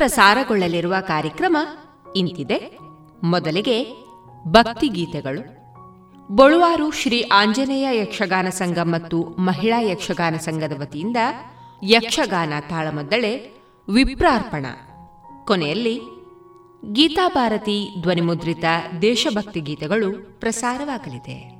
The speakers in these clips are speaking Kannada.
ಪ್ರಸಾರಗೊಳ್ಳಲಿರುವ ಕಾರ್ಯಕ್ರಮ ಇಂತಿದೆ. ಮೊದಲಿಗೆ ಭಕ್ತಿಗೀತೆಗಳು ಬೊಳುವಾರು ಶ್ರೀ ಆಂಜನೇಯ ಯಕ್ಷಗಾನ ಸಂಘ ಮತ್ತು ಮಹಿಳಾ ಯಕ್ಷಗಾನ ಸಂಘದ ವತಿಯಿಂದ ಯಕ್ಷಗಾನ ತಾಳಮದ್ದಳೆ ವಿಪ್ರಾರ್ಪಣ. ಕೊನೆಯಲ್ಲಿ ಗೀತಾಭಾರತಿ ಧ್ವನಿಮುದ್ರಿತ ದೇಶಭಕ್ತಿ ಗೀತೆಗಳು ಪ್ರಸಾರವಾಗಲಿದೆ.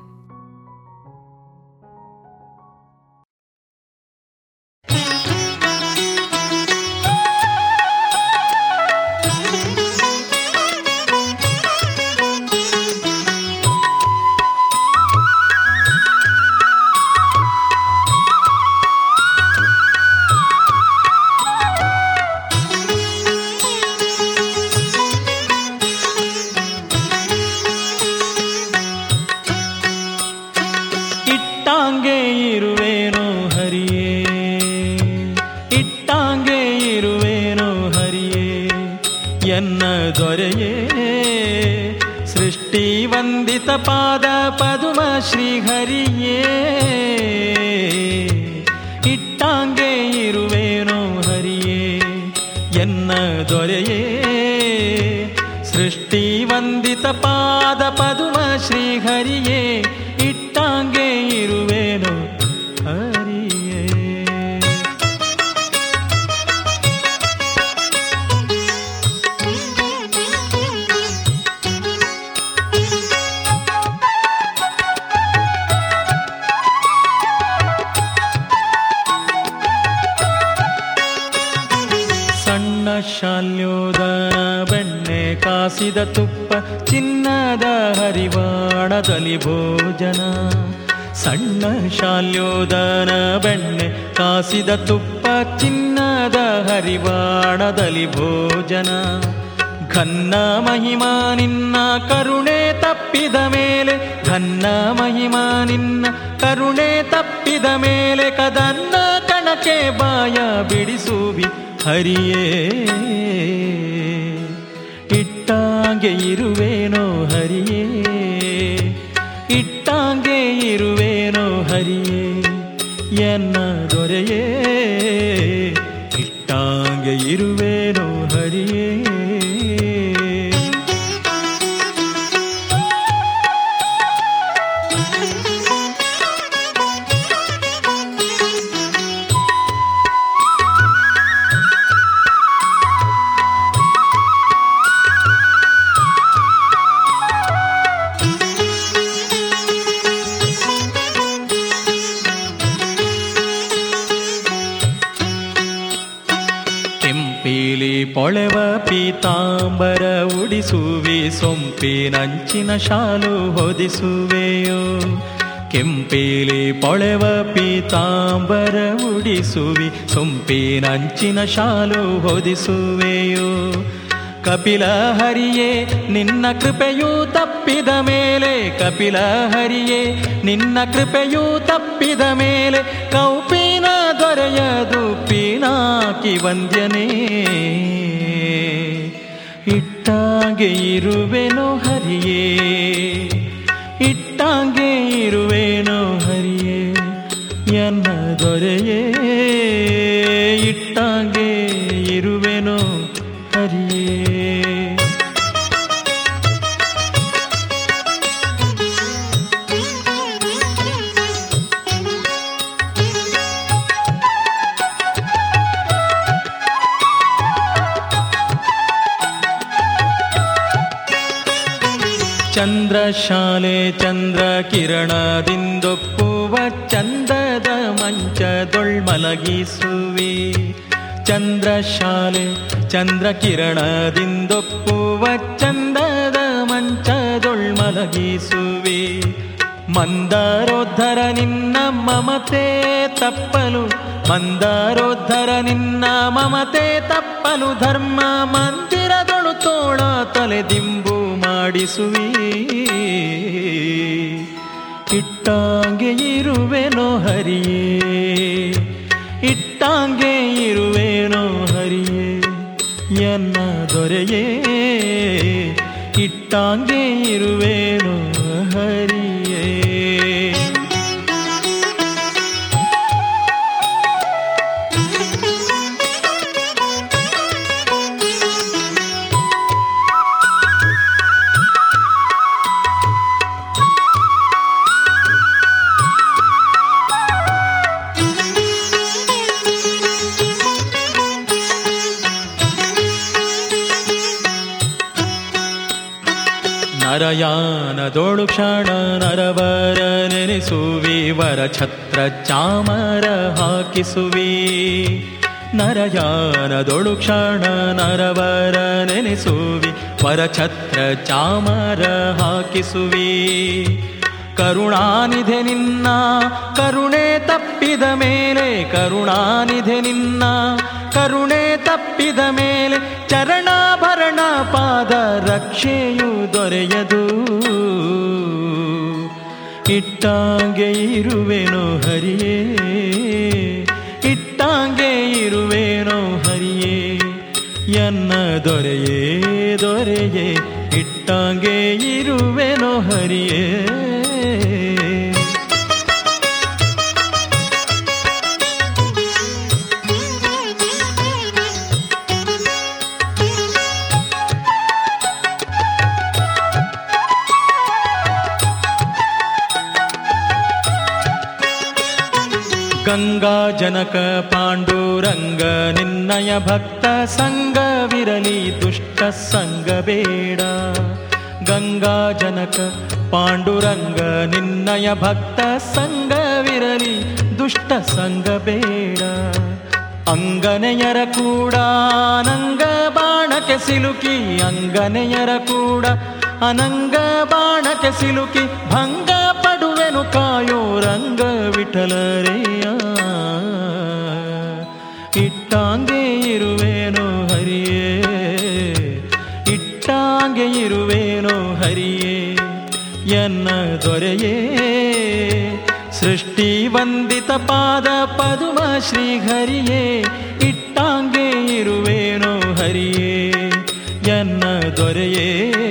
ತುಪ್ಪ ಚಿನ್ನದ ಹರಿವಾಣದಲ್ಲಿ ಭೋಜನ. ಘನ್ನ ಮಹಿಮಾ ನಿನ್ನ ಕರುಣೆ ತಪ್ಪಿದ ಮೇಲೆ, ಘನ್ನ ಮಹಿಮಾ ನಿನ್ನ ಕರುಣೆ ತಪ್ಪಿದ ಮೇಲೆ ಕದನ್ನ ಕಣಕೆ ಬಾಯ ಬಿಡಿಸುವಿ ಹರಿಯೇ. ಇಟ್ಟಾಂಗೆ ಇರುವೇನೋ ಹರಿಯೇ. ಇಟ್ಟಾಂಗೆ ಇರುವೇನೋ ಹರಿಯೇ. ಎನ್ನ ಸೊಂಪಿನಂಚಿನ ಶಾಲು ಹೊದಿಸುವೆಯೋ? ಕೆಂಪೇಲಿ ಪೊಳೆವ ಪೀತಾಂಬರ ಉಡಿಸುವಿ. ಸೊಂಪಿನಂಚಿನ ಶಾಲು ಹೊದಿಸುವೆಯೋ? ಕಪಿಲ ಹರಿಯೇ, ನಿನ್ನ ಕೃಪೆಯೂ ತಪ್ಪಿದ ಮೇಲೆ. ಕಪಿಲ ಹರಿಯೇ, ನಿನ್ನ ಕೃಪೆಯೂ ತಪ್ಪಿದ ಮೇಲೆ. ಕೌಪಿನ ದೊರೆಯದು ಪೀನಾಕಿ ವಂದ್ಯನೇ. ಇಟ್ಟಾಗೆ ಇರುವೆನೋ ಹರಿಯೇ? ಇಟ್ಟಾಗೆ ಇರುವೆನೋ ಹರಿಯೇ? ಎನ್ನ ದೊರೆಯೇ? ಚಂದ್ರಶಾಲೆ ಚಂದ್ರ ಕಿರಣದಿಂದೊಪ್ಪುವ ಚಂದದ ಮಂಚದೊಳ್ಮಲಗಿಸುವಿ ಚಂದ್ರಶಾಲೆ ಚಂದ್ರ ಕಿರಣದಿಂದೊಪ್ಪುವ ಚಂದದ ಮಂಚದೊಳ್ಮಲಗಿಸುವಿ ಮಂದಾರೋದ್ಧರ ನಿನ್ನ ಮಮತೆ ತಪ್ಪಲು, ಮಂದಾರೋದ್ಧರ ನಿನ್ನ ಮಮತೆ ತಪ್ಪಲು ಧರ್ಮ ಮಂದಿರದೊಳು ತೋಳ ತಲೆದಿಂಬು ಮಾಡಿಸುವಿ. ಇಟ್ಟಾಂಗೆ ಇರುವೆನೋ ಹರಿಯೇ. ಇಟ್ಟಾಂಗೆ ಇರುವೆನೋ ಹರಿಯೇ. ಎನ್ನ ದೊರೆಯೇ. ಇಟ್ಟಾಂಗೆ ಇರುವೇನೋ ನರಯಾನದೋಳು ಕ್ಷಣ ನರವರ ನೆನೆಸುವಿ, ವರ ಛತ್ರ ಚಾಮರ ಹಾಕಿಸುವಿ. ನರಯಾನದೊಳು ಕ್ಷಣ ನರವರ ನೆನೆಸುವಿ, ವರ ಛತ್ರ ಚಾಮರ ಹಾಕಿಸುವಿ. ಕರುಣಾನಿಧೆ ನಿನ್ನ, ಕರುಣೆ ತಪ್ಪಿದ ಮೇಲೆ ಕರುಣಾನಿಧೆ ನಿನ್ನ ಕರುಣೆ ತಪ್ಪಿದ ಮೇಲೆ ಚರಣಾಭರಣ ಪಾದ ರಕ್ಷೆಯು ದೊರೆಯದು. ಇಟ್ಟಾಂಗೆ ಇರುವೆನೋ ಹರಿಯೇ, ಇಟ್ಟಾಂಗೆ ಇರುವೆನೋ ಹರಿಯೇ, ಎನ್ನ ದೊರೆಯೇ ದೊರೆಯೇ, ಇಟ್ಟಾಂಗೆ ಇರುವೆನೋ ಹರಿಯೇ. ಗಂಗಾ ಜನಕ ಪಾಂಡುರಂಗ, ನಿನ್ನಯ ಭಕ್ತ ಸಂಗವಿರಲಿ ದುಷ್ಟ ಸಂಗ ಬೇಡ. ಗಂಗಾ ಜನಕ ಪಾಂಡುರಂಗ, ನಿನ್ನಯ ಭಕ್ತ ಸಂಗವಿರಲಿ ದುಷ್ಟ ಸಂಗ ಬೇಡ. ಅಂಗನೆಯರ ಕೂಡ ಅನಂಗ ಬಾಣಕ್ಕೆ ಸಿಲುಕಿ, ಅಂಗನೆಯರ ಕೂಡ ಅನಂಗ ಬಾಣಕ್ಕೆ ಸಿಲುಕಿ, ಭಂಗ ಪಡುವೆನು ಕಾಯೋ ರಂಗ ವಿಠಲರೆಯ. ಎನ್ನ ದೊರೆಯೇ? ಸೃಷ್ಟಿ ವಂದಿತ ಪಾದ ಪದುಮ ಶ್ರೀಹರಿಯೇ ಇಟ್ಟಾಂಗೆ ಇರುವೇನೋ ಹರಿಯೇ ಎನ್ನ ದೊರೆಯೇ?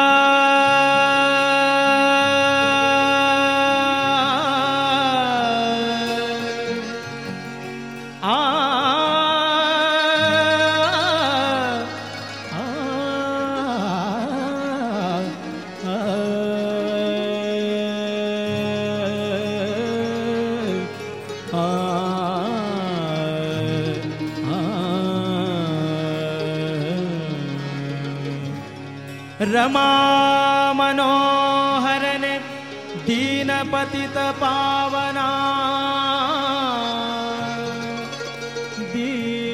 रमा दीनपतितपावना। दीनपतितपावना।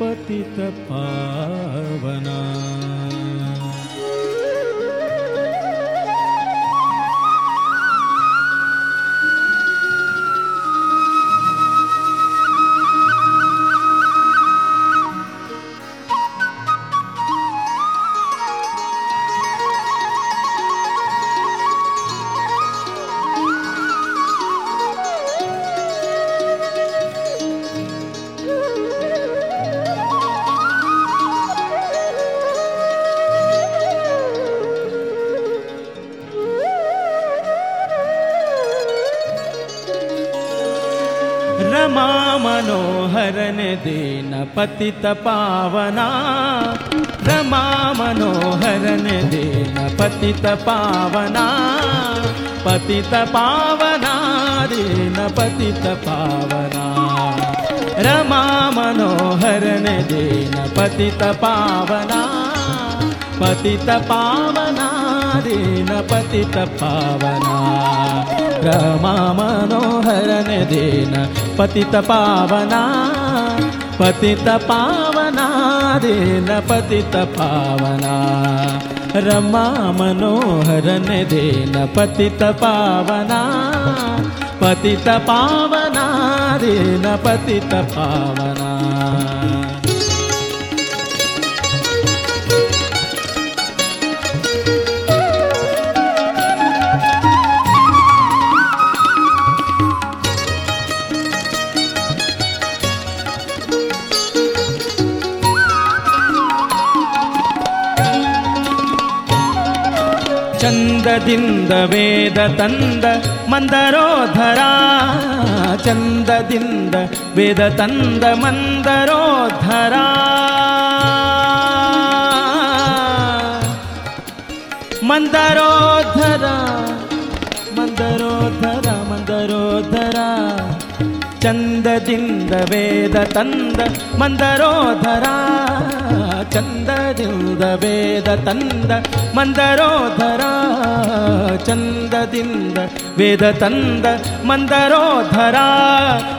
पतितपा पतितपावना रमा मनोहरन दीन पतितपावना पतितपावना दीन पतितपावना। रमा मनोहरन दीन पतितपावना पतितपावना दीन पतितपावना। रमा मनोहरन दीन पतितपावना पतितपावना रेण पतितपावना रमा मनोहर न पतितपावना पतितपावना रीन पतितपावना ಚಂದದಿಂದ ವೇದ ತಂದ ಮಂದರೋಧರ. ಚಂದದಿಂದ ವೇದ ತಂದ ಮಂದರೋಧರ. ಮಂದರೋಧರ. ಚಂದದಿಂದ ವೇದ ತಂದ ಮಂದರೋಧರ. ಚಂದದಿಂದ ವೇದ ತಂದ ಮಂದರೋಧರ. ಚಂದದಿಂದ ವೇದ ತಂದ ಮಂದರೋಧರ.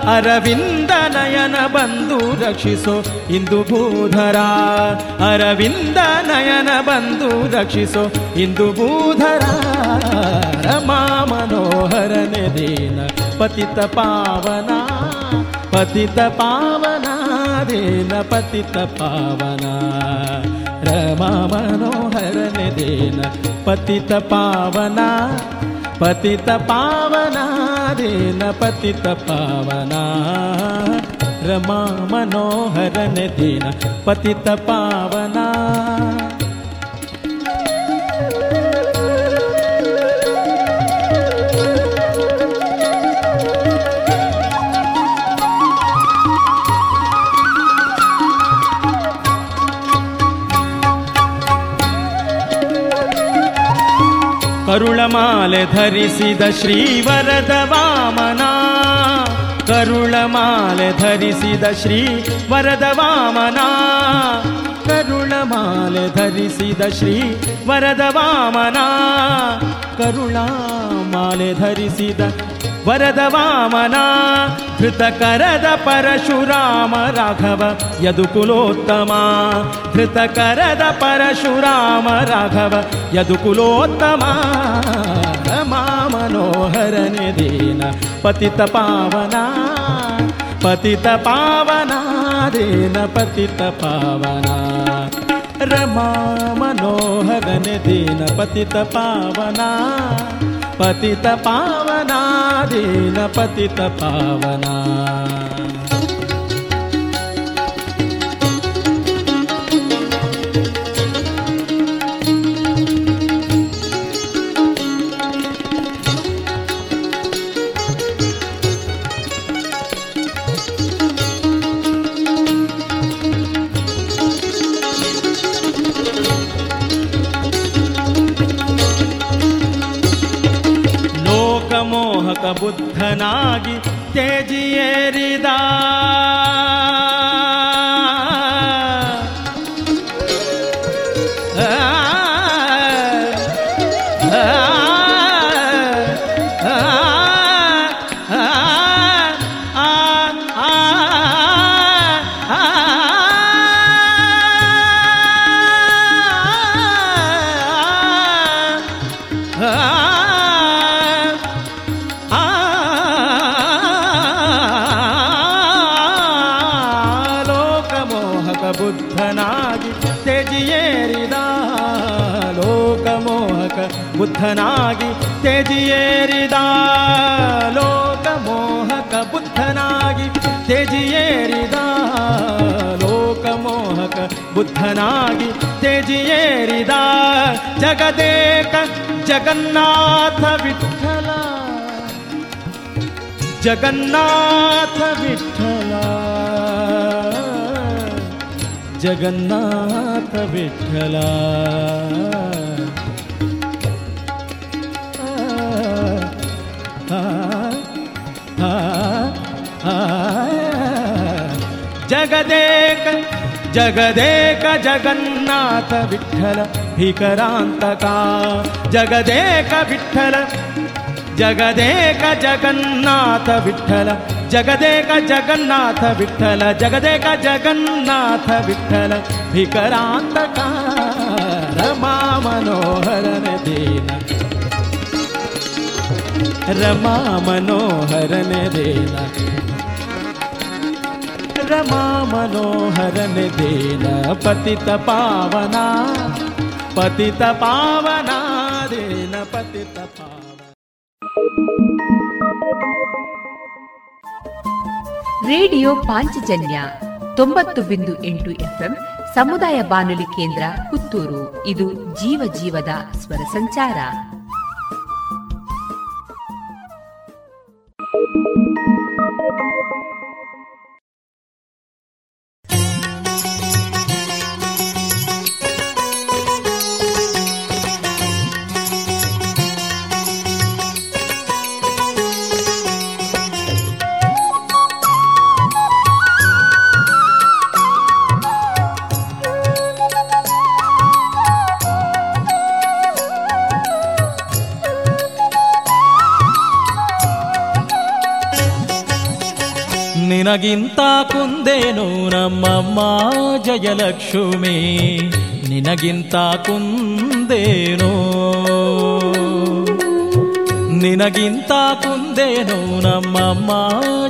ಅರವಿಂದ ನಯನ ಬಂದು ರಕ್ಷಿಸೋ ಇಂದು ಭೂಧರ. ಅರವಿಂದ ನಯನ ಬಂದು ರಕ್ಷಿಸೋ ಇಂದು ಭೂಧರ. ರಮಾ ಮನೋಹರನೆ ದೇನ ಪತಿತ ಪಾವನ. पतित पावना रे न पतित पावना। रमानोहरीन पति तावना पति तावना रे न पतित पावना। रमानोहरणीना पति तावना ಕರುಳಮಾಲೆ ಧರಿಸಿದ ಶ್ರೀವರದ ವಾಮನ. ಕರುಳಮಾಲೆ ಧರಿಸಿದ ಶ್ರೀ ವರದ ವಾಮನ. ಕರುಳಮಾಲೆ ಧರಿಸಿದ ಶ್ರೀ ವರದ ವಾಮನ. ಕರುಳಾಮಾಲೆ ಧರಿಸಿದ ವರದ ವಾಮನ. धृतकरद परशुराम राघव यदुकुलोत्तमा धृतकरद परशुराम राघव यदुकुलोत्तमा रमा मनोहर निीन पतितपावना पतितपावना देन पतितपावना रमा मनोहर निीन पतित पतित पावना बुद्धनगि तेज्येर ते हरिदा जगद जगन्नाथ विठला जगन्नाथ विठला जगन्नाथ विठला जगदेक जगन्नाथ विठ्ठल भिकरान्तका जगदेक विठ्ठल, जगदेक जगन्नाथ विठ्ठल, जगदेक जगन्नाथ विठ्ठल, जगदेक जगन्नाथ विठ्ठल भिकरान्तका रमा मनोहर देन। रमा मनोहर देना। ರಮಾ ಮನೋಹರನ ದೇನ ಪತಿತ ಪಾವನ ಪತಿತ ಪಾವನ, ದೇನ ಪತಿತ ಪಾವನ. ರೇಡಿಯೋ ಪಾಂಚಜನ್ಯ ತೊಂಬತ್ತು ಬಿಂದು ಎಂಟು ಎಫ್ಎಂ ಸಮುದಾಯ ಬಾನುಲಿ ಕೇಂದ್ರ ಪುತ್ತೂರು. ಇದು ಜೀವ ಜೀವದ ಸ್ವರ ಸಂಚಾರ. ನಿನಗಿಂತ ಕುಂದೇನು ನಮ್ಮಮ್ಮ ಜಯಲಕ್ಷ್ಮಿ ನಿನಗಿಂತ ಕುಂದೇನು ನಿನಗಿಂತ ಕುಂದೇನು ನಮ್ಮಮ್ಮ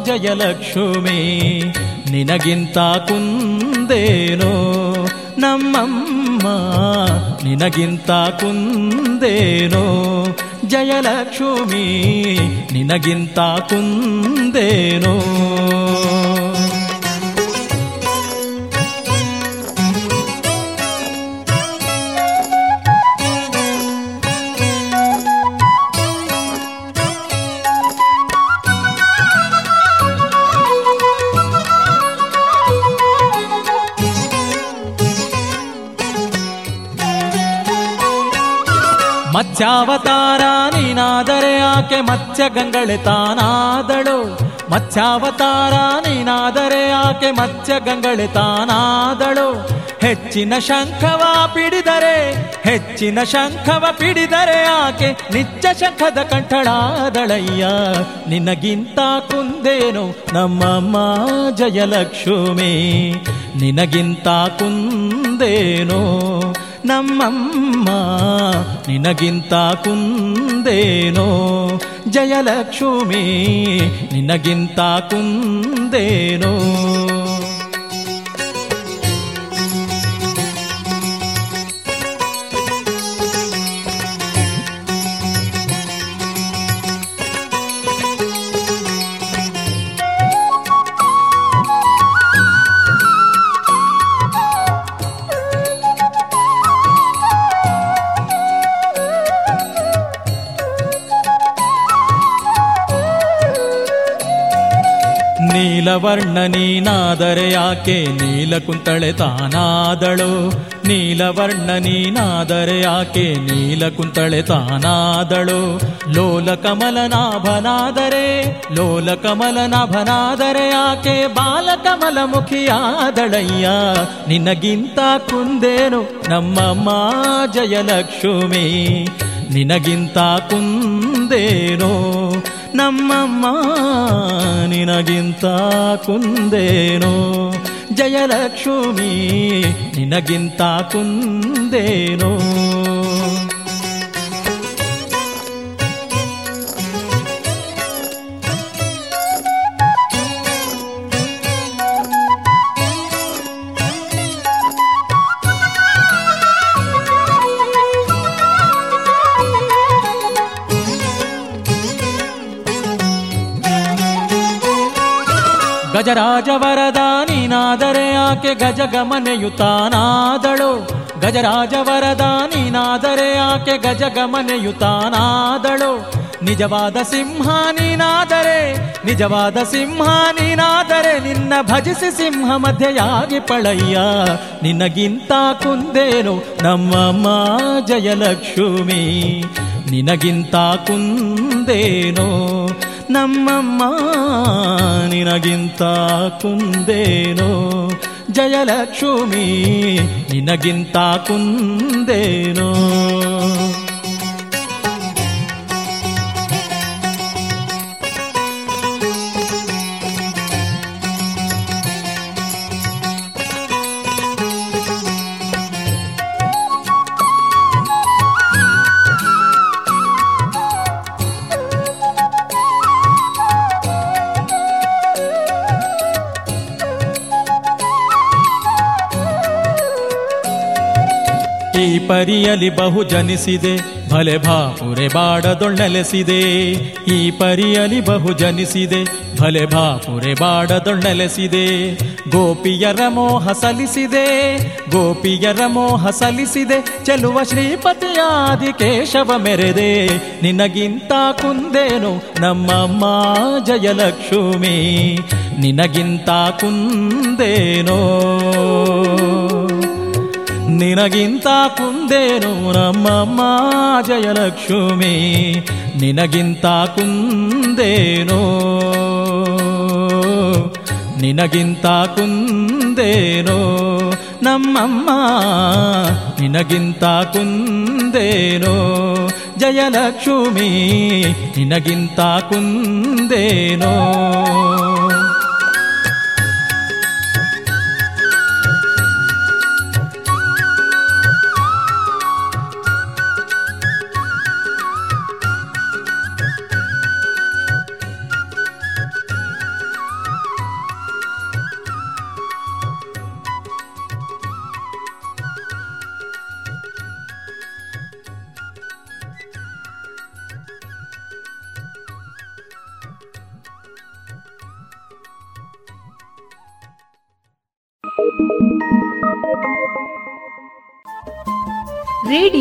ಜಯಲಕ್ಷ್ಮಿ ನಿನಗಿಂತ ಕುಂದೇನು ನಮ್ಮಮ್ಮ ನಿನಗಿಂತ ಕುಂದೇನು ಜಯಲಕ್ಷ್ಮಿ ನಿನಗಿಂತ ಕುಂದೇನು ಮತ್ಸ್ಯಾವತಾರ ನೀನಾದರೆ ಆಕೆ ಮತ್ಸ್ಯ ಗಂಗಳೆ ತಾನಾದಳು. ಮತ್ಸ್ಯಾವತಾರ, ನೀನಾದರೆ ಆಕೆ ಮತ್ಸ್ಯ ಗಂಗಳೆ ತಾನಾದಳು. ಹೆಚ್ಚಿನ ಶಂಖವ ಪಿಡಿದರೆ, ಹೆಚ್ಚಿನ ಶಂಖವ ಪಿಡಿದರೆ ಆಕೆ ನಿಚ್ಚ ಶಂಖದ ಕಂಠಳಾದಳಯ್ಯ. ನಿನಗಿಂತ ಕುಂದೇನು ನಮ್ಮಮ್ಮ ಜಯಲಕ್ಷ್ಮಿ? ನಿನಗಿಂತ ಕುಂದೇನು ನಮ್ಮಮ್ಮ? ನಿನಗಿಂತ ಕುಂದೇನೋ? ಜಯಲಕ್ಷ್ಮಿ ನಿನಗಿಂತ ಕುಂದೇನೋ? ನೀನಾದರೆ ಯಾಕೆ ನೀಲ ಕುಂತಳೆ ತಾನಾದಳು? ನೀಲವರ್ಣ ನೀನಾದರೆ ಯಾಕೆ ನೀಲ ಕುಂತಳೆ ತಾನಾದಳು? ಲೋಲ ಕಮಲನಾಭನಾದರೆ ಲೋಲ ಕಮಲನಾಭನಾದರೆ ಆಕೆ ಬಾಲಕಮಲ ಮುಖಿಯಾದಳಯ್ಯ ನಿನಗಿಂತ ಕುಂದೇನು ನಮ್ಮಮ್ಮ ಜಯಲಕ್ಷ್ಮಿ? ನಿನಗಿಂತ ಕುಂದೇನೋ ನಮ್ಮಮ್ಮ ನಿನಗಿಂತ ಕುಂದೇನೋ ಜಯಲಕ್ಷ್ಮಿ ನಿನಗಿಂತ ಕುಂದೇನೋ ಗಜರಾಜವರದ ನೀನಾದರೆ ಆಕೆ ಗಜಗಮನೆಯುತಾನಾದಳು ಗಜರಾಜವರದ ನೀನಾದರೆ ಆಕೆ ಗಜಗಮನೆಯುತಾನಾದಳು ನಿಜವಾದ ಸಿಂಹ ನೀನಾದರೆ ನಿಜವಾದ ಸಿಂಹ ನೀನಾದರೆ ನಿನ್ನ ಭಜಿಸಿ ಸಿಂಹ ಮಧ್ಯೆಯಾಗಿ ಪಳಯ್ಯ. ನಿನಗಿಂತ ಕುಂದೇನು ನಮ್ಮಮ್ಮ ಜಯಲಕ್ಷ್ಮಿ? ನಿನಗಿಂತ ಕುಂದೇನೋ ನಮ್ಮಮ್ಮ ನಿನಗಿಂತ ಕುಂದೇನೋ ಜಯಲಕ್ಷ್ಮಿ ನಿನಗಿಂತ ಕುಂದೇನೋ ಪರಿಯಲಿ ಬಹು ಜನಿಸಿದೆ ಭಲೆ ಭಾಪುರೆ ಬಾಡದೊಣ್ಣೆಲೆಸಿದೆ. ಈ ಪರಿಯಲಿ ಬಹು ಜನಿಸಿದೆ ಭಲೆ ಭಾಪುರೆ ಬಾಡದೊಣ್ಣೆಲೆಸಿದೆ. ಗೋಪಿಯರ ಮೋಹ ಸಲಿಸಿದೆ ಗೋಪಿಯರ ಮೋಹ ಸಲಿಸಿದೆ ಚೆಲುವ ಶ್ರೀಪತಿಯಾದಿ ಕೇಶವ ಮೆರೆದೆ, ನಿನಗಿಂತ ಕುಂದೇನು ನಮ್ಮಮ್ಮ ಜಯಲಕ್ಷ್ಮಿ? ನಿನಗಿಂತ ಕುಂದೇನೋ? ನಿನಗಿಂತ ಕುಂದೇನು ನಮ್ಮಮ್ಮ ಜಯಲಕ್ಷ್ಮಿ? ನಿನಗಿಂತ ಕುಂದೇನೋ? ನಿನಗಿಂತ ಕುಂದೇನೋ ನಮ್ಮಮ್ಮ? ನಿನಗಿಂತ ಕುಂದೇನೋ ಜಯಲಕ್ಷ್ಮಿ? ನಿನಗಿಂತ ಕುಂದೇನೋ?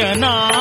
भजना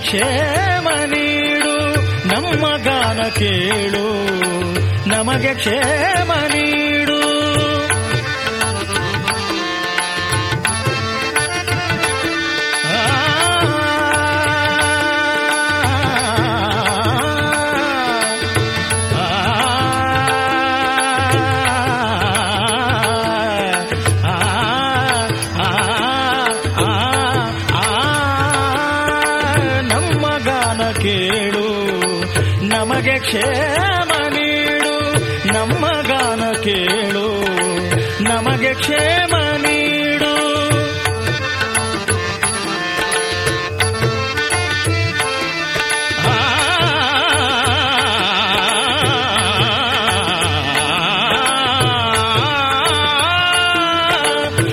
ಕ್ಷೇಮ ನೀಡು ನಮ್ಮ ಗಾನ ಕೇಳು ನಮಗೆ ಕ್ಷೇಮ ನೀಡು ಕ್ಷೇಮ ನೀಡು ನಮ್ಮ ಗಾನ ಕೇಳು ನಮಗೆ ಕ್ಷೇಮ ನೀಡು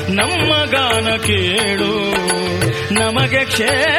ನಮ್ಮ ಗಾನ ಕೇಳು ನಮಗೆ ಕ್ಷೇಮ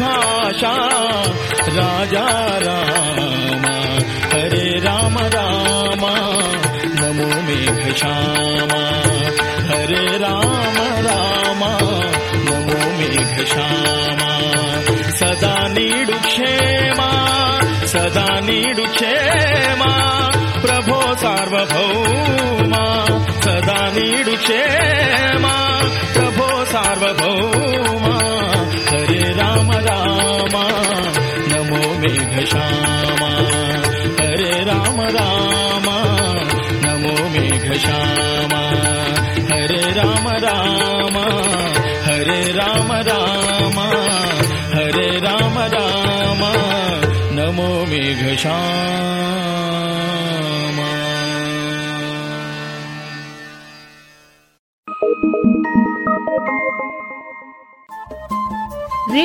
भाषा राजा राम हरे राम राम नमो मेघ हरे राम राम नमो मेघ श्या सदा निक्षेमा सदा निेमा प्रभो सार्वभौ सदा निे मा प्रभो सार्वभौम। राम नमो मे हरे राम राम नमो मि हरे राम राम हरे राम राम हरे राम राम नमो मे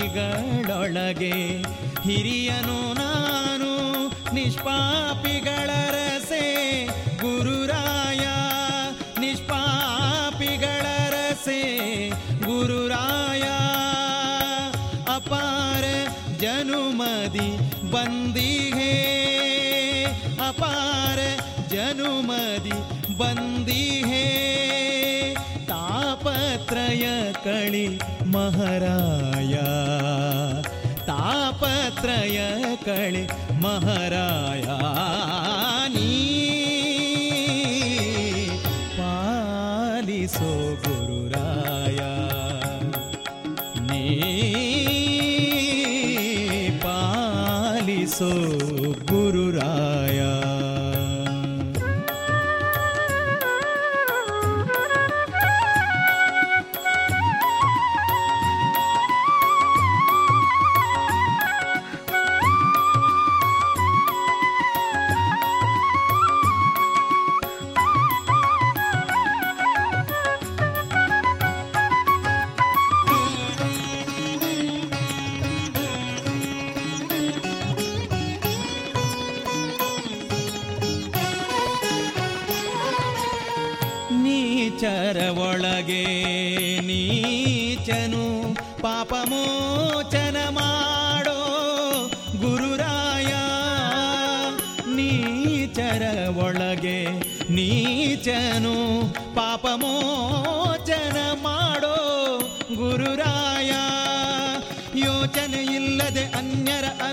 ಪಾಪಿಗಳೊಳಗೆ ಹಿರಿಯನು ನಾನು, ನಿಷ್ಪಾಪಿಗಳ ರಸೆ ಗುರುರಾಯ. ನಿಷ್ಪಾಪಿಗಳ ರಸೆ ಗುರುರಾಯ. ಅಪಾರ ಜನುಮದಿ ಬಂದಿಹೇ. ಅಪಾರ ಜನುಮದಿ ಬಂದಿಹೇ. ತಾಪತ್ರಯ ಕಳಿ महाराय तापत्रय कळे महाराय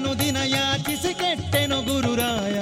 ಅನುದಿನ ಯಾಚಿಸಿ ಕೆಟ್ಟೆನು ಗುರುರಾಯ.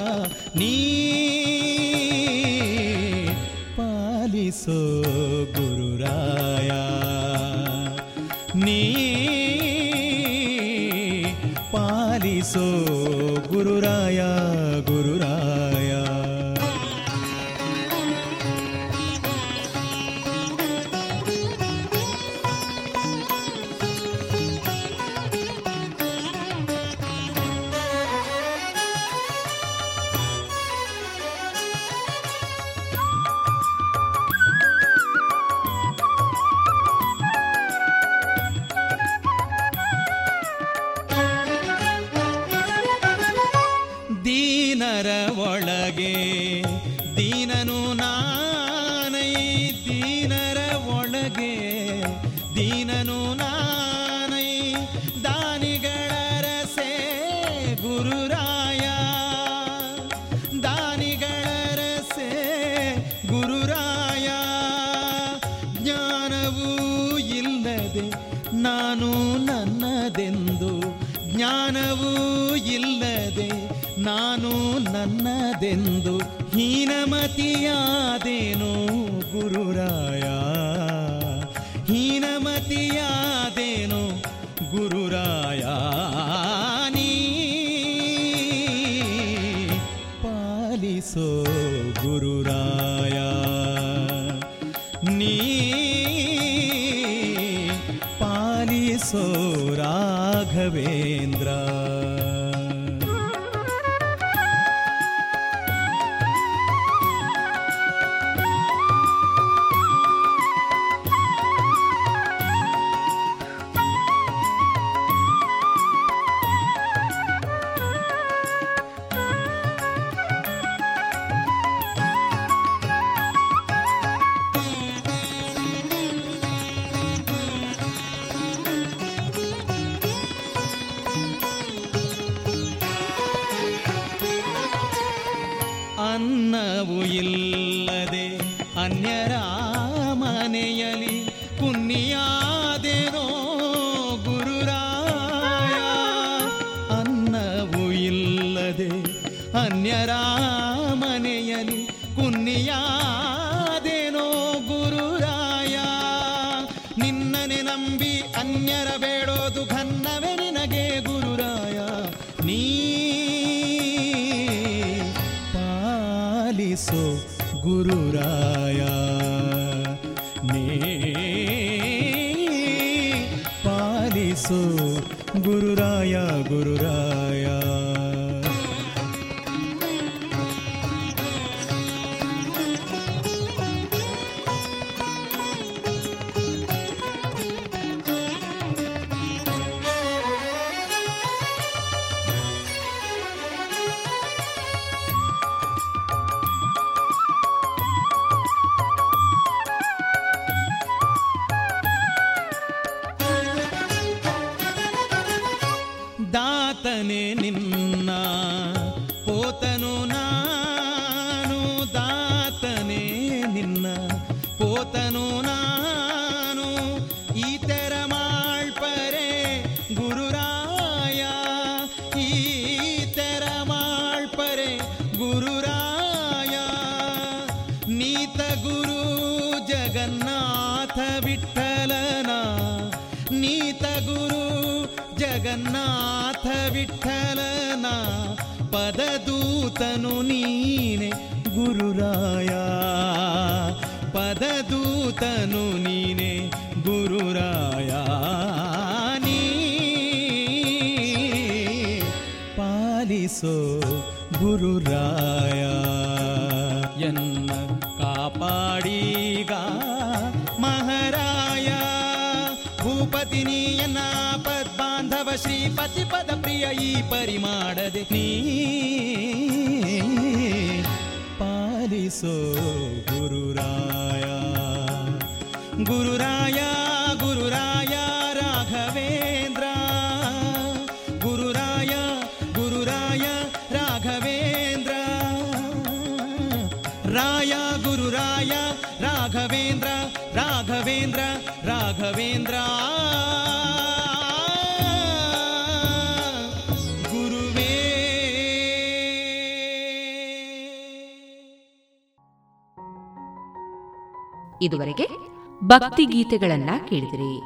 ಭಕ್ತಿ ಗೀತೆಗಳನ್ನ ಕೇಳಿದಿರಿ.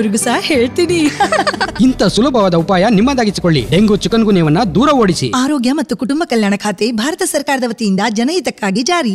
ಬೇರೆಯವ್ರಿಗೂ ಸಹ ಹೇಳ್ತೀನಿ. ಇಂಥ ಸುಲಭವಾದ ಉಪಾಯ ನಿಮ್ಮದಾಗಿಸಿಕೊಳ್ಳಿ. ಡೆಂಗು ಚಿಕನ್ ಗುನ್ಯವನ್ನ ದೂರ ಓಡಿಸಿ. ಆರೋಗ್ಯ ಮತ್ತು ಕುಟುಂಬ ಕಲ್ಯಾಣ ಖಾತೆ ಭಾರತ ಸರ್ಕಾರದ ವತಿಯಿಂದ ಜನಹಿತಕ್ಕಾಗಿ ಜಾರಿ.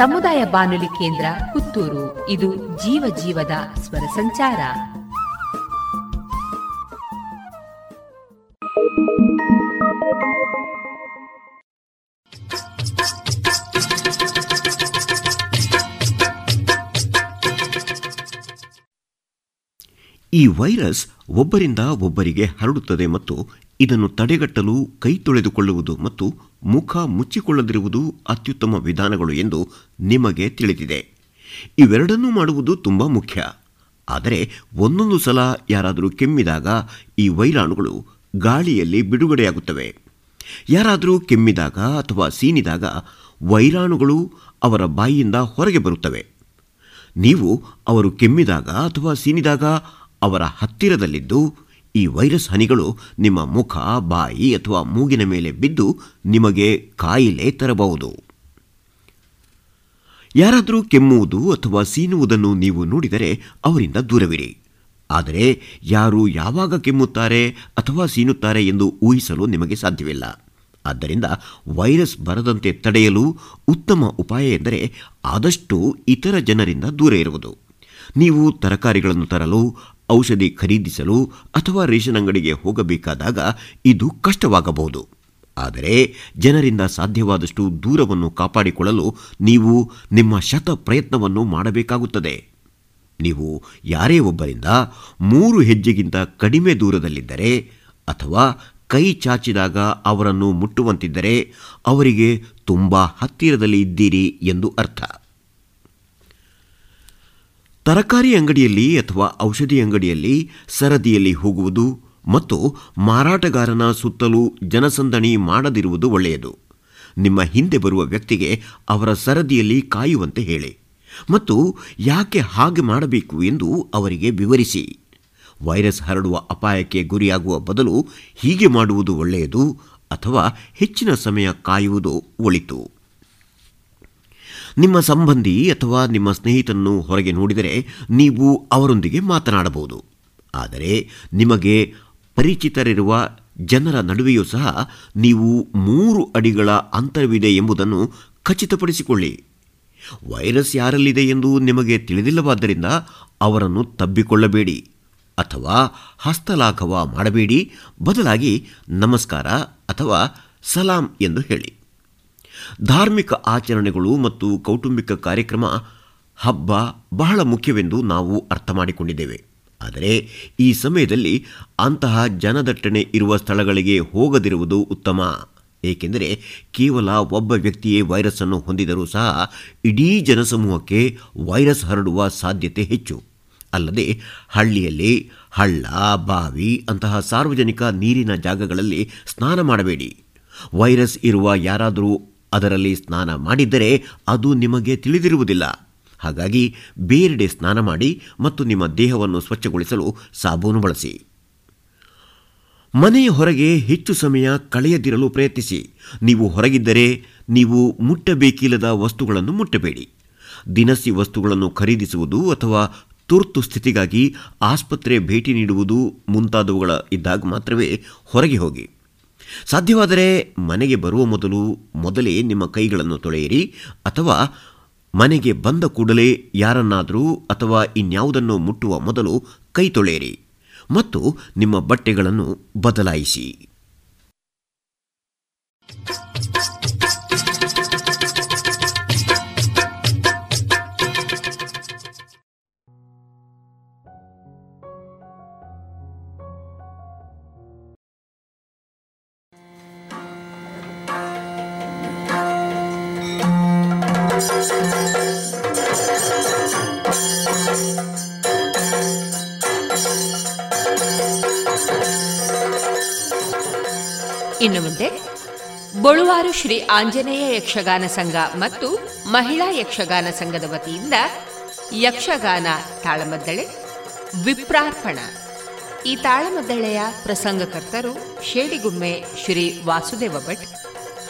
ಸಮುದಾಯ ಬಾನುಲಿ ಕೇಂದ್ರ ಪುತ್ತೂರು. ಇದು ಜೀವ ಜೀವದ ಸ್ವರ ಸಂಚಾರ. ಈ ವೈರಸ್ ಒಬ್ಬರಿಂದ ಒಬ್ಬರಿಗೆ ಹರಡುತ್ತದೆ ಮತ್ತು ಇದನ್ನು ತಡೆಗಟ್ಟಲು ಕೈ ತೊಳೆದುಕೊಳ್ಳುವುದು ಮತ್ತು ಮುಖ ಮುಚ್ಚಿಕೊಳ್ಳದಿರುವುದು ಅತ್ಯುತ್ತಮ ವಿಧಾನಗಳು ಎಂದು ನಿಮಗೆ ತಿಳಿದಿದೆ. ಇವೆರಡನ್ನೂ ಮಾಡುವುದು ತುಂಬ ಮುಖ್ಯ. ಆದರೆ ಒಂದೊಂದು ಸಲ ಯಾರಾದರೂ ಕೆಮ್ಮಿದಾಗ ಈ ವೈರಾಣುಗಳು ಗಾಳಿಯಲ್ಲಿ ಬಿಡುಗಡೆಯಾಗುತ್ತವೆ. ಯಾರಾದರೂ ಕೆಮ್ಮಿದಾಗ ಅಥವಾ ಸೀನಿದಾಗ ವೈರಾಣುಗಳು ಅವರ ಬಾಯಿಯಿಂದ ಹೊರಗೆ ಬರುತ್ತವೆ. ನೀವು ಅವರು ಕೆಮ್ಮಿದಾಗ ಅಥವಾ ಸೀನಿದಾಗ ಅವರ ಹತ್ತಿರದಲ್ಲಿದ್ದು ಈ ವೈರಸ್ ಹನಿಗಳು ನಿಮ್ಮ ಮುಖ, ಬಾಯಿ ಅಥವಾ ಮೂಗಿನ ಮೇಲೆ ಬಿದ್ದು ನಿಮಗೆ ಕಾಯಿಲೆ ತರಬಹುದು. ಯಾರಾದರೂ ಕೆಮ್ಮುವುದು ಅಥವಾ ಸೀನುವುದನ್ನು ನೀವು ನೋಡಿದರೆ ಅವರಿಂದ ದೂರವಿರಿ. ಆದರೆ ಯಾರು ಯಾವಾಗ ಕೆಮ್ಮುತ್ತಾರೆ ಅಥವಾ ಸೀನುತ್ತಾರೆ ಎಂದು ಊಹಿಸಲು ನಿಮಗೆ ಸಾಧ್ಯವಿಲ್ಲ. ಆದ್ದರಿಂದ ವೈರಸ್ ಬರದಂತೆ ತಡೆಯಲು ಉತ್ತಮ ಉಪಾಯ ಎಂದರೆ ಆದಷ್ಟು ಇತರ ಜನರಿಂದ ದೂರ ಇರುವುದು. ನೀವು ತರಕಾರಿಗಳನ್ನು ತರಲು ಔಷಧಿ ಖರೀದಿಸಲು ಅಥವಾ ರೇಷನ್ ಅಂಗಡಿಗೆ ಹೋಗಬೇಕಾದಾಗ ಇದು ಕಷ್ಟವಾಗಬಹುದು. ಆದರೆ ಜನರಿಂದ ಸಾಧ್ಯವಾದಷ್ಟು ದೂರವನ್ನು ಕಾಪಾಡಿಕೊಳ್ಳಲು ನೀವು ನಿಮ್ಮ ಶತ ಪ್ರಯತ್ನವನ್ನು ಮಾಡಬೇಕಾಗುತ್ತದೆ. ನೀವು ಯಾರೇ ಒಬ್ಬರಿಂದ ಮೂರು ಹೆಜ್ಜೆಗಿಂತ ಕಡಿಮೆ ದೂರದಲ್ಲಿದ್ದರೆ ಅಥವಾ ಕೈ ಚಾಚಿದಾಗ ಅವರನ್ನು ಮುಟ್ಟುವಂತಿದ್ದರೆ ಅವರಿಗೆ ತುಂಬ ಹತ್ತಿರದಲ್ಲಿ ಇದ್ದೀರಿ ಎಂದು ಅರ್ಥ. ತರಕಾರಿ ಅಂಗಡಿಯಲ್ಲಿ ಅಥವಾ ಔಷಧಿ ಅಂಗಡಿಯಲ್ಲಿ ಸರದಿಯಲ್ಲಿ ಹೋಗುವುದು ಮತ್ತು ಮಾರಾಟಗಾರನ ಸುತ್ತಲೂ ಜನಸಂದಣಿ ಮಾಡದಿರುವುದು ಒಳ್ಳೆಯದು. ನಿಮ್ಮ ಹಿಂದೆ ಬರುವ ವ್ಯಕ್ತಿಗೆ ಅವರ ಸರದಿಯಲ್ಲಿ ಕಾಯುವಂತೆ ಹೇಳಿ ಮತ್ತು ಯಾಕೆ ಹಾಗೆ ಮಾಡಬೇಕು ಎಂದು ಅವರಿಗೆ ವಿವರಿಸಿ. ವೈರಸ್ ಹರಡುವ ಅಪಾಯಕ್ಕೆ ಗುರಿಯಾಗುವ ಬದಲು ಹೀಗೆ ಮಾಡುವುದು ಒಳ್ಳೆಯದು ಅಥವಾ ಹೆಚ್ಚಿನ ಸಮಯ ಕಾಯುವುದು ಒಳಿತು. ನಿಮ್ಮ ಸಂಬಂಧಿ ಅಥವಾ ನಿಮ್ಮ ಸ್ನೇಹಿತನನ್ನು ಹೊರಗೆ ನೋಡಿದರೆ ನೀವು ಅವರೊಂದಿಗೆ ಮಾತನಾಡಬಹುದು. ಆದರೆ ನಿಮಗೆ ಪರಿಚಿತರಿರುವ ಜನರ ನಡುವೆಯೂ ಸಹ ನೀವು ಮೂರು ಅಡಿಗಳ ಅಂತರವಿದೆ ಎಂಬುದನ್ನು ಖಚಿತಪಡಿಸಿಕೊಳ್ಳಿ. ವೈರಸ್ ಯಾರಲ್ಲಿದೆ ಎಂದು ನಿಮಗೆ ತಿಳಿದಿಲ್ಲವಾದ್ದರಿಂದ ಅವರನ್ನು ತಬ್ಬಿಕೊಳ್ಳಬೇಡಿ ಅಥವಾ ಹಸ್ತಲಾಘವ ಮಾಡಬೇಡಿ. ಬದಲಾಗಿ ನಮಸ್ಕಾರ ಅಥವಾ ಸಲಾಂ ಎಂದು ಹೇಳಿ. ಧಾರ್ಮಿಕ ಆಚರಣೆಗಳು ಮತ್ತು ಕೌಟುಂಬಿಕ ಕಾರ್ಯಕ್ರಮ ಹಬ್ಬ ಬಹಳ ಮುಖ್ಯವೆಂದು ನಾವು ಅರ್ಥ ಮಾಡಿಕೊಂಡಿದ್ದೇವೆ. ಆದರೆ ಈ ಸಮಯದಲ್ಲಿ ಅಂತಹ ಜನದಟ್ಟಣೆ ಇರುವ ಸ್ಥಳಗಳಿಗೆ ಹೋಗದಿರುವುದು ಉತ್ತಮ. ಏಕೆಂದರೆ ಕೇವಲ ಒಬ್ಬ ವ್ಯಕ್ತಿಯೇ ವೈರಸ್ ಅನ್ನು ಹೊಂದಿದರೂ ಸಹ ಇಡೀ ಜನಸಮೂಹಕ್ಕೆ ವೈರಸ್ ಹರಡುವ ಸಾಧ್ಯತೆ ಹೆಚ್ಚು. ಅಲ್ಲದೆ ಹಳ್ಳಿಯಲ್ಲಿ ಹಳ್ಳ, ಬಾವಿ ಅಂತಹ ಸಾರ್ವಜನಿಕ ನೀರಿನ ಜಾಗಗಳಲ್ಲಿ ಸ್ನಾನ ಮಾಡಬೇಡಿ. ವೈರಸ್ ಇರುವ ಯಾರಾದರೂ ಅದರಲ್ಲಿ ಸ್ನಾನ ಮಾಡಿದ್ದರೆ ಅದು ನಿಮಗೆ ತಿಳಿದಿರುವುದಿಲ್ಲ. ಹಾಗಾಗಿ ಬೇರೆಡೆ ಸ್ನಾನ ಮಾಡಿ ಮತ್ತು ನಿಮ್ಮ ದೇಹವನ್ನು ಸ್ವಚ್ಛಗೊಳಿಸಲು ಸಾಬೂನು ಬಳಸಿ. ಮನೆಯ ಹೊರಗೆ ಹೆಚ್ಚು ಸಮಯ ಕಳೆಯದಿರಲು ಪ್ರಯತ್ನಿಸಿ. ನೀವು ಹೊರಗಿದ್ದರೆ ನೀವು ಮುಟ್ಟಬೇಕಿಲ್ಲದ ವಸ್ತುಗಳನ್ನು ಮುಟ್ಟಬೇಡಿ. ದಿನಸಿ ವಸ್ತುಗಳನ್ನು ಖರೀದಿಸುವುದು ಅಥವಾ ತುರ್ತು ಸ್ಥಿತಿಗಾಗಿ ಆಸ್ಪತ್ರೆ ಭೇಟಿ ನೀಡುವುದು ಮುಂತಾದವುಗಳ ಇದ್ದಾಗ ಮಾತ್ರವೇ ಹೊರಗೆ ಹೋಗಿ. ಸಾಧ್ಯವಾದರೆ ಮನೆಗೆ ಬರುವ ಮೊದಲು ಮೊದಲೇ ನಿಮ್ಮ ಕೈಗಳನ್ನು ತೊಳೆಯಿರಿ, ಅಥವಾ ಮನೆಗೆ ಬಂದ ಕೂಡಲೇ ಯಾರನ್ನಾದರೂ ಅಥವಾ ಇನ್ಯಾವುದನ್ನು ಮುಟ್ಟುವ ಮೊದಲು ಕೈ ತೊಳೆಯಿರಿ, ಮತ್ತು ನಿಮ್ಮ ಬಟ್ಟೆಗಳನ್ನು ಬದಲಾಯಿಸಿ. ಬೊಳುವಾರು ಶ್ರೀ ಆಂಜನೇಯ ಯಕ್ಷಗಾನ ಸಂಘ ಮತ್ತು ಮಹಿಳಾ ಯಕ್ಷಗಾನ ಸಂಘದ ವತಿಯಿಂದ ಯಕ್ಷಗಾನ ತಾಳಮದ್ದಳೆ, ವಿಪ್ರಾರ್ಪಣ. ಈ ತಾಳಮದ್ದಳೆಯ ಪ್ರಸಂಗಕರ್ತರು ಶೇಡಿಗುಮ್ಮೆ ಶ್ರೀ ವಾಸುದೇವ ಭಟ್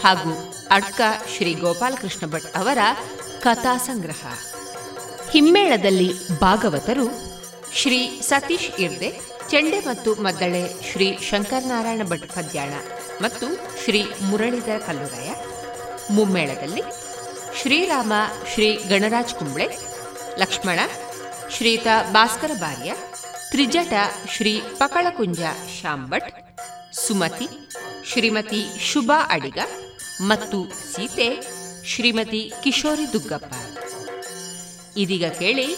ಹಾಗೂ ಅಡ್ಕ ಶ್ರೀ ಗೋಪಾಲಕೃಷ್ಣ ಭಟ್ ಅವರ ಕಥಾ ಸಂಗ್ರಹ. ಹಿಮ್ಮೇಳದಲ್ಲಿ ಭಾಗವತರು ಶ್ರೀ ಸತೀಶ್ ಇರ್ದೆ, ಚೆಂಡೆ ಮತ್ತು ಮದ್ದಳೆ ಶ್ರೀ ಶಂಕರನಾರಾಯಣ ಭಟ್ ಪದ್ಯಾಣ. ಮತ್ತು ಶ್ರೀ ಮುರಳೀಧರ ಕಲ್ಲುರಾಯ ಮುಮ್ಮೇಳದಲ್ಲಿ ಶ್ರೀರಾಮ ಶ್ರೀ ಗಣರಾಜ್ ಕುಂಬ್ಳೆ, ಲಕ್ಷ್ಮಣ ಶ್ರೀತ ಭಾಸ್ಕರ ಬಾರ್ಯ, ತ್ರಿಜಟ ಶ್ರೀ ಪಕಳಕುಂಜ ಶಾಂಭಟ್, ಸುಮತಿ ಶ್ರೀಮತಿ ಶುಭಾ ಅಡಿಗ ಮತ್ತು ಸೀತೆ ಶ್ರೀಮತಿ ಕಿಶೋರಿ ದುಗ್ಗಪ್ಪ. ಇದೀಗ ಕೇಳಿ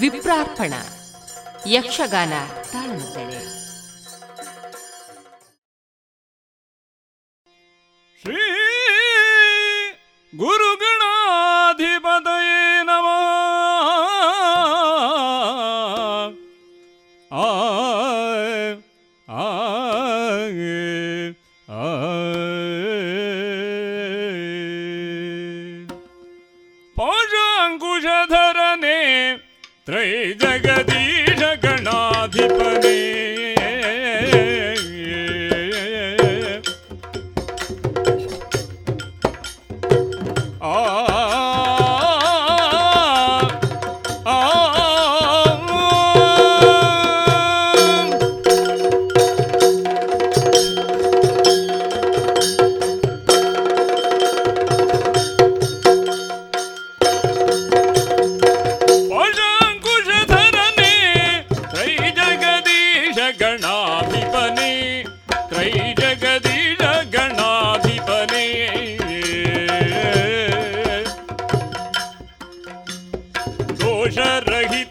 ವಿಪ್ರಾರ್ಪಣ, ಯಕ್ಷಗಾನ ತಾಳಮದ್ದಳೆ. ಶ್ರೀ ಗುರುಗಣಾಧಿಪತಯೇ ಕೊಂಡಾಡಿ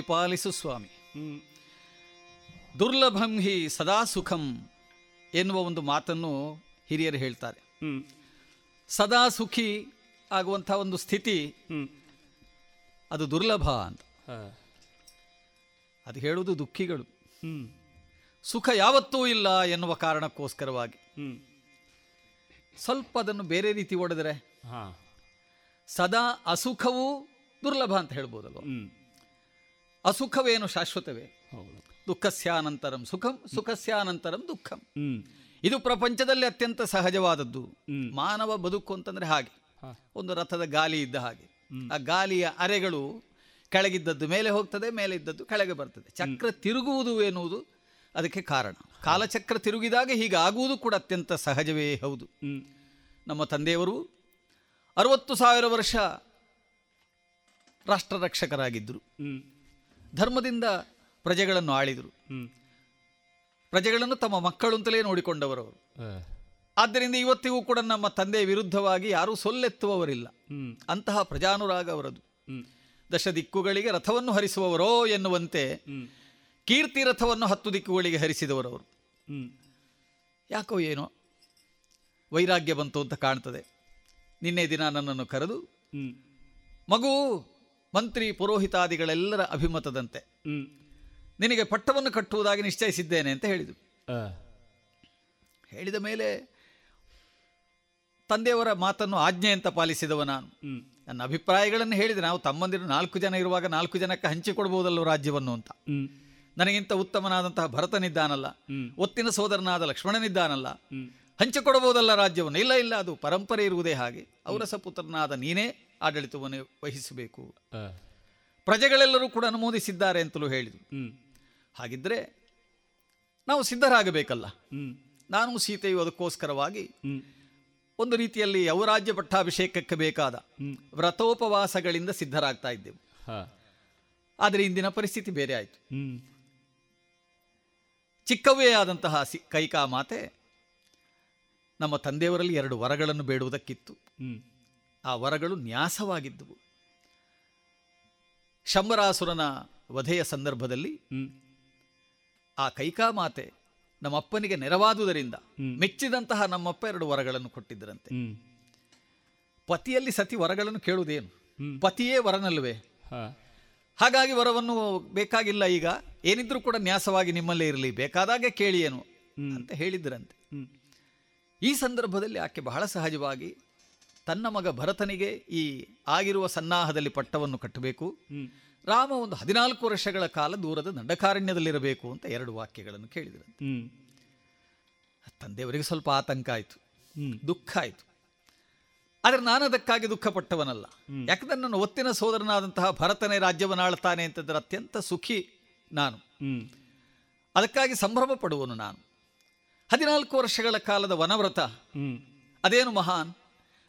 ಪರಿಪಾಲಿಸು ಸ್ವಾಮಿ. ದುರ್ಲಭಂ ಹಿ ಸದಾ ಸುಖಂ ಎನ್ನುವ ಒಂದು ಮಾತನ್ನು ಹಿರಿಯರು ಹೇಳ್ತಾರೆ. ಸದಾ ಸುಖಿ ಆಗುವಂಥ ಒಂದು ಸ್ಥಿತಿ ಅದು ದುರ್ಲಭ ಅಂತ. ಅದು ಹೇಳುವುದು ದುಃಖಿಗಳು. ಸುಖ ಯಾವತ್ತೂ ಇಲ್ಲ ಎನ್ನುವ ಕಾರಣಕ್ಕೋಸ್ಕರವಾಗಿ. ಸ್ವಲ್ಪ ಅದನ್ನು ಬೇರೆ ರೀತಿ ಒಡೆದರೆ ಸದಾ ಅಸುಖವೂ ದುರ್ಲಭ ಅಂತ ಹೇಳ್ಬೋದಲ್ವ? ಅಸುಖವೇನು ಶಾಶ್ವತವೇ? ದುಃಖಸ್ಯಾನಂತರಂ ಸುಖಂ ಸುಖಸ್ಯಾನಂತರಂ ದುಃಖಂ. ಇದು ಪ್ರಪಂಚದಲ್ಲಿ ಅತ್ಯಂತ ಸಹಜವಾದದ್ದು. ಮಾನವ ಬದುಕು ಅಂತಂದ್ರೆ ಹಾಗೆ. ಒಂದು ರಥದ ಗಾಲಿ ಇದ್ದ ಹಾಗೆ. ಆ ಗಾಲಿಯ ಅರೆಗಳು ಕೆಳಗಿದ್ದದ್ದು ಮೇಲೆ ಹೋಗ್ತದೆ ಮೇಲೆ ಇದ್ದದ್ದು ಕೆಳಗೆ ಬರ್ತದೆ. ಚಕ್ರ ತಿರುಗುವುದು ಎನ್ನುವುದು ಅದಕ್ಕೆ ಕಾರಣ. ಕಾಲಚಕ್ರ ತಿರುಗಿದಾಗ ಹೀಗಾಗುವುದು ಕೂಡ ಅತ್ಯಂತ ಸಹಜವೇ ಹೌದು. ನಮ್ಮ ತಂದೆಯವರು ಅರವತ್ತು ಸಾವಿರ ವರ್ಷ ರಾಷ್ಟ್ರ ರಕ್ಷಕರಾಗಿದ್ದರು ಧರ್ಮದಿಂದ ಪ್ರಜೆಗಳನ್ನು ಆಳಿದರು. ಪ್ರಜೆಗಳನ್ನು ತಮ್ಮ ಮಕ್ಕಳು ಅಂತಲೇ ನೋಡಿಕೊಂಡವರು ಅವರು. ಆದ್ದರಿಂದ ಇವತ್ತಿಗೂ ಕೂಡ ನಮ್ಮ ತಂದೆ ವಿರುದ್ಧವಾಗಿ ಯಾರೂ ಸೊಲ್ಲೆತ್ತುವವರಿಲ್ಲ. ಅಂತಹ ಪ್ರಜಾನುರಾಗ ಅವರದು. ದಶ ದಿಕ್ಕುಗಳಿಗೆ ರಥವನ್ನು ಹರಿಸುವವರೋ ಎನ್ನುವಂತೆ ಕೀರ್ತಿ ರಥವನ್ನು ಹತ್ತು ದಿಕ್ಕುಗಳಿಗೆ ಹರಿಸಿದವರವರು ಯಾಕೋ ಏನೋ ವೈರಾಗ್ಯ ಬಂತು ಅಂತ ಕಾಣ್ತದೆ. ನಿನ್ನೆ ದಿನ ನನ್ನನ್ನು ಕರೆದು ಮಗು ಮಂತ್ರಿ ಪುರೋಹಿತಾದಿಗಳೆಲ್ಲರ ಅಭಿಮತದಂತೆ. ನಿನಗೆ ಪಟ್ಟವನ್ನು ಕಟ್ಟುವುದಾಗಿ ನಿಶ್ಚಯಿಸಿದ್ದೇನೆ ಅಂತ ಹೇಳಿದರು. ಹೇಳಿದ ಮೇಲೆ ತಂದೆಯವರ ಮಾತನ್ನು ಆಜ್ಞೆ ಅಂತ ಪಾಲಿಸಿದವ ನಾನು. ನನ್ನ ಅಭಿಪ್ರಾಯಗಳನ್ನು ಹೇಳಿದೆ. ನಾವು ತಮ್ಮಂದಿರು ನಾಲ್ಕು ಜನ ಇರುವಾಗ ನಾಲ್ಕು ಜನಕ್ಕೆ ಹಂಚಿಕೊಡ್ಬೋದಲ್ಲೋ ರಾಜ್ಯವನ್ನು ಅಂತ. ನನಗಿಂತ ಉತ್ತಮನಾದಂತಹ ಭರತನಿದ್ದಾನಲ್ಲ. ಒತ್ತಿನ ಸೋದರನಾದ ಲಕ್ಷ್ಮಣನಿದ್ದಾನಲ್ಲ. ಹಂಚಿಕೊಡಬಹುದಲ್ಲ ರಾಜ್ಯವನ್ನು? ಇಲ್ಲ ಇಲ್ಲ ಅದು ಪರಂಪರೆ ಇರುವುದೇ ಹಾಗೆ. ಔರಸ ಪುತ್ರನಾದ ನೀನೇ ಆಡಳಿತವನ್ನು ವಹಿಸಬೇಕು. ಪ್ರಜೆಗಳೆಲ್ಲರೂ ಕೂಡ ಅನುಮೋದಿಸಿದ್ದಾರೆ ಅಂತಲೂ ಹೇಳಿದರು. ಹಾಗಿದ್ರೆ ನಾವು ಸಿದ್ಧರಾಗಬೇಕಲ್ಲ. ನಾನು ಸೀತೆಯು ಅದಕ್ಕೋಸ್ಕರವಾಗಿ ಒಂದು ರೀತಿಯಲ್ಲಿ ಯವರಾಜ್ಯ ಪಟ್ಟಾಭಿಷೇಕಕ್ಕೆ ಬೇಕಾದ ವ್ರತೋಪವಾಸಗಳಿಂದ ಸಿದ್ಧರಾಗ್ತಾ ಇದ್ದೆವು. ಆದರೆ ಇಂದಿನ ಪರಿಸ್ಥಿತಿ ಬೇರೆ ಆಯಿತು. ಚಿಕ್ಕವೇ ಆದಂತಹ ಸಿ ಕೈಕಾ ಮಾತೆ ನಮ್ಮ ತಂದೆಯವರಲ್ಲಿ ಎರಡು ವರಗಳನ್ನು ಬೇಡುವುದಕ್ಕಿತ್ತು. ಆ ವರಗಳು ನ್ಯಾಸವಾಗಿದ್ದವು. ಶಂಬರಾಸುರನ ವಧೆಯ ಸಂದರ್ಭದಲ್ಲಿ ಆ ಕೈಕಾ ಮಾತೆ ನಮ್ಮಪ್ಪನಿಗೆ ನೆರವಾದುದರಿಂದ ಮೆಚ್ಚಿದಂತಹ ನಮ್ಮಪ್ಪ ಎರಡು ವರಗಳನ್ನು ಕೊಟ್ಟಿದ್ದರಂತೆ. ಪತಿಯಲ್ಲಿ ಸತಿ ವರಗಳನ್ನು ಕೇಳುವುದೇನು? ಪತಿಯೇ ವರನಲ್ವೇ? ಹಾಗಾಗಿ ವರವನ್ನು ಬೇಕಾಗಿಲ್ಲ ಈಗ. ಏನಿದ್ರೂ ಕೂಡ ನ್ಯಾಸವಾಗಿ ನಿಮ್ಮಲ್ಲೇ ಇರಲಿ ಬೇಕಾದಾಗೆ ಕೇಳಿ ಏನು ಅಂತ ಹೇಳಿದ್ರಂತೆ ಈ ಸಂದರ್ಭದಲ್ಲಿ ಆಕೆ ಬಹಳ ಸಹಜವಾಗಿ ತನ್ನ ಮಗ ಭರತನಿಗೆ ಈ ಆಗಿರುವ ಸನ್ನಾಹದಲ್ಲಿ ಪಟ್ಟವನ್ನು ಕಟ್ಟಬೇಕು. ರಾಮ ಒಂದು ಹದಿನಾಲ್ಕು ವರ್ಷಗಳ ಕಾಲ ದೂರದ ದಂಡಕಾರಣ್ಯದಲ್ಲಿರಬೇಕು ಅಂತ ಎರಡು ವಾಕ್ಯಗಳನ್ನು ಕೇಳಿದ್ರಂತೆ. ತಂದೆಯವರಿಗೆ ಸ್ವಲ್ಪ ಆತಂಕ ಆಯಿತು. ದುಃಖ ಆಯಿತು. ಆದರೆ ನಾನು ಅದಕ್ಕಾಗಿ ದುಃಖಪಟ್ಟವನಲ್ಲ. ಯಾಕಂದ್ರೆ ನನ್ನ ಒತ್ತಿನ ಸೋದರನಾದಂತಹ ಭರತನೇ ರಾಜ್ಯವನ್ನು ಆಳ್ತಾನೆ ಅಂತಂದ್ರೆ ಅತ್ಯಂತ ಸುಖಿ ನಾನು. ಅದಕ್ಕಾಗಿ ಸಂಭ್ರಮ ಪಡುವನು ನಾನು. ಹದಿನಾಲ್ಕು ವರ್ಷಗಳ ಕಾಲದ ವನವ್ರತ. ಅದೇನು ಮಹಾನ್?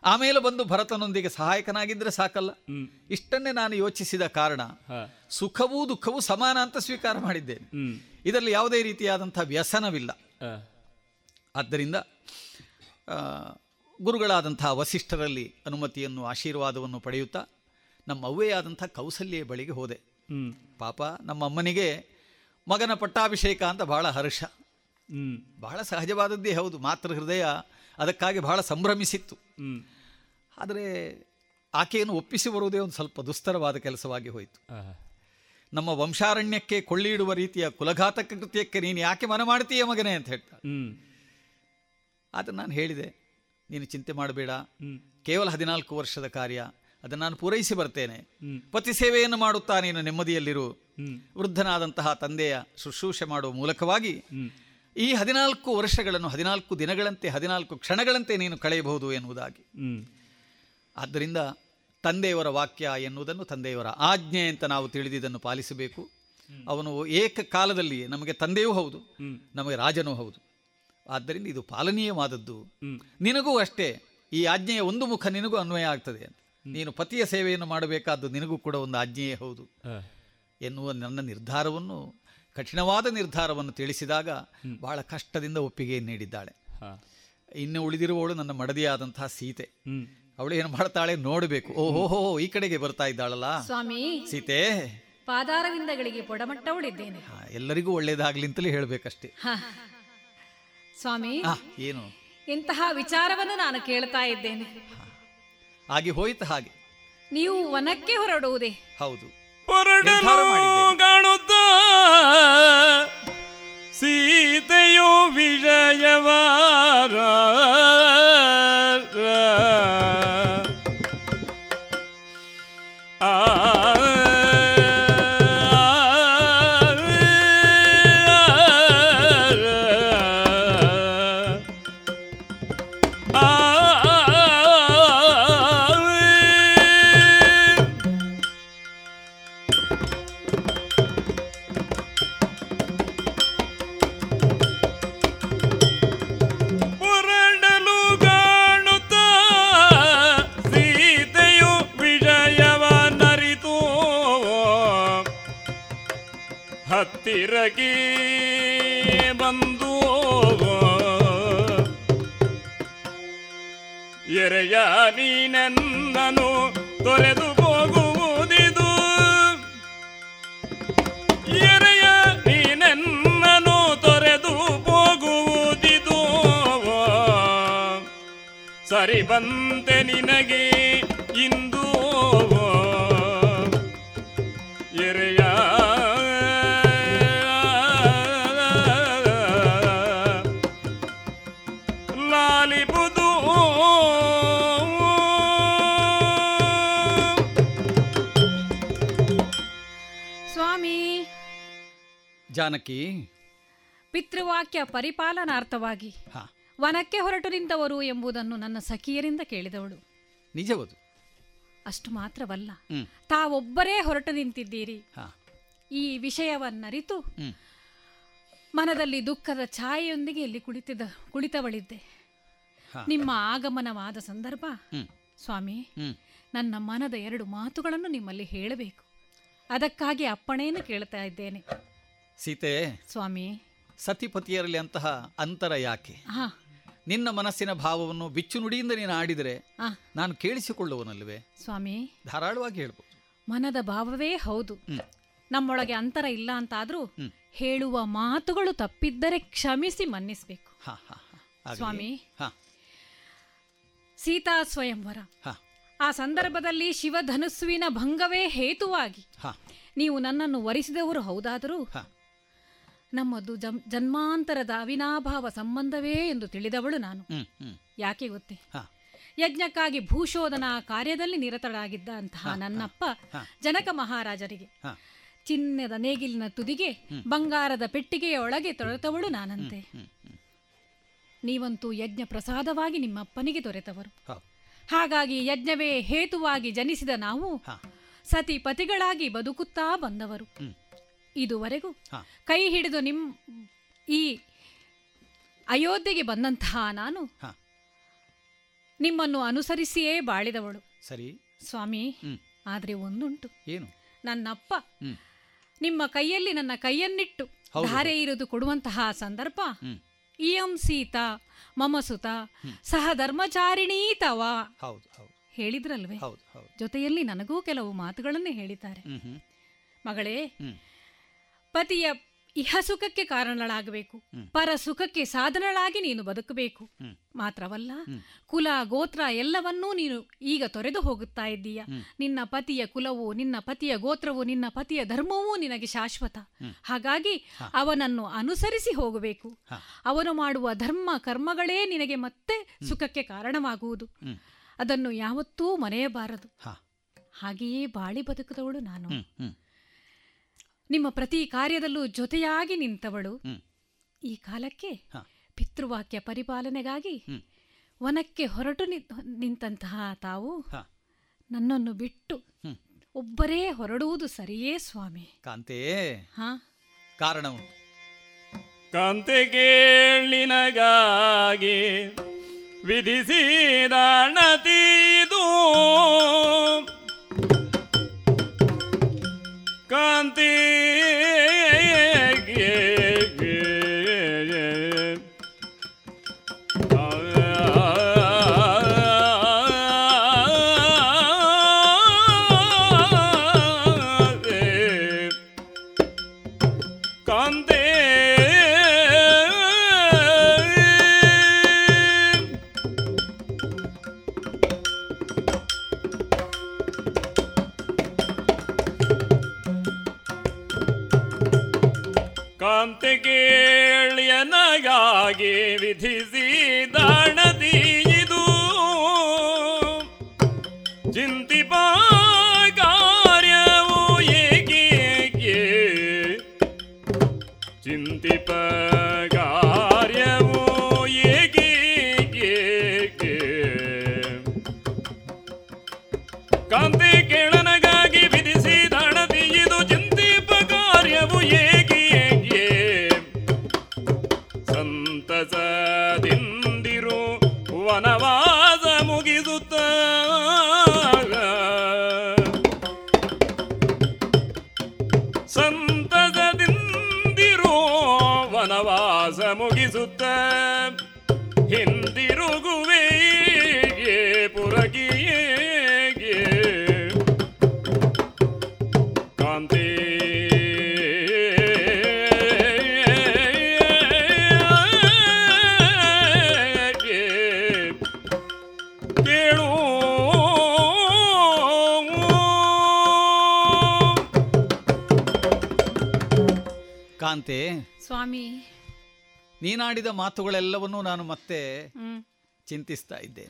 ಆಮೇಲೆ ಬಂದು ಭರತನೊಂದಿಗೆ ಸಹಾಯಕನಾಗಿದ್ದರೆ ಸಾಕಲ್ಲ. ಇಷ್ಟನ್ನೇ ನಾನು ಯೋಚಿಸಿದ ಕಾರಣ ಸುಖವೂ ದುಃಖವೂ ಸಮಾನ ಅಂತ ಸ್ವೀಕಾರ ಮಾಡಿದ್ದೇನೆ. ಇದರಲ್ಲಿ ಯಾವುದೇ ರೀತಿಯಾದಂಥ ವ್ಯಸನವಿಲ್ಲ. ಆದ್ದರಿಂದ ಗುರುಗಳಾದಂಥ ವಸಿಷ್ಠರಲ್ಲಿ ಅನುಮತಿಯನ್ನು ಆಶೀರ್ವಾದವನ್ನು ಪಡೆಯುತ್ತಾ ನಮ್ಮ ಅವ್ವೆಯಾದಂಥ ಕೌಸಲ್ಯ ಬಳಿಗೆ ಹೋದೆ. ಪಾಪ ನಮ್ಮ ಅಮ್ಮನಿಗೆ ಮಗನ ಪಟ್ಟಾಭಿಷೇಕ ಅಂತ ಬಹಳ ಹರ್ಷ. ಬಹಳ ಸಹಜವಾದದ್ದೇ ಹೌದು. ಮಾತೃ ಹೃದಯ ಅದಕ್ಕಾಗಿ ಬಹಳ ಸಂಭ್ರಮಿಸಿತ್ತು. ಆದರೆ ಆಕೆಯನ್ನು ಒಪ್ಪಿಸಿ ಬರುವುದೇ ಒಂದು ಸ್ವಲ್ಪ ದುಸ್ತರವಾದ ಕೆಲಸವಾಗಿ ಹೋಯಿತು. ನಮ್ಮ ವಂಶಾರಣ್ಯಕ್ಕೆ ಕೊಳ್ಳಿಡುವ ರೀತಿಯ ಕುಲಘಾತಕ ಕೃತ್ಯಕ್ಕೆ ನೀನು ಯಾಕೆ ಮನ ಮಾಡ್ತೀಯ ಮಗನೇ ಅಂತ ಹೇಳ್ತ. ಆದರೆ ನಾನು ಹೇಳಿದೆ ನೀನು ಚಿಂತೆ ಮಾಡಬೇಡ. ಕೇವಲ ಹದಿನಾಲ್ಕು ವರ್ಷದ ಕಾರ್ಯ. ಅದನ್ನು ನಾನು ಪೂರೈಸಿ ಬರ್ತೇನೆ. ಪತಿ ಸೇವೆಯನ್ನು ಮಾಡುತ್ತಾ ನೀನು ನೆಮ್ಮದಿಯಲ್ಲಿರು. ವೃದ್ಧನಾದಂತಹ ತಂದೆಯ ಶುಶ್ರೂಷೆ ಮಾಡುವ ಮೂಲಕವಾಗಿ ಈ ಹದಿನಾಲ್ಕು ವರ್ಷಗಳನ್ನು ಹದಿನಾಲ್ಕು ದಿನಗಳಂತೆ ಹದಿನಾಲ್ಕು ಕ್ಷಣಗಳಂತೆ ನೀನು ಕಳೆಯಬಹುದು ಎನ್ನುವುದಾಗಿ. ಆದ್ದರಿಂದ ತಂದೆಯವರ ವಾಕ್ಯ ಎನ್ನುವುದನ್ನು ತಂದೆಯವರ ಆಜ್ಞೆ ಅಂತ ನಾವು ತಿಳಿದಿದ್ದನ್ನು ಪಾಲಿಸಬೇಕು. ಅವನು ಏಕಕಾಲದಲ್ಲಿ ನಮಗೆ ತಂದೆಯೂ ಹೌದು ನಮಗೆ ರಾಜನೂ ಹೌದು. ಆದ್ದರಿಂದ ಇದು ಪಾಲನೀಯವಾದದ್ದು. ನಿನಗೂ ಅಷ್ಟೇ ಈ ಆಜ್ಞೆಯ ಒಂದು ಮುಖ ನಿನಗೂ ಅನ್ವಯ ಆಗ್ತದೆ ಅಂತ. ನೀನು ಪತಿಯ ಸೇವೆಯನ್ನು ಮಾಡಬೇಕಾದ್ದು ನಿನಗೂ ಕೂಡ ಒಂದು ಆಜ್ಞೆಯೇ ಹೌದು ಎನ್ನುವ ನನ್ನ ನಿರ್ಧಾರವನ್ನು ಕಠಿಣವಾದ ನಿರ್ಧಾರವನ್ನು ತಿಳಿಸಿದಾಗ ಬಹಳ ಕಷ್ಟದಿಂದ ಒಪ್ಪಿಗೆ ನೀಡಿದ್ದಾಳೆ. ಇನ್ನು ಉಳಿದಿರುವವಳು ನನ್ನ ಮಡದಿಯಾದಂತಹ ಸೀತೆ. ಅವಳು ಏನು ಮಾಡ್ತಾಳೆ ನೋಡಬೇಕು. ಓಹೋ ಈ ಕಡೆಗೆ ಬರ್ತಾ ಇದ್ದಾಳಲ್ಲ? ಸ್ವಾಮಿ. ಸೀತೆ. ಪಾದಾರವಿಂದಗಳಿಗೆ ಪೊಡಮಟ್ಟವಳಿದ್ದೇನೆ ಎಲ್ಲರಿಗೂ ಒಳ್ಳೇದಾಗ್ಲಿ ಅಂತಲೇ ಹೇಳಬೇಕಷ್ಟೇ. ಹ. ಸ್ವಾಮಿ. ಏನು? ಇಂತಹ ವಿಚಾರವನ್ನು ನಾನು ಕೇಳ್ತಾ ಇದ್ದೇನೆ. ಆಗಿ ಹೋಯ್ತು ಹಾಗೆ. ನೀವು ವನಕ್ಕೆ ಹೊರಡುವುದೇ? ಹೌದು. ಹೊರಡಲು ಕಾಣುತ್ತ ಸೀತೆಯು ವಿಜಯವಾರ ಸರಿ ಬಂತೆ ನಿನಗೆ ಇಂದು ಎರೆಯ ಲಾಲಿಬುದು ಸ್ವಾಮಿ ಜಾನಕಿ ಪಿತೃವಾಕ್ಯ ಪರಿಪಾಲನಾರ್ಥವಾಗಿ ಹಾ. ವನಕ್ಕೆ ಹೊರಟು ನಿಂತವರು ಎಂಬುದನ್ನು ನನ್ನ ಸಖಿಯರಿಂದ ಕೇಳಿದವಳು. ನಿಜವದು. ಅಷ್ಟು ಮಾತ್ರವಲ್ಲ ತಾವೊಬ್ಬರೇ ಹೊರಟು ನಿಂತಿದ್ದೀರಿ. ಈ ವಿಷಯವನ್ನರಿತು ಮನದಲ್ಲಿ ದುಃಖದ ಛಾಯೆಯೊಂದಿಗೆ ಇಲ್ಲಿ ಕುಳಿತಿದ್ದ ಕುಳಿತವಳಿದ್ದೆ. ನಿಮ್ಮ ಆಗಮನವಾದ ಸಂದರ್ಭ. ಸ್ವಾಮಿ ನನ್ನ ಮನದ ಎರಡು ಮಾತುಗಳನ್ನು ನಿಮ್ಮಲ್ಲಿ ಹೇಳಬೇಕು. ಅದಕ್ಕಾಗಿ ಅಪ್ಪಣೆಯನ್ನು ಕೇಳ್ತಾ ಇದ್ದೇನೆ. ಸೀತೆ ಸ್ವಾಮಿ. ಸತಿಪತಿಯರಲ್ಲಿ ಅಂತಹ ಅಂತರ ಯಾಕೆ? ಹಾ. ನಿನ್ನ ಮನಸ್ಸಿನ ಭಾವವನ್ನು ಬಿಚ್ಚು ನುಡಿಯಿಂದ ನೀನು ಆಡಿದರೆ. ನಾನು ಕೇಳಿಸಿಕೊಳ್ಳುವನಲ್ವೇ ಸ್ವಾಮಿ. ಧಾರಾಳವಾಗಿ ಹೇಳ್ಬೋದು ಮನದ ಭಾವವೇ ಹೌದು. ನಮ್ಮೊಳಗೆ ಅಂತರ ಇಲ್ಲ ಅಂತಾದ್ರೂ. ಹೇಳುವ ಮಾತುಗಳು ತಪ್ಪಿದ್ದರೆ ಕ್ಷಮಿಸಿ ಮನ್ನಿಸ್ಬೇಕು. ಸ್ವಾಮಿ. ಹಾ. ಸೀತಾ ಸ್ವಯಂವರ. ಆ ಸಂದರ್ಭದಲ್ಲಿ ಶಿವಧನುಸ್ಸುವಿನ ಭಂಗವೇ ಹೇತುವಾಗಿ. ಹಾ. ನೀವು ನನ್ನನ್ನು ವರಿಸಿದವರು ಹೌದಾದರೂ. ನಮ್ಮದು ಜಮ್ ಜನ್ಮಾಂತರದ ಅವಿನಾಭಾವ ಸಂಬಂಧವೇ ಎಂದು ತಿಳಿದವಳು ನಾನು. ಯಾಕೆ ಗೊತ್ತೇ? ಯಜ್ಞಕ್ಕಾಗಿ ಭೂಶೋಧನಾ ಕಾರ್ಯದಲ್ಲಿ ನಿರತಳಾಗಿದ್ದ ಅಂತಹ ನನ್ನಪ್ಪ ಜನಕ ಮಹಾರಾಜರಿಗೆ ಚಿನ್ನದ ನೇಗಿಲಿನ ತುದಿಗೆ ಬಂಗಾರದ ಪೆಟ್ಟಿಗೆಯ ಒಳಗೆ ತೊರೆತವಳು ನಾನಂತೆ. ನೀವಂತೂ ಯಜ್ಞ ಪ್ರಸಾದವಾಗಿ ನಿಮ್ಮಪ್ಪನಿಗೆ ದೊರೆತವರು. ಹಾಗಾಗಿ ಯಜ್ಞವೇ ಹೇತುವಾಗಿ ಜನಿಸಿದ ನಾವು. ಸತಿ ಪತಿಗಳಾಗಿ ಬದುಕುತ್ತಾ ಬಂದವರು. ಇದುವರೆಗೂ ಕೈ ಹಿಡಿದು ನಿಮ್ ಈ ಅಯೋಧ್ಯೆಗೆ ಬಂದಂತಹ ನಾನು ನಿಮ್ಮನ್ನು ಅನುಸರಿಸಿಯೇ ಬಾಳಿದವಳು. ಸರಿ. ಸ್ವಾಮಿ. ಆದ್ರೆ ಒಂದುಂಟು. ಏನು? ನನ್ನಪ್ಪ ನಿಮ್ಮ ಕೈಯಲ್ಲಿ ನನ್ನ ಕೈಯನ್ನಿಟ್ಟು. ಧಾರೆ ಇರುವುದು ಕೊಡುವಂತಹ ಸಂದರ್ಭ. ಇಯಂ ಸೀತಾ ಮಮಸುತ ಸಹ ಧರ್ಮಚಾರಿಣೀತವ ಹೇಳಿದ್ರಲ್ವೇ? ಜೊತೆಯಲ್ಲಿ ನನಗೂ ಕೆಲವು ಮಾತುಗಳನ್ನೇ ಹೇಳಿದ್ದಾರೆ. ಮಗಳೇ. ಪತಿಯ ಇಹ ಸುಖಕ್ಕೆ ಕಾರಣಳಾಗಬೇಕು. ಪರ ಸುಖಕ್ಕೆ ಸಾಧನಳಾಗಿ ನೀನು ಬದುಕಬೇಕು. ಮಾತ್ರವಲ್ಲ ಕುಲ ಗೋತ್ರ ಎಲ್ಲವನ್ನೂ ನೀನು ಈಗ ತೊರೆದು ಹೋಗುತ್ತಾ ಇದ್ದೀಯ? ನಿನ್ನ ಪತಿಯ ಕುಲವು ನಿನ್ನ ಪತಿಯ ಗೋತ್ರವು ನಿನ್ನ ಪತಿಯ ಧರ್ಮವೂ ನಿನಗೆ ಶಾಶ್ವತ. ಹಾಗಾಗಿ ಅವನನ್ನು ಅನುಸರಿಸಿ ಹೋಗಬೇಕು. ಅವನು ಮಾಡುವ ಧರ್ಮ ಕರ್ಮಗಳೇ ನಿನಗೆ ಮತ್ತೆ ಸುಖಕ್ಕೆ ಕಾರಣವಾಗುವುದು. ಅದನ್ನು ಯಾವತ್ತೂ ಮರೆಯಬಾರದು. ಹಾಗೆಯೇ ಬಾಳಿ ಬದುಕದವಳು ನಾನು. ನಿಮ್ಮ ಪ್ರತಿ ಕಾರ್ಯದಲ್ಲೂ ಜೊತೆಯಾಗಿ ನಿಂತವಳು ಈ ಕಾಲಕ್ಕೆ ಹಾ. ಪಿತೃವಾಕ್ಯ ಪರಿಪಾಲನೆಗಾಗಿ. ವನಕ್ಕೆ ಹೊರಟು ನಿಂತಹ ತಾವು ಹಾ. ನನ್ನನ್ನು ಬಿಟ್ಟು. ಒಬ್ಬರೇ ಹೊರಡುವುದು ಸರಿಯೇ ಸ್ವಾಮಿ ಕಾಂತೆ ಹಾ ಕಾರಣ ಉಂಟು ಕಾಂತೆ ಕೇಳಿನಗಾಗಿ ವಿಧಿಸಿದಣತೀದು ಕಾಂತೆ ಕಾಂತೆ ಸ್ವಾಮಿ. ನೀನಾಡಿದ ಮಾತುಗಳೆಲ್ಲವನ್ನೂ ನಾನು ಮತ್ತೆ ಚಿಂತಿಸ್ತಾ ಇದ್ದೆ.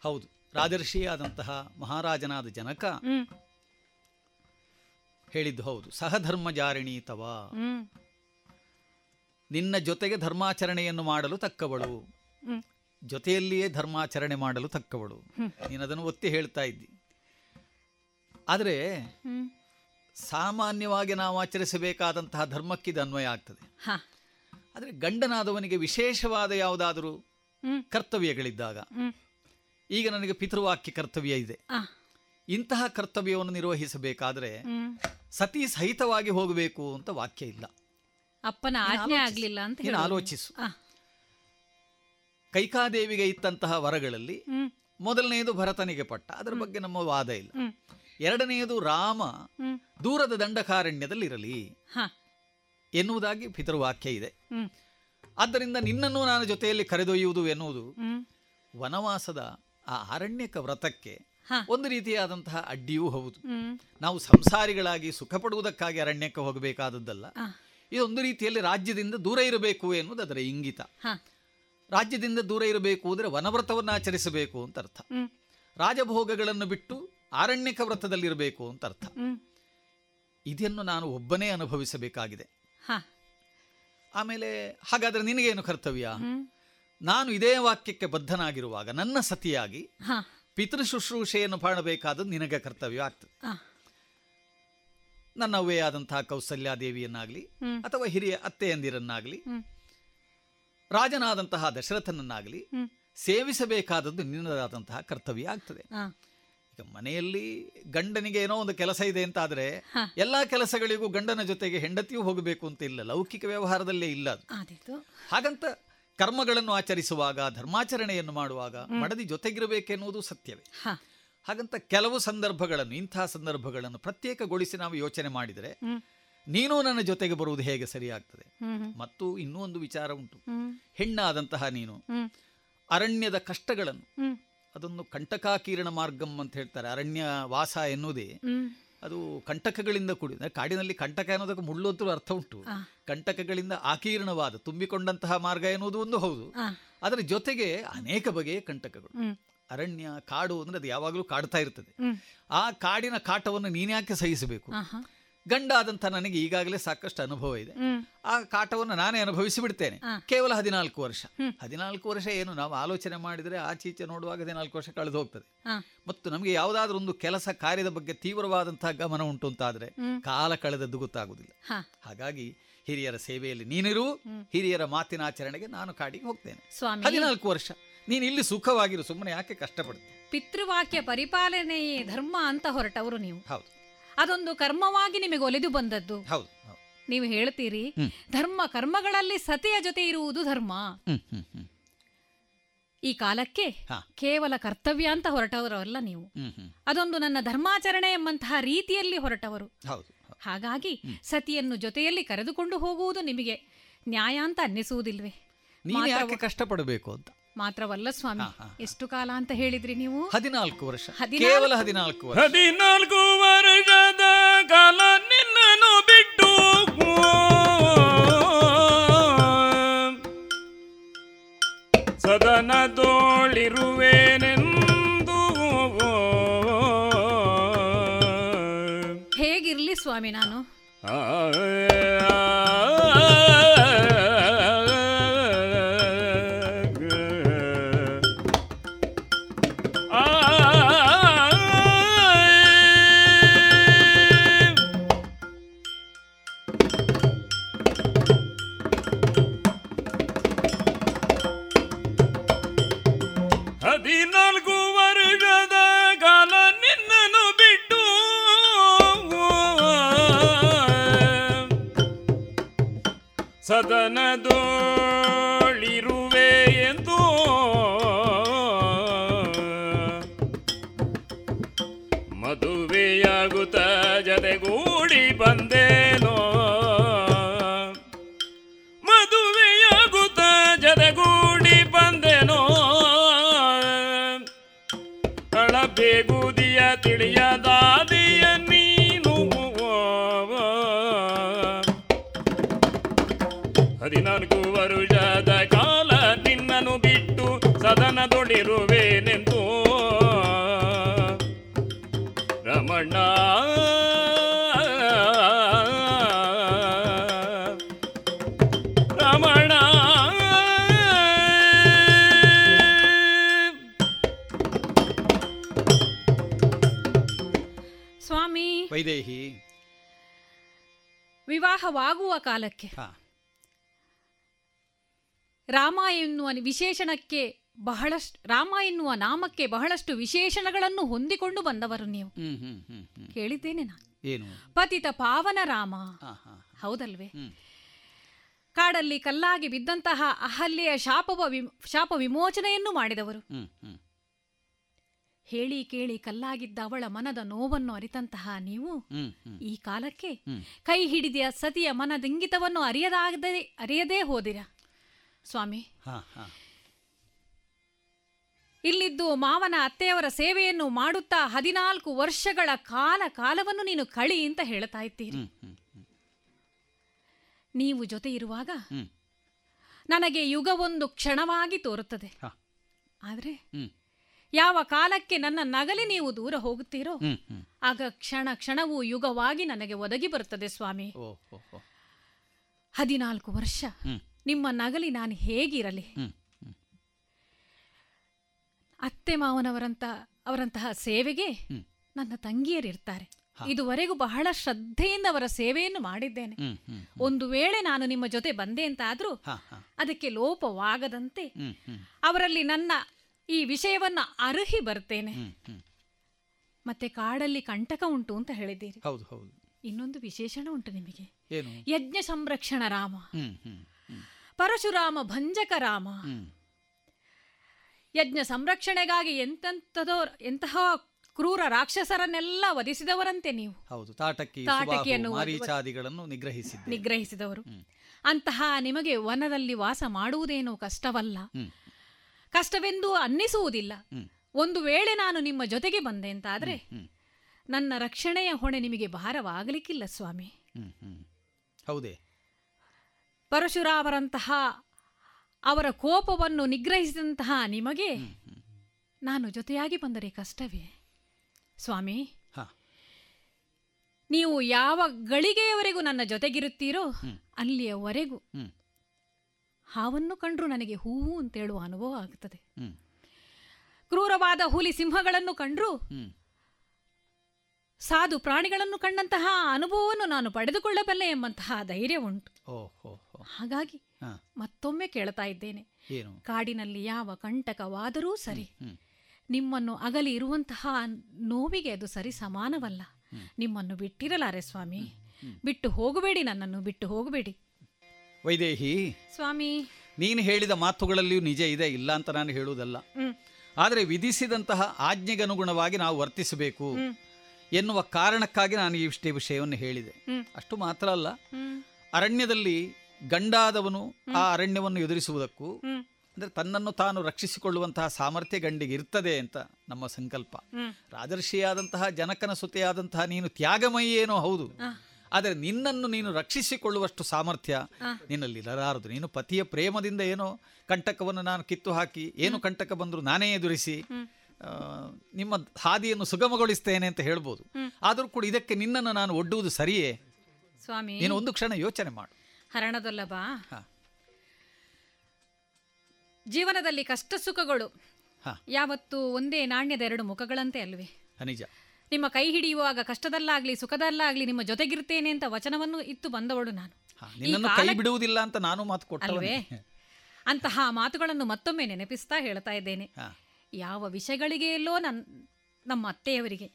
ಹೌದು ರಾಜರ್ಷಿಯಾದಂತಹ ಮಹಾರಾಜನಾದ ಜನಕ ಹೇಳಿದ್ದು ಹೌದು. ಸಹಧರ್ಮಜಾರಿಣಿ ತವ. ತವಾ ನಿನ್ನ ಜೊತೆಗೆ ಧರ್ಮಾಚರಣೆಯನ್ನು ಮಾಡಲು ತಕ್ಕವಳು. ಜೊತೆಯಲ್ಲಿಯೇ ಧರ್ಮಾಚರಣೆ ಮಾಡಲು ತಕ್ಕವಳು. ನೀನದನ್ನು ನೀನು ಒತ್ತಿ ಹೇಳ್ತಾ ಇದ್ದಿ. ಆದರೆ ಸಾಮಾನ್ಯವಾಗಿ ನಾವು ಆಚರಿಸಬೇಕಾದಂತಹ ಧರ್ಮಕ್ಕಿದು ಅನ್ವಯ ಆಗ್ತದೆ. ಆದರೆ ಗಂಡನಾದವನಿಗೆ ವಿಶೇಷವಾದ ಯಾವುದಾದರೂ ಕರ್ತವ್ಯಗಳಿದ್ದಾಗ ಈಗ ನನಗೆ ಪಿತೃವಾಕ್ಯ ಕರ್ತವ್ಯ ಇದೆ. ಇಂತಹ ಕರ್ತವ್ಯವನ್ನು ನಿರ್ವಹಿಸಬೇಕಾದ್ರೆ ಸತಿ ಸಹಿತವಾಗಿ ಹೋಗಬೇಕು ಅಂತ ವಾಕ್ಯ ಇಲ್ಲ. ಅಪ್ಪನ ಆಜ್ಞೆ ಆಗಲಿಲ್ಲ ಅಂತ ಆಲೋಚಿಸು. ಕೈಕಾದೇವಿಗೆ ಇತ್ತಂತಹ ವರಗಳಲ್ಲಿ ಮೊದಲನೆಯದು ಭರತನಿಗೆ ಪಟ್ಟ. ಅದರ ಬಗ್ಗೆ ನಮ್ಮ ವಾದ ಇಲ್ಲ. ಎರಡನೆಯದು ರಾಮ ದೂರದ ದಂಡಕಾರಣ್ಯದಲ್ಲಿರಲಿ ಇರಲಿ ಎನ್ನುವುದಾಗಿ ಪಿತೃವಾಕ್ಯ ಇದೆ. ಆದ್ದರಿಂದ ನಿನ್ನನ್ನು ನಾನು ಜೊತೆಯಲ್ಲಿ ಕರೆದೊಯ್ಯುವುದು ಎನ್ನುವುದು ವನವಾಸದ ಆ ಅರಣ್ಯಕ ವ್ರತಕ್ಕೆ ಒಂದು ರೀತಿಯಾದಂತಹ ಅಡ್ಡಿಯೂ ಹೌದು. ನಾವು ಸಂಸಾರಿಗಳಾಗಿ ಸುಖ ಪಡುವುದಕ್ಕಾಗಿ ಅರಣ್ಯಕ್ಕೆ ಹೋಗಬೇಕಾದದ್ದಲ್ಲ. ಇದೊಂದು ರೀತಿಯಲ್ಲಿ ರಾಜ್ಯದಿಂದ ದೂರ ಇರಬೇಕು ಎನ್ನುವುದು ಅದರ ಇಂಗಿತ. ರಾಜ್ಯದಿಂದ ದೂರ ಇರಬೇಕು ಅಂದರೆ ವನವ್ರತವನ್ನು ಆಚರಿಸಬೇಕು ಅಂತ ಅರ್ಥ. ರಾಜಭೋಗಗಳನ್ನು ಬಿಟ್ಟು ಆರಣ್ಯಕ ವ್ರತದಲ್ಲಿರಬೇಕು ಅಂತ ಅರ್ಥ. ಇದನ್ನು ನಾನು ಒಬ್ಬನೇ ಅನುಭವಿಸಬೇಕಾಗಿದೆ. ಆಮೇಲೆ ಹಾಗಾದ್ರೆ ನಿನಗೇನು ಕರ್ತವ್ಯ? ನಾನು ಇದೇ ವಾಕ್ಯಕ್ಕೆ ಬದ್ಧನಾಗಿರುವಾಗ ನನ್ನ ಸತಿಯಾಗಿ ಪಿತೃ ಶುಶ್ರೂಷೆಯನ್ನು ಮಾಡಬೇಕಾದದ್ದು ನಿನಗೆ ಕರ್ತವ್ಯ ಆಗ್ತದೆ. ನನ್ನ ಆದಂತಹ ಕೌಸಲ್ಯಾದೇವಿಯನ್ನಾಗಲಿ. ಅಥವಾ ಹಿರಿಯ ಅತ್ತೆಯಂದಿರನ್ನಾಗಲಿ. ರಾಜನಾದಂತಹ ದಶರಥನನ್ನಾಗಲಿ ಸೇವಿಸಬೇಕಾದದ್ದು ನಿನ್ನದಾದಂತಹ ಕರ್ತವ್ಯ ಆಗ್ತದೆ. ಮನೆಯಲ್ಲಿ ಗಂಡನಿಗೆ ಏನೋ ಒಂದು ಕೆಲಸ ಇದೆ ಅಂತ ಆದ್ರೆ. ಎಲ್ಲಾ ಕೆಲಸಗಳಿಗೂ ಗಂಡನ ಜೊತೆಗೆ ಹೆಂಡತಿಯೂ ಹೋಗಬೇಕು ಅಂತ ಇಲ್ಲ. ಲೌಕಿಕ ವ್ಯವಹಾರದಲ್ಲೇ ಇಲ್ಲ ಅದು. ಹಾಗಂತ ಕರ್ಮಗಳನ್ನು ಆಚರಿಸುವಾಗ ಧರ್ಮಾಚರಣೆಯನ್ನು ಮಾಡುವಾಗ ಮಡದಿ ಜೊತೆಗಿರಬೇಕೆನ್ನುವುದು ಸತ್ಯವೇ. ಹಾಗಂತ ಕೆಲವು ಸಂದರ್ಭಗಳನ್ನು ಇಂತಹ ಸಂದರ್ಭಗಳನ್ನು ಪ್ರತ್ಯೇಕಗೊಳಿಸಿ ನಾವು ಯೋಚನೆ ಮಾಡಿದರೆ ನೀನು ನನ್ನ ಜೊತೆಗೆ ಬರುವುದು ಹೇಗೆ ಸರಿಯಾಗ್ತದೆ? ಮತ್ತು ಇನ್ನೂ ಒಂದು ವಿಚಾರ ಉಂಟು. ಹೆಣ್ಣಾದಂತಹ ನೀನು ಅರಣ್ಯದ ಕಷ್ಟಗಳನ್ನು ಅದನ್ನು ಕಂಟಕಾಕೀರ್ಣ ಮಾರ್ಗಂ ಅಂತ ಹೇಳ್ತಾರೆ. ಅರಣ್ಯ ವಾಸ ಎನ್ನುವುದೇ. ಅದು ಕಂಟಕಗಳಿಂದ ಕೂಡಿದೆ. ಕಾಡಿನಲ್ಲಿ ಕಂಟಕ ಅನ್ನೋದಕ್ಕೆ ಮುಳ್ಳು ಅಂತಲೂ ಅರ್ಥ ಉಂಟು. ಕಂಟಕಗಳಿಂದ ಆಕೀರ್ಣವಾದ ತುಂಬಿಕೊಂಡಂತಹ ಮಾರ್ಗ ಎನ್ನುವುದು ಒಂದು ಹೌದು. ಅದರ ಜೊತೆಗೆ ಅನೇಕ ಬಗೆಯ ಕಂಟಕಗಳು. ಅರಣ್ಯ ಕಾಡು ಅಂದ್ರೆ ಅದು ಯಾವಾಗಲೂ ಕಾಡ್ತಾ ಇರ್ತದೆ. ಆ ಕಾಡಿನ ಕಾಟವನ್ನು ನೀನ್ಯಾಕೆ ಸಹಿಸಬೇಕು? ಗಂಡ ಆದಂಥ ನನಗೆ ಈಗಾಗಲೇ ಸಾಕಷ್ಟು ಅನುಭವ ಇದೆ. ಆ ಕಾಟವನ್ನು ನಾನೇ ಅನುಭವಿಸಿ ಬಿಡ್ತೇನೆ. ಕೇವಲ ಹದಿನಾಲ್ಕು ವರ್ಷ. ಹದಿನಾಲ್ಕು ವರ್ಷ ಏನು ನಾವು ಆಲೋಚನೆ ಮಾಡಿದರೆ ಆಚೀಚೆ ನೋಡುವಾಗ ಹದಿನಾಲ್ಕು ವರ್ಷ ಕಳೆದು ಹೋಗ್ತದೆ. ಮತ್ತು ನಮಗೆ ಯಾವುದಾದ್ರೂ ಒಂದು ಕೆಲಸ ಕಾರ್ಯದ ಬಗ್ಗೆ ತೀವ್ರವಾದಂತಹ ಗಮನ ಉಂಟು ಅಂತಾದ್ರೆ. ಕಾಲ ಕಳೆದದ್ದು ಗೊತ್ತಾಗುದಿಲ್ಲ ಹಾಗಾಗಿ ಹಿರಿಯರ ಸೇವೆಯಲ್ಲಿ ನೀನಿರು ಹಿರಿಯರ ಮಾತಿನ ಆಚರಣೆಗೆ ನಾನು ಕಾಡಿಗೆ ಹೋಗ್ತೇನೆ. ಹದಿನಾಲ್ಕು ವರ್ಷ. ನೀನು ಇಲ್ಲಿ ಸುಖವಾಗಿರು ಸುಮ್ಮನೆ ಯಾಕೆ ಕಷ್ಟಪಡ್ತೀನಿ ಪಿತೃವಾಕ್ಯ ಪರಿಪಾಲನೆಯೇ ಧರ್ಮ ಅಂತ ಹೊರಟವರು ನೀವು. ಹೌದು. ಅದೊಂದು ಕರ್ಮವಾಗಿ ನಿಮಗೆ ಒಲಿದು ಬಂದದ್ದು. ನೀವು ಹೇಳ್ತೀರಿ ಧರ್ಮ ಕರ್ಮಗಳಲ್ಲಿ ಸತಿಯ ಜೊತೆ ಇರುವುದು ಧರ್ಮ. ಈ ಕಾಲಕ್ಕೆ ಕೇವಲ ಕರ್ತವ್ಯ ಅಂತ ಹೊರಟವರಲ್ಲ ನೀವು. ಅದೊಂದು ನನ್ನ ಧರ್ಮಾಚರಣೆ ಎಂಬಂತಹ ರೀತಿಯಲ್ಲಿ ಹೊರಟವರು. ಹಾಗಾಗಿ ಸತಿಯನ್ನು ಜೊತೆಯಲ್ಲಿ ಕರೆದುಕೊಂಡು ಹೋಗುವುದು ನಿಮಗೆ ನ್ಯಾಯ ಅಂತ ಅನ್ನಿಸುವುದಿಲ್ವೇ? ಕಷ್ಟಪಡಬೇಕು ಅಂತ? ಮಾತ್ರವಲ್ಲ ಸ್ವಾಮಿ ಎಷ್ಟು ಕಾಲ ಅಂತ ಹೇಳಿದ್ರಿ ನೀವು? ಹದಿನಾಲ್ಕು ವರ್ಷ. ಕೇವಲ ಹದಿನಾಲ್ಕು ವರ್ಷ. ಹದಿನಾಲ್ಕು ವರ್ಷದ ಕಾಲ ನಿನ್ನನ್ನು ಬಿಟ್ಟು ಸದನ ತೋಳಿರುವೇನೆಂದು ಹೇಗಿರ್ಲಿ ಸ್ವಾಮಿ ನಾನು? ಸದನದೋಳಿರುವೆ ವಿಶೇಷಣಕ್ಕೆ ಬಹಳಷ್ಟು ರಾಮ ಎನ್ನುವ ನಾಮಕ್ಕೆ ಬಹಳಷ್ಟು ವಿಶೇಷಣಗಳನ್ನು ಹೊಂದಿಕೊಂಡು ಬಂದವರು ನೀವು. ಕೇಳಿದ್ದೇನೆ ನಾನು. ಪತಿತ ಪಾವನ ರಾಮ. ಹೌದಲ್ವೇ? ಕಾಡಲ್ಲಿ ಕಲ್ಲಾಗಿ ಬಿದ್ದಂತಹ ಅಹಲ್ಯ ಶಾಪವ ಶಾಪ ವಿಮೋಚನೆಯನ್ನು ಮಾಡಿದವರು. ಹೇಳಿ ಕೇಳಿ ಕಲ್ಲಾಗಿದ್ದ ಅವಳ ಮನದ ನೋವನ್ನು ಅರಿತಂತಹ ನೀವು ಈ ಕಾಲಕ್ಕೆ. ಕೈ ಹಿಡಿದ ಸತಿಯ ಮನದಿಂಗಿತವನ್ನು ಅರಿಯದಾಗದೆ ಅರಿಯದೇ ಹೋದಿರ? ಸ್ವಾಮಿ. ಇಲ್ಲಿದ್ದು ಮಾವನ ಅತ್ತೆಯವರ ಸೇವೆಯನ್ನು ಮಾಡುತ್ತಾ ಹದಿನಾಲ್ಕು ವರ್ಷಗಳ ಕಾಲ ಕಾಲವನ್ನು ನೀನು ಕಳಿ ಅಂತ ಹೇಳ್ತಾ ಇದ್ದೀರಿ. ನೀವು ಜೊತೆ ಇರುವಾಗ. ನನಗೆ ಯುಗವೊಂದು ಕ್ಷಣವಾಗಿ ತೋರುತ್ತದೆ. ಆದರೆ ಯಾವ ಕಾಲಕ್ಕೆ ನನ್ನ ನಗಲಿ ನೀವು ದೂರ ಹೋಗುತ್ತೀರೋ ಆಗ ಕ್ಷಣ ಕ್ಷಣವು ಯುಗವಾಗಿ ನನಗೆ ಒದಗಿ ಬರುತ್ತದೆ ಸ್ವಾಮಿ. ಹದಿನಾಲ್ಕು ವರ್ಷ. ನಿಮ್ಮ ನಗಲಿ ನಾನು ಹೇಗಿರಲಿ? ಅತ್ತೆ ಮಾವನವರಂತ ಅವರಂತಹ ಸೇವೆಗೆ ನನ್ನ ತಂಗಿಯರಿರ್ತಾರೆ. ಇದುವರೆಗೂ ಬಹಳ ಶ್ರದ್ಧೆಯಿಂದ ಅವರ ಸೇವೆಯನ್ನು ಮಾಡಿದ್ದೇನೆ. ಒಂದು ವೇಳೆ ನಾನು ನಿಮ್ಮ ಜೊತೆ ಬಂದೆ ಅಂತಾದ್ರೂ ಹಾ ಹಾ. ಅದಕ್ಕೆ ಲೋಪವಾಗದಂತೆ ಅವರಲ್ಲಿ ನನ್ನ ಈ ವಿಷಯವನ್ನು ಅರ್ಹಿ ಬರ್ತೇನೆ. ಮತ್ತೆ ಕಾಡಲ್ಲಿ ಕಂಟಕ ಉಂಟು ಅಂತ ಹೇಳಿದ್ದೀರಿ. ಇನ್ನೊಂದು ವಿಶೇಷಣ ಉಂಟು ನಿಮಗೆ. ಯಜ್ಞ ಸಂರಕ್ಷಣ ರಾಮ. ಪರಶುರಾಮ ಭಂಜಕ ರಾಮ ಯಜ್ಞ ಸಂರಕ್ಷಣೆಗಾಗಿ ಎಂತೆಂಥದೋ ಎಂತಹ ಕ್ರೂರ ರಾಕ್ಷಸರನ್ನೆಲ್ಲ ವಧಿಸಿದವರಂತೆ ನೀವು. ಹೌದು ತಾಟಕಿ ತಾಟಕಿಯನ್ನು ಮಾರೀಚಾದಿಗಳನ್ನು ನಿಗ್ರಹಿಸಿದ್ದೆ. ನಿಗ್ರಹಿಸಿದವರು. ಅಂತಹ ನಿಮಗೆ ವನದಲ್ಲಿ ವಾಸ ಮಾಡುವುದೇನು ಕಷ್ಟವಲ್ಲ. ಕಷ್ಟವೆಂದು ಅನ್ನಿಸುವುದಿಲ್ಲ. ಒಂದು ವೇಳೆ ನಾನು ನಿಮ್ಮ ಜೊತೆಗೆ ಬಂದೆ ಅಂತಾದ್ರೆ ಆದರೆ ನನ್ನ ರಕ್ಷಣೆಯ ಹೊಣೆ ನಿಮಗೆ ಭಾರವಾಗಲಿಕ್ಕಿಲ್ಲ ಸ್ವಾಮಿ. ಹೌದೇ. ಪರಶುರಾಮರಂತಹ ಅವರ ಕೋಪವನ್ನು ನಿಗ್ರಹಿಸಿದಂತಹ ನಿಮಗೆ ನಾನು ಜೊತೆಯಾಗಿ ಬಂದರೆ ಕಷ್ಟವೇ ಸ್ವಾಮಿ ಹಾ. ನೀವು ಯಾವ ಗಳಿಗೆಯವರೆಗೂ ನನ್ನ ಜೊತೆಗಿರುತ್ತೀರೋ. ಅಲ್ಲಿಯವರೆಗೂ. ಹಾವನ್ನು ಕಂಡ್ರು ನನಗೆ ಹೂವು ಅಂತೇಳುವ ಅನುಭವ ಆಗುತ್ತದೆ ಕ್ರೂರವಾದ ಹುಲಿ ಸಿಂಹಗಳನ್ನು ಕಂಡ್ರು. ಸಾಧು ಪ್ರಾಣಿಗಳನ್ನು ಕಂಡಂತಹ ಅನುಭವವನ್ನು ನಾನು ಪಡೆದುಕೊಳ್ಳಬಲ್ಲೆ ಎಂಬಂತಹ ಧೈರ್ಯ ಉಂಟು ಹಾಗಾಗಿ ಮತ್ತೊಮ್ಮೆ ಕೇಳ್ತಾ ಇದ್ದೇನೆ. ಕಾಡಿನಲ್ಲಿ ಯಾವ ಕಂಟಕವಾದರೂ ಸರಿ ನಿಮ್ಮನ್ನು ಅಗಲಿ ಇರುವಂತಹ ನೋವಿಗೆ ಅದು ಸರಿ ಸಮಾನವಲ್ಲ. ನಿಮ್ಮನ್ನು ಬಿಟ್ಟಿರಲಾರೆ ಸ್ವಾಮಿ. ಬಿಟ್ಟು ಹೋಗಬೇಡಿ ನನ್ನನ್ನು ಬಿಟ್ಟು ಹೋಗಬೇಡಿ. ವೈದೇಹಿ ಸ್ವಾಮಿ. ನೀನು ಹೇಳಿದ ಮಾತುಗಳಲ್ಲಿಯೂ ನಿಜ ಇದೆ ಇಲ್ಲ ಅಂತ ನಾನು ಹೇಳುವುದಲ್ಲ. ಆದರೆ ವಿಧಿಸಿದಂತಹ ಆಜ್ಞೆಗನುಗುಣವಾಗಿ ನಾವು ವರ್ತಿಸಬೇಕು ಎನ್ನುವ ಕಾರಣಕ್ಕಾಗಿ ನಾನು ಇಷ್ಟೇ ವಿಷಯವನ್ನು ಹೇಳಿದೆ. ಅಷ್ಟು ಮಾತ್ರ ಅಲ್ಲ. ಅರಣ್ಯದಲ್ಲಿ ಗಂಡಾದವನು ಆ ಅರಣ್ಯವನ್ನು ಎದುರಿಸುವುದಕ್ಕೂ ಅಂದ್ರೆ ತನ್ನನ್ನು ತಾನು ರಕ್ಷಿಸಿಕೊಳ್ಳುವಂತಹ ಸಾಮರ್ಥ್ಯ ಗಂಡಿಗೆ ಇರ್ತದೆ ಅಂತ ನಮ್ಮ ಸಂಕಲ್ಪ. ರಾಜರ್ಷಿಯಾದಂತಹ ಜನಕನ ಸುತೆಯಾದಂತಹ ನೀನು ತ್ಯಾಗಮಯೇನೋ ಹೌದು. ಆದರೆ ನಿನ್ನನ್ನು ನೀನು ರಕ್ಷಿಸಿಕೊಳ್ಳುವಷ್ಟು ಸಾಮರ್ಥ್ಯ. ನಿನ್ನಲ್ಲಿ ಇರಲಾರದು. ನೀನು ಪತಿಯ ಪ್ರೇಮದಿಂದ ಏನೋ ಕಂಟಕವನ್ನು ನಾನು ಕಿತ್ತು ಹಾಕಿ ಏನು ಕಂಟಕ ಬಂದರೂ ನಾನೇ ಎದುರಿಸಿ ನಿಮ್ಮ ಹಾದಿಯನ್ನು ಸುಗಮಗೊಳಿಸ್ತೇನೆ ಅಂತ ಹೇಳ್ಬೋದು. ಆದರೂ ಕೂಡ ಇದಕ್ಕೆ ನಿನ್ನನ್ನು ನಾನು ಒಡ್ಡುವುದು ಸರಿಯೇ? ಸ್ವಾಮಿ. ನೀನು ಒಂದು ಕ್ಷಣ ಯೋಚನೆ ಮಾಡು. ಹರಣದೊಲ್ಲಭ. ಜೀವನದಲ್ಲಿ ಕಷ್ಟ ಸುಖಗಳು ಯಾವತ್ತು ಒಂದೇ ನಾಣ್ಯದ ಎರಡು ಮುಖಗಳಂತೆ ಅಲ್ವೇ? ನಿಜ. ನಿಮ್ಮ ಕೈ ಹಿಡಿಯುವಾಗ ಕಷ್ಟದಲ್ಲಾಗ್ಲಿ ಸುಖದಲ್ಲಾಗ್ಲಿ ನಿಮ್ಮ ಜೊತೆಗಿರ್ತೇನೆ ಅಂತ ವಚನವನ್ನು ಇತ್ತು ಬಂದವಳು ನಾನು. ಬಿಡುವುದಿಲ್ಲ ಅಂತ ನಾನು ಮಾತು ಅಲ್ವೇ? ಅಂತಹ ಮಾತುಗಳನ್ನು ಮತ್ತೊಮ್ಮೆ ನೆನಪಿಸ್ತಾ ಹೇಳ್ತಾ ಇದ್ದೇನೆ. ಯಾವ ವಿಷಯಗಳಿಗೆ ಎಲ್ಲೋ ನನ್ ನಮ್ಮ ಅತ್ತೆಯವರಿಗೆ.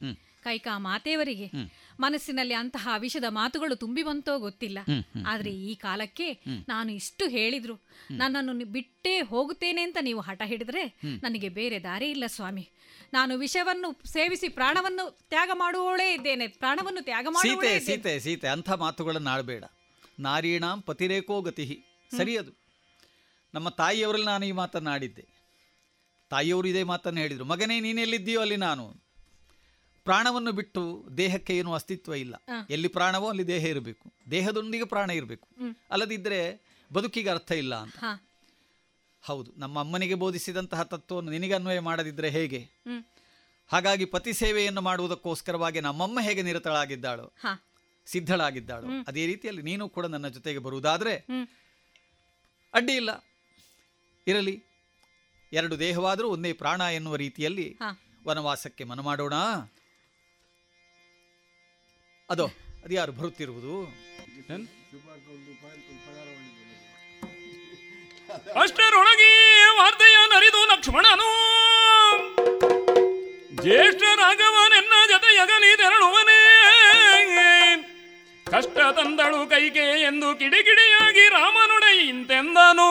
ಕೈಕಾ ಮಾತೆಯವರಿಗೆ. ಮನಸ್ಸಿನಲ್ಲಿ ಅಂತಹ ವಿಷದ ಮಾತುಗಳು ತುಂಬಿ ಬಂತೋ ಗೊತ್ತಿಲ್ಲ. ಆದ್ರೆ ಈ ಕಾಲಕ್ಕೆ ನಾನು ಇಷ್ಟು ಹೇಳಿದ್ರು. ನನ್ನನ್ನು ಬಿಟ್ಟೇ ಹೋಗುತ್ತೇನೆ ಅಂತ ನೀವು ಹಠ ಹಿಡಿದ್ರೆ ನನಗೆ ಬೇರೆ ದಾರಿ ಇಲ್ಲ ಸ್ವಾಮಿ. ನಾನು ವಿಷವನ್ನು ಸೇವಿಸಿ ಪ್ರಾಣವನ್ನು ತ್ಯಾಗ ಮಾಡುವವಳೇ ಇದ್ದೇನೆ. ಪ್ರಾಣವನ್ನು ತ್ಯಾಗ ಸೀತೆ ಸೀತೆ ಸೀತೆ ಅಂಥ ಮಾತುಗಳನ್ನು ಆಡಬೇಡ. ನಾರೀಣಾಂ ಪತಿರೇಕೋ ಗತಿ ಸರಿಯದು. ನಮ್ಮ ತಾಯಿಯವರಲ್ಲಿ ನಾನು ಈ ಮಾತನ್ನು ಆಡಿದ್ದೆ ತಾಯಿಯವರು ಇದೇ ಮಾತನ್ನು ಹೇಳಿದರು. ಮಗನೇ ನೀನೆಲ್ಲಿದ್ದೀಯೋ ಅಲ್ಲಿ ನಾನು? ಪ್ರಾಣವನ್ನು ಬಿಟ್ಟು ದೇಹಕ್ಕೆ ಏನು ಅಸ್ತಿತ್ವ ಇಲ್ಲ. ಎಲ್ಲಿ ಪ್ರಾಣವೋ ಅಲ್ಲಿ ದೇಹ ಇರಬೇಕು. ದೇಹದೊಂದಿಗೆ ಪ್ರಾಣ ಇರಬೇಕು. ಅಲ್ಲದಿದ್ದರೆ ಬದುಕಿಗೆ ಅರ್ಥ ಇಲ್ಲ ಅಂತ. ಹೌದು ನಮ್ಮ ಅಮ್ಮನಿಗೆ ಬೋಧಿಸಿದಂತಹ ತತ್ವವನ್ನು ನಿನಗೆ ಅನ್ವಯ ಮಾಡದಿದ್ದರೆ ಹೇಗೆ? ಹಾಗಾಗಿ ಪತಿ ಸೇವೆಯನ್ನು ಮಾಡುವುದಕ್ಕೋಸ್ಕರವಾಗಿ ನಮ್ಮಮ್ಮ ಹೇಗೆ ನಿರತಳಾಗಿದ್ದಾಳೋ ಸಿದ್ಧಳಾಗಿದ್ದಾಳು. ಅದೇ ರೀತಿಯಲ್ಲಿ ನೀನು ಕೂಡ ನನ್ನ ಜೊತೆಗೆ ಬರುವುದಾದರೆ ಅಡ್ಡಿ ಇಲ್ಲ. ಇರಲಿ. ಎರಡು ದೇಹವಾದರೂ ಒಂದೇ ಪ್ರಾಣ ಎನ್ನುವ ರೀತಿಯಲ್ಲಿ ವನವಾಸಕ್ಕೆ ಮನ ಮಾಡೋಣ ಅದೋ ಯಾರು ಬರುತ್ತಿರುವುದು? ಅಷ್ಟರೊಳಗೆ ವಾರ್ತೆಯ ನರಿದು ಲಕ್ಷ್ಮಣನು. ಜ್ಯೇಷ್ಠ ರಾಘವನೆನ್ನ ಜೊತೆಯಗಲಿ ತೆರಳುವನೇ. ಕಷ್ಟ ತಂದಳು ಕೈಗೆ ಎಂದು ಕಿಡಿಕಿಡಿಯಾಗಿ ರಾಮನುಡೆ ಇಂತೆಂದನು.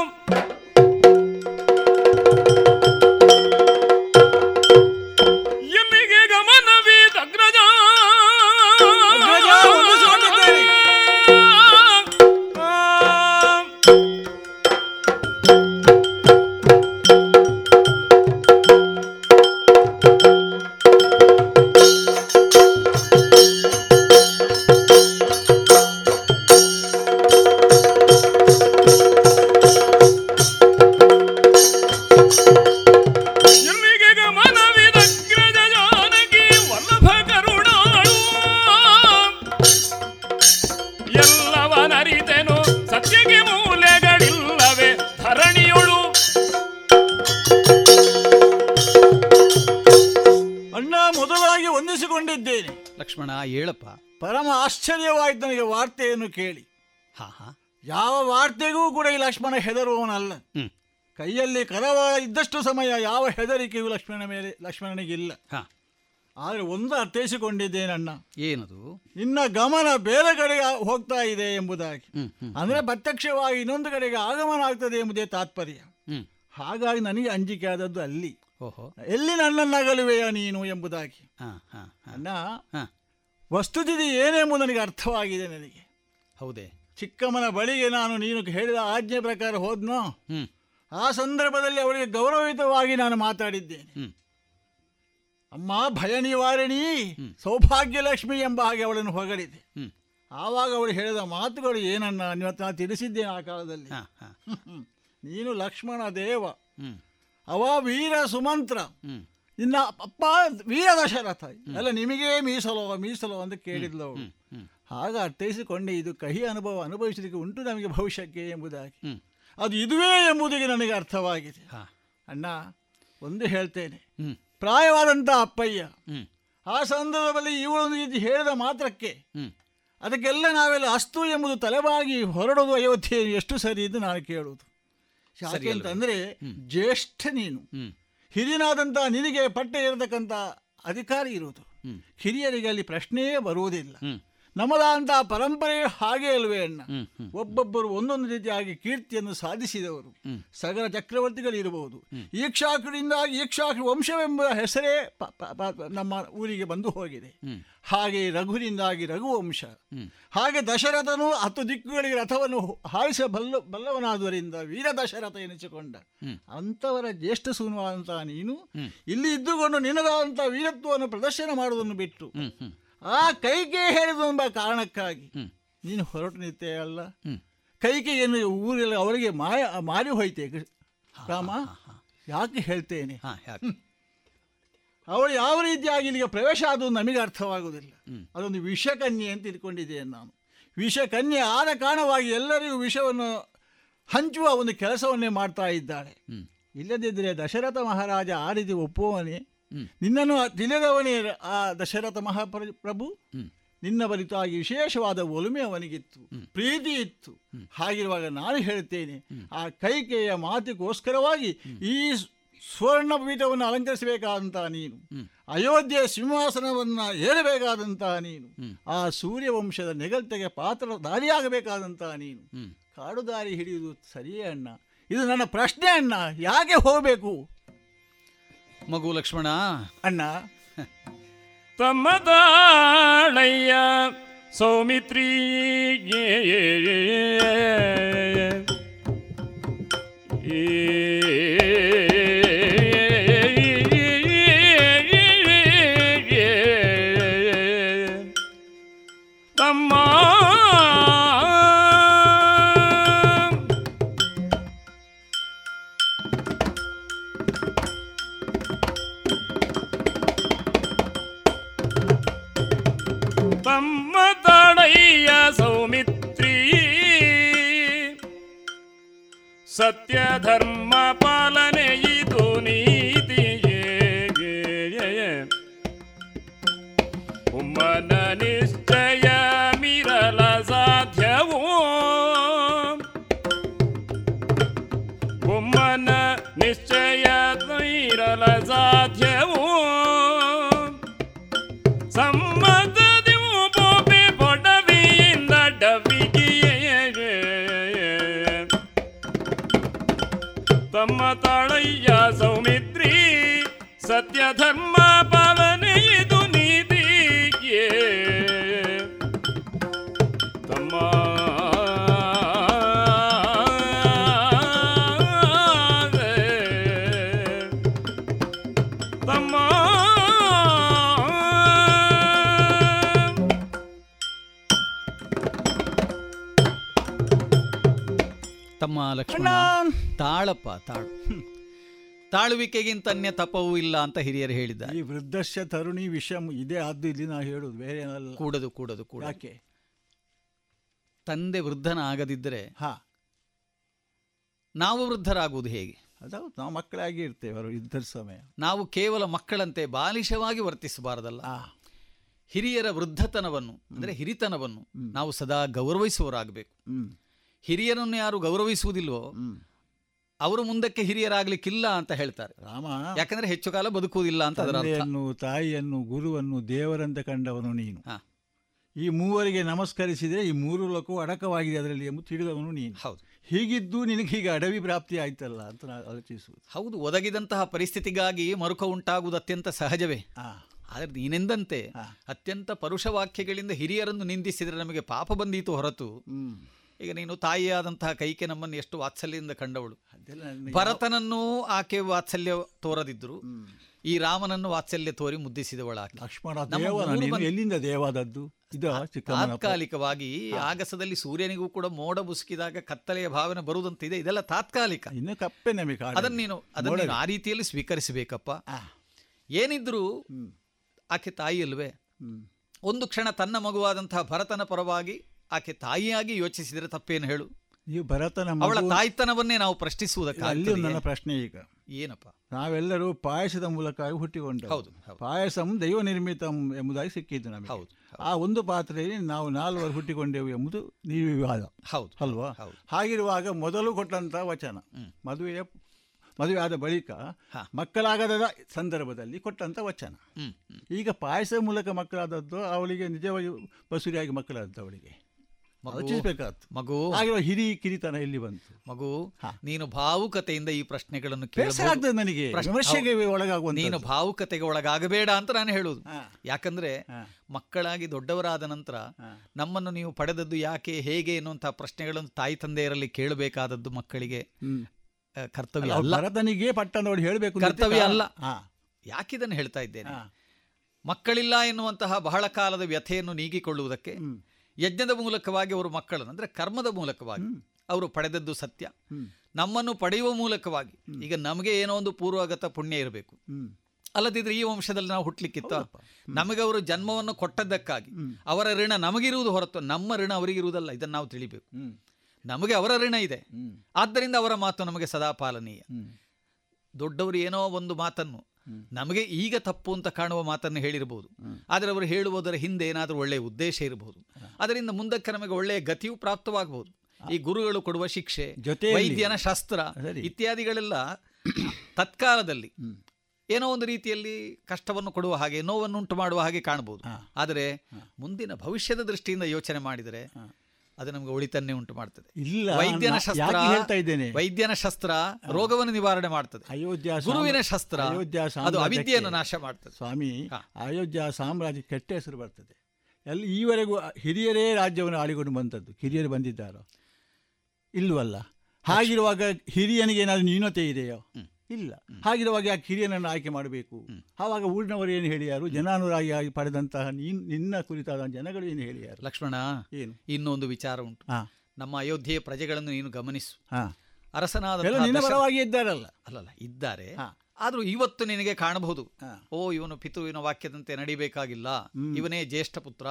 ಹೇಳಪ್ಪ. ಪರಮ ಆಶ್ಚರ್ಯವಾಯ್ತು ನನಗೆ ವಾರ್ತೆಯನ್ನು ಕೇಳಿ. ಹಾ ಹಾ. ಯಾವ ವಾರ್ತೆಗೂ ಕೂಡ ಈ ಲಕ್ಷ್ಮಣ ಹೆದರುವವನಲ್ಲ. ಹ್ಮ್. ಕೈಯಲ್ಲಿ ಕರವಾಳ ಇದ್ದಷ್ಟು ಸಮಯ ಯಾವ ಹೆದರಿಕೆಯೂ ಲಕ್ಷ್ಮಣ ಮೇಲೆ ಲಕ್ಷ್ಮಣನಿಗಿಲ್ಲ. ಹಾ. ಆದರೆ ಒಂದು ಅರ್ಥೈಸಿಕೊಂಡಿದ್ದೇನಣ್ಣ ಏನದು? ನಿನ್ನ ಗಮನ ಬೇರೆ ಕಡೆಗೆ ಹೋಗ್ತಾ ಇದೆ ಎಂಬುದಾಗಿ. ಹ್ಮ್ ಹ್ಮ್. ಅಂದ್ರೆ ಪ್ರತ್ಯಕ್ಷವಾಗಿ ಇನ್ನೊಂದು ಕಡೆಗೆ ಆಗಮನ ಆಗ್ತದೆ ಎಂಬುದೇ ತಾತ್ಪರ್ಯ. ಹ್ಮ್. ಹಾಗಾಗಿ ನನಗೆ ಅಂಜಿಕೆ ಆದದ್ದು ಅಲ್ಲಿ. ಓಹೋ. ಎಲ್ಲಿ ನನ್ನನ್ನಗಲುವೆಯ ನೀನು ಎಂಬುದಾಗಿ. ಹಾ ಹಾ ಹಾ. ಅಣ್ಣ ಹಾ. ವಸ್ತುತಿಥಿ ಏನೆಂಬುದು ನನಗೆ ಅರ್ಥವಾಗಿದೆ ನನಗೆ. ಹೌದೇ. ಚಿಕ್ಕಮ್ಮನ ಬಳಿಗೆ ನಾನು ನೀನು ಹೇಳಿದ ಆಜ್ಞೆ ಪ್ರಕಾರ ಹೋದ್ನೋ? ಆ ಸಂದರ್ಭದಲ್ಲಿ ಅವಳಿಗೆ ಗೌರವಯುತವಾಗಿ ನಾನು ಮಾತಾಡಿದ್ದೇನೆ. ಅಮ್ಮ ಭಯ ನಿವಾರಣಿ ಸೌಭಾಗ್ಯಲಕ್ಷ್ಮಿ ಎಂಬ ಹಾಗೆ ಅವಳನ್ನು ಹೊಗಳಿದೆ. ಆವಾಗ ಅವಳು ಹೇಳಿದ ಮಾತುಗಳು ಏನನ್ನ ಇವತ್ತು ನಾನು ತಿಳಿಸಿದ್ದೇನೆ ಆ ಕಾಲದಲ್ಲಿ. ನೀನು ಲಕ್ಷ್ಮಣ ದೇವ. ಅವ ವೀರ ಸುಮಂತ್ರ. ಇನ್ನ ಅಪ್ಪ ವೀರ ದಶರಥ ಅಲ್ಲ ನಿಮಗೆ ಮೀಸಲೋ ಮೀಸಲೋ ಅಂತ ಕೇಳಿದ್ಲು ಅವಳು ಹಾಗ ಆಗ ಅರ್ಥೈಸಿಕೊಂಡೆ ಇದು ಕಹಿ ಅನುಭವ ಅನುಭವಿಸಲಿಕ್ಕೆ ಉಂಟು ನಮಗೆ ಭವಿಷ್ಯಕ್ಕೆ ಎಂಬುದಾಗಿ. ಅದು ಇದುವೇ ಎಂಬುದಿಗೆ ನನಗೆ ಅರ್ಥವಾಗಿದೆ. ಅಣ್ಣ ಒಂದು ಹೇಳ್ತೇನೆ. ಪ್ರಾಯವಾದಂಥ ಅಪ್ಪಯ್ಯ ಆ ಸಂದರ್ಭದಲ್ಲಿ ಇವಳೊಂದು ಇದು ಹೇಳಿದ ಮಾತ್ರಕ್ಕೆ ಅದಕ್ಕೆಲ್ಲ ನಾವೆಲ್ಲ ಅಸ್ತು ಎಂಬುದು ತಲೆಬಾಗಿ ಹೊರಡೋದು ಅಯೋಧ್ಯೆ ಎಷ್ಟು ಸರಿ ಎಂದು ನಾನು ಕೇಳುವುದು. ಯಾಕೆ ಅಂತಂದರೆ ಅಂತಂದ್ರೆ ಜ್ಯೇಷ್ಠ ನೀನು. ಹ್ಮ್ ಹಿರಿಯನಾದಂಥ ನಿನಗೆ ಪಟ್ಟೆ ಇರತಕ್ಕಂಥ ಅಧಿಕಾರಿ ಇರುವುದು. ಹಿರಿಯರಿಗೆ ಅಲ್ಲಿ ಪ್ರಶ್ನೆಯೇ ಬರುವುದಿಲ್ಲ. ಹ್ಮ್ ನಮ್ಮದಾದಂಥ ಪರಂಪರೆ ಹಾಗೆ ಅಲ್ವೇ ಅಣ್ಣ. ಒಬ್ಬೊಬ್ಬರು ಒಂದೊಂದು ರೀತಿಯಾಗಿ ಕೀರ್ತಿಯನ್ನು ಸಾಧಿಸಿದವರು. ಸಗರ ಚಕ್ರವರ್ತಿಗಳಿರಬಹುದು ಈಕ್ಷಾಕರಿಂದ ಈಕ್ಷಾಕ ವಂಶವೆಂಬ ಹೆಸರೇ ನಮ್ಮ ಊರಿಗೆ ಬಂದು ಹೋಗಿದೆ. ಹಾಗೆ ರಘುವಿನಿಂದಾಗಿ ರಘುವಂಶ. ಹಾಗೆ ದಶರಥನು ಹತ್ತು ದಿಕ್ಕುಗಳಿಗೆ ರಥವನ್ನು ಹಾರಿಸಬಲ್ಲ ಬಲ್ಲವನಾದವರಿಂದ ವೀರ ದಶರಥ ಎನಿಸಿಕೊಂಡ. ಅಂಥವರ ಜ್ಯೇಷ್ಠ ಸೂನುವಾದಂತಹ ನೀನು. ಇಲ್ಲಿ ಇದ್ದುಕೊಂಡು ನಿನ್ನದಾದಂಥ ವೀರತ್ವವನ್ನು ಪ್ರದರ್ಶನ ಮಾಡುವುದನ್ನು ಬಿಟ್ಟು. ಆ ಕೈಗೆ ಹೇಳಿದ ಎಂಬ ಕಾರಣಕ್ಕಾಗಿ ನೀನು ಹೊರಟು ನಿಂತೆ ಅಲ್ಲ. ಏನು ಊರೆಲ್ಲ ಅವರಿಗೆ ಮಾಯ ಮಾರಿ ಹೋಯ್ತೆ ರಾಮ ಯಾಕೆ ಹೇಳ್ತೇನೆ? ಅವಳು ಯಾವ ರೀತಿಯಾಗಿ ಇಲ್ಲಿಗೆ ಪ್ರವೇಶ ಅದು ನಮಗೆ ಅರ್ಥವಾಗುವುದಿಲ್ಲ. ಅದೊಂದು ವಿಷಕನ್ಯೆ ಅಂತ ತಿಳ್ಕೊಂಡಿದ್ದೇನೆ ನಾನು. ವಿಷಕನ್ಯೆ ಆದ ಕಾರಣವಾಗಿ ಎಲ್ಲರಿಗೂ ವಿಷವನ್ನು ಹಂಚುವ ಒಂದು ಕೆಲಸವನ್ನೇ ಮಾಡ್ತಾ ಇದ್ದಾಳೆ. ಇಲ್ಲದಿದ್ದರೆ ದಶರಥ ಮಹಾರಾಜ ಆ ರೀತಿ ಒಪ್ಪುವವನೇ. ನಿನ್ನನ್ನು ತಿಳಿದವನೇ ಆ ದಶರಥ ಮಹಾಪ್ರ ಪ್ರಭು ನಿನ್ನ ಬರಿತಾಗಿ ವಿಶೇಷವಾದ ಒಲುಮೆ ಅವನಿಗಿತ್ತು ಪ್ರೀತಿ ಇತ್ತು. ಹಾಗಿರುವಾಗ ನಾನು ಹೇಳ್ತೇನೆ ಆ ಕೈಕೆಯ ಮಾತಿಗೋಸ್ಕರವಾಗಿ ಈ ಸ್ವರ್ಣ ಪೀಠವನ್ನು ಅಲಂಕರಿಸಬೇಕಾದಂತಹ ನೀನು ಅಯೋಧ್ಯೆ ಸಿಂಹಾಸನವನ್ನು ಏರಬೇಕಾದಂತಹ ನೀನು ಆ ಸೂರ್ಯವಂಶದ ನೆಗಲ್ತೆಗೆ ಪಾತ್ರ ದಾರಿಯಾಗಬೇಕಾದಂತಹ ನೀನು. ಕಾಡು ದಾರಿ ಹಿಡಿಯುವುದು ಸರಿಯೇ ಅಣ್ಣ ಇದು ನನ್ನ ಪ್ರಶ್ನೆ ಅಣ್ಣ ಯಾಕೆ ಹೋಗಬೇಕು? ಮಗು ಲಕ್ಷ್ಮಣ ಅಣ್ಣ ತಮ್ಮದಾಳಯ್ಯ ಸೌಮಿತ್ರಿ ತಮ್ಮ सत्यधर्म ಲಕ್ಷ್ಮಣ. ತಾಳಪ್ಪ ತಾಳು. ತಾಳುವಿಕೆಗಿಂತ ಅನ್ಯ ತಪವೂ ಇಲ್ಲ ಅಂತ ಹಿರಿಯರು ಹೇಳಿದ್ದಾರೆ. ಈ ವೃದ್ಧಶ್ಯ ತರುಣಿ ವಿಷಯ ಇದೇ ಆದ್ದು ಇಲ್ಲಿ ನಾ ಹೇಳುದು ಬೇರೆ ಏನಲ್ಲ. ಕೂಡದು ಕೂಡದು ಕೂಡ ಯಾಕೆ? ತಂದೆ ವೃದ್ಧನ ಆಗದಿದ್ದರೆ ಹಾ. ನಾವು ವೃದ್ಧರಾಗುವುದು ಹೇಗೆ? ಅದೌದು ನಾವು ಮಕ್ಕಳಾಗಿ ಇರ್ತೇವೆ ಅವರು ಇದ್ದ ಸಮಯ. ನಾವು ಕೇವಲ ಮಕ್ಕಳಂತೆ ಬಾಲಿಶವಾಗಿ ವರ್ತಿಸಬಾರದಲ್ಲ. ಹಿರಿಯರ ವೃದ್ಧತನವನ್ನು ಅಂದರೆ ಹಿರಿತನವನ್ನು ನಾವು ಸದಾ ಗೌರವಿಸುವವರಾಗಬೇಕು. ಹಿರಿಯರನ್ನು ಯಾರು ಗೌರವಿಸುವುದಿಲ್ವೋ ಅವರು ಮುಂದಕ್ಕೆ ಹಿರಿಯರಾಗ್ಲಿಕ್ಕಿಲ್ಲ ಅಂತ ಹೇಳ್ತಾರೆ. ರಾಮ ಯಾಕಂದ್ರೆ ಹೆಚ್ಚು ಕಾಲ ಬದುಕುವುದಿಲ್ಲ ಅಂತ ಅದರನ್ನು ತಂದೆಯನ್ನು ತಾಯಿಯನ್ನು ಗುರುವನ್ನು ದೇವರಂತೆ ಕಂಡವನು ನೀನು. ಈ ಮೂವರಿಗೆ ನಮಸ್ಕರಿಸಿದರೆ ಈ ಮೂರು ಲೋಕವು ಅಡಕವಾಗಿದೆ ಅದರಲ್ಲಿ ಎಂಬುದು ತಿಳಿದವನು ನೀನು. ಹೌದು. ಹೀಗಿದ್ದು ನಿನಗೆ ಹೀಗೆ ಅಡವಿ ಪ್ರಾಪ್ತಿ ಆಯ್ತಲ್ಲ ಅಂತ ನಾನು ಆಲೋಚಿಸುವುದು. ಹೌದು ಒದಗಿದಂತಹ ಪರಿಸ್ಥಿತಿಗಾಗಿ ಮರುಕ ಉಂಟಾಗುವುದು ಅತ್ಯಂತ ಸಹಜವೇ. ಆದರೆ ನೀನೆಂದಂತೆ ಅತ್ಯಂತ ಪರುಷ ವಾಕ್ಯಗಳಿಂದ ಹಿರಿಯರನ್ನು ನಿಂದಿಸಿದರೆ ನಮಗೆ ಪಾಪ ಬಂದೀತು ಹೊರತು. ಈಗ ನೀನು ತಾಯಿಯಾದಂತಹ ಕೈಕೆ ನಮ್ಮನ್ನು ಎಷ್ಟು ವಾತ್ಸಲ್ಯದಿಂದ ಕಂಡವಳು. ಭರತನನ್ನು ಆಕೆ ವಾತ್ಸಲ್ಯ ತೋರದಿದ್ರು ಈ ರಾಮನನ್ನು ವಾತ್ಸಲ್ಯ ತೋರಿ ಮುದ್ದಿಸಿದವಳ ಎಲ್ಲಿಂದ ದೇವಾದದ್ದು? ತಾತ್ಕಾಲಿಕವಾಗಿ ಆಗಸದಲ್ಲಿ ಸೂರ್ಯನಿಗೂ ಕೂಡ ಮೋಡ ಬುಸುಕಿದಾಗ ಕತ್ತಲೆಯ ಭಾವನೆ ಬರುವುದಂತಿದೆ ಇದೆಲ್ಲ ತಾತ್ಕಾಲಿಕ. ಇನ್ನು ಕಪ್ಪೆ ನಮಗೆ. ಅದನ್ನು ನೀನು ಅದನ್ನು ನೀನು ಆ ರೀತಿಯಲ್ಲಿ ಸ್ವೀಕರಿಸಬೇಕಪ್ಪ. ಏನಿದ್ರು ಆಕೆ ತಾಯಿ ಅಲ್ವೇ? ಒಂದು ಕ್ಷಣ ತನ್ನ ಮಗುವಾದಂತಹ ಭರತನ ಪರವಾಗಿ ಆಕೆ ತಾಯಿಯಾಗಿ ಯೋಚಿಸಿದರೆ ತಪ್ಪೇನು ಹೇಳು? ನೀವು ಭರತನ ಅವಳ ತಾಯ್ತನವನ್ನೇ ನಾವು ಪ್ರಶ್ನಿಸುವುದಕ್ಕೆ ನನ್ನ ಪ್ರಶ್ನೆ ಈಗ. ಏನಪ್ಪ? ನಾವೆಲ್ಲರೂ ಪಾಯಸದ ಮೂಲಕ ಹುಟ್ಟಿಕೊಂಡ ಹೌದು, ಪಾಯಸಂ ದೈವ ನಿರ್ಮಿತಂ ಎಂಬುದಾಗಿ ಸಿಕ್ಕಿದ್ದು ನಮಗೆ. ಹೌದು, ಆ ಒಂದು ಪಾತ್ರೆಯಲ್ಲಿ ನಾವು ನಾಲ್ವರು ಹುಟ್ಟಿಕೊಂಡೆವು ಎಂಬುದು ವಿವಾದ ಹೌದು ಅಲ್ವಾ? ಹಾಗಿರುವಾಗ ಮೊದಲು ಕೊಟ್ಟಂತ ವಚನ ಮದುವೆಯ ಮದುವೆ ಆದ ಬಳಿಕ ಮಕ್ಕಳಾಗದ ಸಂದರ್ಭದಲ್ಲಿ ಕೊಟ್ಟಂತ ವಚನ. ಈಗ ಪಾಯಸ ಮೂಲಕ ಮಕ್ಕಳಾದದ್ದು ಅವಳಿಗೆ ನಿಜವಾಗಿ ಬಸುರಿಯಾಗಿ ಮಕ್ಕಳಾದದ್ದು ಅವಳಿಗೆ. ಮಗು- ಆಗಿರೋ ಹಿರಿ ಕಿರಿತನ ಇಲ್ಲಿ ಬಂತು? ಮಗು ನೀನು ಭಾವುಕತೆಯಿಂದ ಈ ಪ್ರಶ್ನೆಗಳನ್ನು. ಆಗ್ತದೆ ನನಗೆ. ವಿಮರ್ಶೆಗೆ. ನೀನು ಭಾವುಕತೆಗೆ ಒಳಗಾಗಬೇಡ ಅಂತ ನಾನು ಹೇಳುದು ಯಾಕಂದ್ರೆ ಮಕ್ಕಳಾಗಿ ದೊಡ್ಡವರಾದ ನಂತರ ನಮ್ಮನ್ನು ನೀವು ಪಡೆದದ್ದು ಯಾಕೆ ಹೇಗೆ ಎನ್ನುವಂತಹ ಪ್ರಶ್ನೆಗಳನ್ನು ತಾಯಿ ತಂದೆಯರಲ್ಲಿ ಕೇಳಬೇಕಾದದ್ದು ಮಕ್ಕಳಿಗೆ ಕರ್ತವ್ಯ ಅಲ್ಲ, ಪಟ್ಟ ನೋಡಿ ಹೇಳಬೇಕು ಕರ್ತವ್ಯ ಅಲ್ಲ. ಯಾಕಿದನ್ನು ಹೇಳ್ತಾ ಇದ್ದೇನೆ? ಮಕ್ಕಳಿಲ್ಲ ಎನ್ನುವಂತಹ ಬಹಳ ಕಾಲದ ವ್ಯಥೆಯನ್ನು ನೀಗಿಕೊಳ್ಳುವುದಕ್ಕೆ ಯಜ್ಞದ ಮೂಲಕವಾಗಿ ಅವರು ಮಕ್ಕಳನ್ನು ಅಂದರೆ ಕರ್ಮದ ಮೂಲಕವಾಗಿ ಅವರು ಪಡೆದದ್ದು ಸತ್ಯ. ನಮ್ಮನ್ನು ಪಡೆಯುವ ಮೂಲಕವಾಗಿ ಈಗ ನಮಗೆ ಏನೋ ಒಂದು ಪೂರ್ವಗತ ಪುಣ್ಯ ಇರಬೇಕು. ಅಲ್ಲದಿದ್ರೆ ಈ ವಂಶದಲ್ಲಿ ನಾವು ಹುಟ್ಟಲಿಕ್ಕಿತ್ತ ನಮಗೆ ಅವರು ಜನ್ಮವನ್ನು ಕೊಟ್ಟದ್ದಕ್ಕಾಗಿ ಅವರ ಋಣ ನಮಗಿರುವುದು ಹೊರತು ನಮ್ಮ ಋಣ ಅವರಿಗಿರುವುದಲ್ಲ ಇದನ್ನು ನಾವು ತಿಳಿಬೇಕು. ನಮಗೆ ಅವರ ಋಣ ಇದೆ. ಆದ್ದರಿಂದ ಅವರ ಮಾತು ನಮಗೆ ಸದಾ ಪಾಲನೀಯ. ದೊಡ್ಡವರು ಏನೋ ಒಂದು ಮಾತನ್ನು ನಮಗೆ ಈಗ ತಪ್ಪು ಅಂತ ಕಾಣುವ ಮಾತನ್ನು ಹೇಳಿರಬಹುದು ಆದರೆ ಅವರು ಹೇಳುವುದರ ಹಿಂದೆ ಏನಾದರೂ ಒಳ್ಳೆಯ ಉದ್ದೇಶ ಇರಬಹುದು ಅದರಿಂದ ಮುಂದಕ್ಕೆ ನಮಗೆ ಒಳ್ಳೆಯ ಗತಿಯು ಪ್ರಾಪ್ತವಾಗಬಹುದು. ಈ ಗುರುಗಳು ಕೊಡುವ ಶಿಕ್ಷೆ ಜೊತೆ ವೈದ್ಯನ ಶಾಸ್ತ್ರ ಇತ್ಯಾದಿಗಳೆಲ್ಲ ತತ್ಕಾಲದಲ್ಲಿ ಏನೋ ಒಂದು ರೀತಿಯಲ್ಲಿ ಕಷ್ಟವನ್ನು ಕೊಡುವ ಹಾಗೆ ನೋವನ್ನುಂಟು ಮಾಡುವ ಹಾಗೆ ಕಾಣಬಹುದು. ಆದರೆ ಮುಂದಿನ ಭವಿಷ್ಯದ ದೃಷ್ಟಿಯಿಂದ ಯೋಚನೆ ಮಾಡಿದರೆ ಅದು ನಮಗೆ ಉಳಿತನ್ನೇ ಉಂಟು ಮಾಡ್ತದೆ. ಇಲ್ಲ, ವೈದ್ಯನ ಶಸ್ತ್ರ ಹೇಳ್ತಾ ಇದ್ದೇನೆ? ವೈದ್ಯನ ಶಸ್ತ್ರ ರೋಗವನ್ನು ನಿವಾರಣೆ ಮಾಡ್ತದೆ. ಅಯೋಧ್ಯ ಗುರುವಿನ ಶಸ್ತ್ರ ಅಯೋಧ್ಯ ಅದು ಅವಿದ್ಯೆಯನ್ನು ನಾಶ ಮಾಡ್ತದೆ. ಸ್ವಾಮಿ ಅಯೋಧ್ಯ ಸಾಮ್ರಾಜ್ಯ ಕೆಟ್ಟ ಹೆಸರು ಬರ್ತದೆ. ಎಲ್ಲಿ ಈವರೆಗೂ ಹಿರಿಯರೇ ರಾಜ್ಯವನ್ನು ಆಳಿಕೊಂಡು ಬಂದದ್ದು. ಹಿರಿಯರು ಬಂದಿದ್ದಾರೋ? ಇಲ್ವಲ್ಲ? ಹಾಗಿರುವಾಗ ಹಿರಿಯನಿಗೆ ಏನಾದರೂ ನ್ಯೂನತೆ ಇದೆಯೋ? ಇಲ್ಲ. ಹಾಗಿರುವಾಗ ಆ ಹಿರಿಯನನ್ನು ಆಯ್ಕೆ ಮಾಡಬೇಕು. ಆವಾಗ ಊರಿನವರು ಏನು ಹೇಳಿಯಾರು? ಜನಾನುರಾಗಿಯಾಗಿ ಪಡೆದಂತಹ ನೀನ್ ನಿನ್ನ ಕುರಿತಾದ ಜನಗಳು ಏನು ಹೇಳಿಯಾರು? ಲಕ್ಷ್ಮಣ ಏನು? ಇನ್ನೊಂದು ವಿಚಾರ ಉಂಟು. ನಮ್ಮ ಅಯೋಧ್ಯೆಯ ಪ್ರಜೆಗಳನ್ನು ನೀನು ಗಮನಿಸು. ಅರಸನಾದ ಪರವಾಗಿ ಇದ್ದಾರಲ್ಲ. ಅಲ್ಲಲ್ಲ ಇದ್ದಾರೆ. ಆದ್ರೂ ಇವತ್ತು ನಿನಗೆ ಕಾಣಬಹುದು. ಓ ಇವನು ಪಿತೃವಿನ ವಾಕ್ಯದಂತೆ ನಡಿಬೇಕಾಗಿಲ್ಲ. ಇವನೇ ಜ್ಯೇಷ್ಠ ಪುತ್ರ.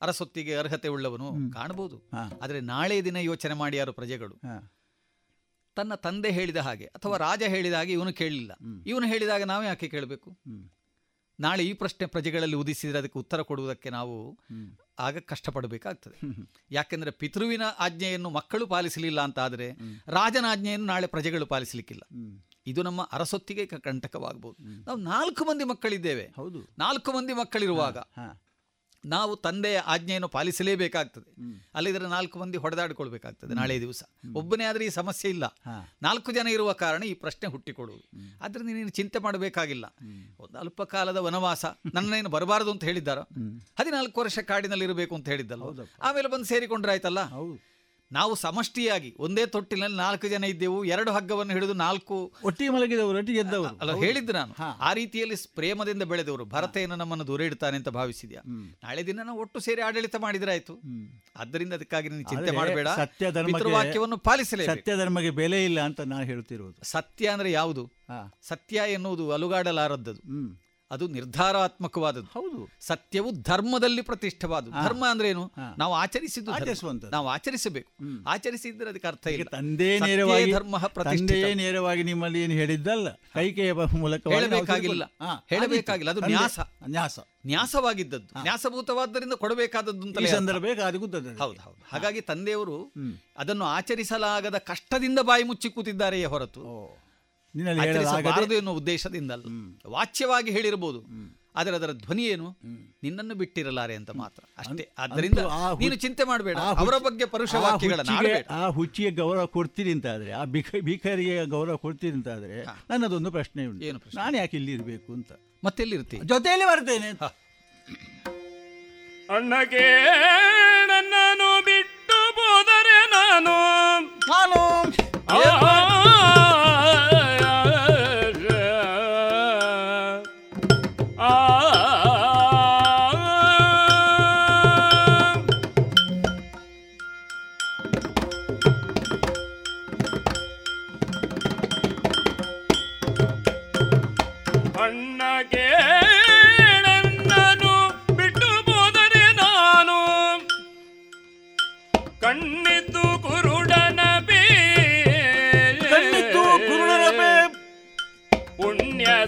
ಅರಸೊತ್ತಿಗೆ ಅರ್ಹತೆ ಉಳ್ಳವನು. ಕಾಣಬಹುದು. ಆದರೆ ನಾಳೆ ದಿನ ಯೋಚನೆ ಮಾಡಿಯಾರು ಪ್ರಜೆಗಳು. ತನ್ನ ತಂದೆ ಹೇಳಿದ ಹಾಗೆ ಅಥವಾ ರಾಜ ಹೇಳಿದ ಹಾಗೆ ಇವನು ಕೇಳಲಿಲ್ಲ. ಇವನು ಹೇಳಿದಾಗ ನಾವು ಯಾಕೆ ಕೇಳಬೇಕು? ನಾಳೆ ಈ ಪ್ರಶ್ನೆ ಪ್ರಜೆಗಳಲ್ಲಿ ಉದಿಸಿದರೆ ಅದಕ್ಕೆ ಉತ್ತರ ಕೊಡುವುದಕ್ಕೆ ನಾವು ಆಗ ಕಷ್ಟಪಡಬೇಕಾಗ್ತದೆ. ಯಾಕೆಂದರೆ ಪಿತೃವಿನ ಆಜ್ಞೆಯನ್ನು ಮಕ್ಕಳು ಪಾಲಿಸಲಿಲ್ಲ ಅಂತ ಆದರೆ ರಾಜನ ಆಜ್ಞೆಯನ್ನು ನಾಳೆ ಪ್ರಜೆಗಳು ಪಾಲಿಸಲಿಕ್ಕಿಲ್ಲ. ಇದು ನಮ್ಮ ಅರಸೊತ್ತಿಗೆ ಕಂಟಕವಾಗಬಹುದು ನಾವು ನಾಲ್ಕು ಮಂದಿ ಮಕ್ಕಳಿದ್ದೇವೆ. ಹೌದು. ನಾಲ್ಕು ಮಂದಿ ಮಕ್ಕಳಿರುವಾಗ ನಾವು ತಂದೆಯ ಆಜ್ಞೆಯನ್ನು ಪಾಲಿಸಲೇಬೇಕಾಗ್ತದೆ. ಅಲ್ಲಿದ್ರೆ ನಾಲ್ಕು ಮಂದಿ ಹೊಡೆದಾಡಿಕೊಳ್ಬೇಕಾಗ್ತದೆ ನಾಳೆ ದಿವಸ. ಒಬ್ಬನೇ ಆದರೆ ಈ ಸಮಸ್ಯೆ ಇಲ್ಲ. ನಾಲ್ಕು ಜನ ಇರುವ ಕಾರಣ ಈ ಪ್ರಶ್ನೆ ಹುಟ್ಟಿಕೊಳ್ಳುವುದು. ಆದ್ದರಿಂದ ನೀನು ಚಿಂತೆ ಮಾಡಬೇಕಾಗಿಲ್ಲ. ಒಂದು ಅಲ್ಪ ಕಾಲದ ವನವಾಸ ನನ್ನೇನು ಬರಬಾರದು ಅಂತ ಹೇಳಿದ್ದಾರೋ? ಹದಿನಾಲ್ಕು ವರ್ಷ ಕಾಡಿನಲ್ಲಿ ಇರಬೇಕು ಅಂತ ಹೇಳಿದ್ದಲ್ಲ ಆಮೇಲೆ ಬಂದು ಸೇರಿಕೊಂಡ್ರಾಯ್ತಲ್ಲ? ನಾವು ಸಮಷ್ಟಿಯಾಗಿ ಒಂದೇ ತೊಟ್ಟಿನಲ್ಲಿ ನಾಲ್ಕು ಜನ ಇದ್ದೆವು ಎರಡು ಹಗ್ಗವನ್ನು ಹಿಡಿದು ನಾಲ್ಕು ಒಟ್ಟಿ ಮಲಗಿದವರು ಒಟ್ಟಿಗೆ ಗೆದ್ದವರು ಅಲ್ಲ ಹೇಳಿದ್ದು ನಾನು. ಆ ರೀತಿಯಲ್ಲಿ ಪ್ರೇಮದಿಂದ ಬೆಳೆದವರು. ಭರತೆಯನ್ನು ನಮ್ಮನ್ನು ದೂರ ಇಡ್ತಾನೆ ಅಂತ ಭಾವಿಸಿದ್ಯಾ? ನಾಳೆ ದಿನ ನಾವು ಒಟ್ಟು ಸೇರಿ ಆಡಳಿತ ಮಾಡಿದ್ರಾಯ್ತು. ಆದ್ದರಿಂದ ಅದಕ್ಕಾಗಿ ನೀನು ಚಿಂತೆ ಮಾಡಬೇಡ. ಸತ್ಯ ಧರ್ಮಕ್ಕೆ- ಪಾಲಿಸಲೇ ಸತ್ಯ ಧರ್ಮಕ್ಕೆ ಬೆಲೆ ಇಲ್ಲ ಅಂತ ನಾನು ಹೇಳುತ್ತಿರುವುದು ಸತ್ಯ ಅಂದ್ರೆ ಯಾವುದು? ಸತ್ಯ ಎನ್ನುವುದು ಅಲುಗಾಡಲಾರದ್ದದು. ಅದು ನಿರ್ಧಾರಾತ್ಮಕವಾದದ್ದು. ಹೌದು. ಸತ್ಯವು ಧರ್ಮದಲ್ಲಿ ಪ್ರತಿಷ್ಠವಾದದ್ದು. ಧರ್ಮ ಅಂದ್ರೆ ಏನು? ನಾವು ಆಚರಿಸಿದ್ದು. ನಾವು ಆಚರಿಸಬೇಕು. ಆಚರಿಸಿದ್ರೆ ಅದಕ್ಕೆ ಅರ್ಥ ಇಲ್ಲ. ತಂದೇ ನೇರವಾಗಿ ಧರ್ಮ ಪ್ರತಿಷ್ಠಿತ. ನೇರವಾಗಿ ನಿಮ್ಮಲ್ಲಿ ಏನು ಹೇಳಿದ್ದಲ್ಲ? ಕೈಕೆಯ ಮೂಲಕ ಹೇಳಬೇಕಾಗಿಲ್ಲ. ಹೇಳಬೇಕಾಗಿಲ್ಲ. ಅದು ನ್ಯಾಸ. ನ್ಯಾಸ. ನ್ಯಾಸವಾಗಿದ್ದದ್ದು. ನ್ಯಾಸಭೂತವಾದ್ದರಿಂದ ಕೊಡಬೇಕಾದದ್ದು ಅಂತ. ಸಂದರ್ಭ ಹೌದು ಹೌದು. ಹಾಗಾಗಿ ತಂದೆಯವರು ಅದನ್ನು ಆಚರಿಸಲಾಗದ ಕಷ್ಟದಿಂದ ಬಾಯಿ ಮುಚ್ಚಿ ಕೂತಿದ್ದಾರೆಯೇ ಹೊರತು. ಆಚರಿಸಬಾರದು ಎನ್ನುವ ಉದ್ದೇಶದಿಂದಲ್ಲ. ವಾಚ್ಯವಾಗಿ ಹೇಳಿರಬಹುದು ಆದರೆ ಅದರ ಧ್ವನಿ ಏನು? ನಿನ್ನನ್ನು ಬಿಟ್ಟಿರಲಾರೆ ಅಂತ ಮಾತ್ರ. ಅಷ್ಟೇ. ಆದ್ದರಿಂದ ಆ ನೀನು ಚಿಂತೆ ಮಾಡಬೇಡ. ಅವರ ಬಗ್ಗೆ ಪರುಷ ಆ ಹುಚ್ಚಿಗೆ- ಆ ಹುಚ್ಚಿಗೆ ಗೌರವ ಕೊಡ್ತೀರಿ ಅಂತ ಆದ್ರೆ ಆ ಬಿಕ ಭಿಕರಿಗೆ ಗೌರವ ಕೊಡ್ತೀರಿ ಅಂತ ಆದ್ರೆ ನನ್ನದೊಂದು ಪ್ರಶ್ನೆ ಉಂಟು. ಏನು ಪ್ರಶ್ನೆ? ನಾನು ಯಾಕೆ ಇಲ್ಲಿ ಇರಬೇಕು ಅಂತ. ಮತ್ತೆ ಮತ್ತೆಲ್ಲಿರ್ತಿ? ಜೊತೆಯಲ್ಲಿ ಬರ್ತೇನೆ ಅಣ್ಣಗೆ ನನ್ನನ್ನು ಬಿಟ್ಟು ಹೋದರೆ ನಾನು? ನಾನು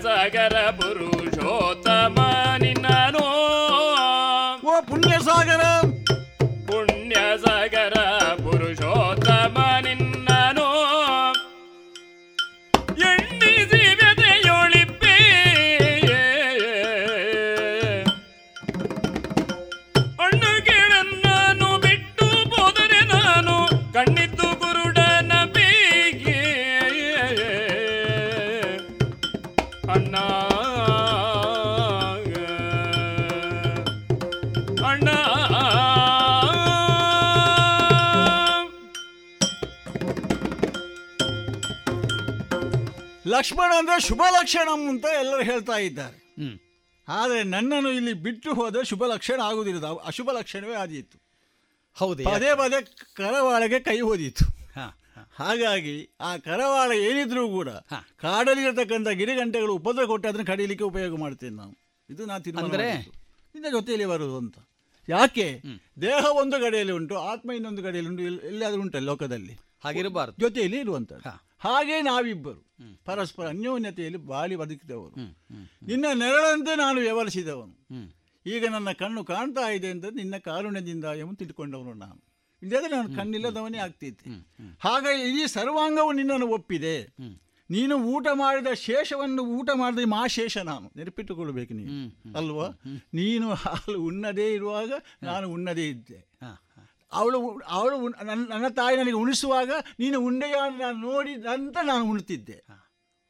गल पुरुषोत्तम ಲಕ್ಷ್ಮಣ ಅಂದ್ರೆ ಶುಭ ಲಕ್ಷಣ ಅಂತ ಎಲ್ಲರೂ ಹೇಳ್ತಾ ಇದ್ದಾರೆ. ಆದರೆ ನನ್ನನ್ನು ಇಲ್ಲಿ ಬಿಟ್ಟು ಹೋದ ಶುಭ ಲಕ್ಷಣ ಆಗುವುದಿಲ್ಲ ಅದು ಅಶುಭ ಲಕ್ಷಣವೇ ಆದೀತು. ಹೌದು ಪದೇ ಪದೇ ಕರವಾಳಗೆ ಕೈ ಹೋದೀತು. ಹಾಗಾಗಿ ಆ ಕರವಾಳ ಏನಿದ್ರೂ ಕೂಡ ಕಾಡಲ್ಲಿರತಕ್ಕಂಥ ಗಿರಿಗಂಟೆಗಳು ಉಪದ್ರ ಕೊಟ್ಟು ಅದನ್ನು ಕಡಿಲಿಕ್ಕೆ ಉಪಯೋಗ ಮಾಡ್ತೇನೆ ನಾನು ಇದು ನಾನು ತಿಂದರೆ. ನಿನ್ನ ಜೊತೆಯಲ್ಲಿ ಬರುವುದು ಅಂತ. ಯಾಕೆ? ದೇಹ ಒಂದು ಕಡೆಯಲ್ಲಿ ಉಂಟು ಆತ್ಮ ಇನ್ನೊಂದು ಕಡೆಯಲ್ಲಿ ಉಂಟು ಎಲ್ಲಾದರೂ ಉಂಟು ಲೋಕದಲ್ಲಿ. ಹಾಗಿರಬಾರ್ದು. ಜೊತೆಯಲ್ಲಿ ಇರುವಂಥದ್ದು ಹಾಗೆ ನಾವಿಬ್ಬರು. ಪರಸ್ಪರ ಅನ್ಯೋನ್ಯತೆಯಲ್ಲಿ ಬಾಳಿ ಬದುಕಿದವರು. ನಿನ್ನ ನೆರಳಂತೆ ನಾನು ವ್ಯವಹರಿಸಿದವನು. ಈಗ ನನ್ನ ಕಣ್ಣು ಕಾಣ್ತಾ ಇದೆ ಅಂತ ನಿನ್ನ ಕಾರುಣ್ಯದಿಂದ ಎಂಬ ತಿಳ್ಕೊಂಡವನು ನಾನು. ಇದೆಲ್ಲ ನಾನು ಕಣ್ಣಿಲ್ಲದವನೇ ಆಗ್ತಿದ್ದೆ. ಹಾಗಾಗಿ ಈ ಸರ್ವಾಂಗವು ನಿನ್ನನ್ನು ಒಪ್ಪಿದೆ. ನೀನು ಊಟ ಮಾಡಿದ ಶೇಷವನ್ನು ಊಟ ಮಾಡಿದ ಮಹಾಶೇಷ ನಾನು. ನೆನಪಿಟ್ಟುಕೊಳ್ಬೇಕು ನೀನು. ಅಲ್ವಾ? ನೀನು ಹಾಲು ಉಣ್ಣದೇ ಇರುವಾಗ ನಾನು ಉಣ್ಣದೇ ಇದ್ದೆ. ಅವಳು ಅವಳು ನನ್ನ ನನ್ನ ತಾಯಿ ನನಗೆ ಉಣಿಸುವಾಗ ನೀನು ಉಂಡೆಯ ನಾನು ನೋಡಿದಂತ ನಂತರ ನಾನು ಉಣ್ತಿದ್ದೆ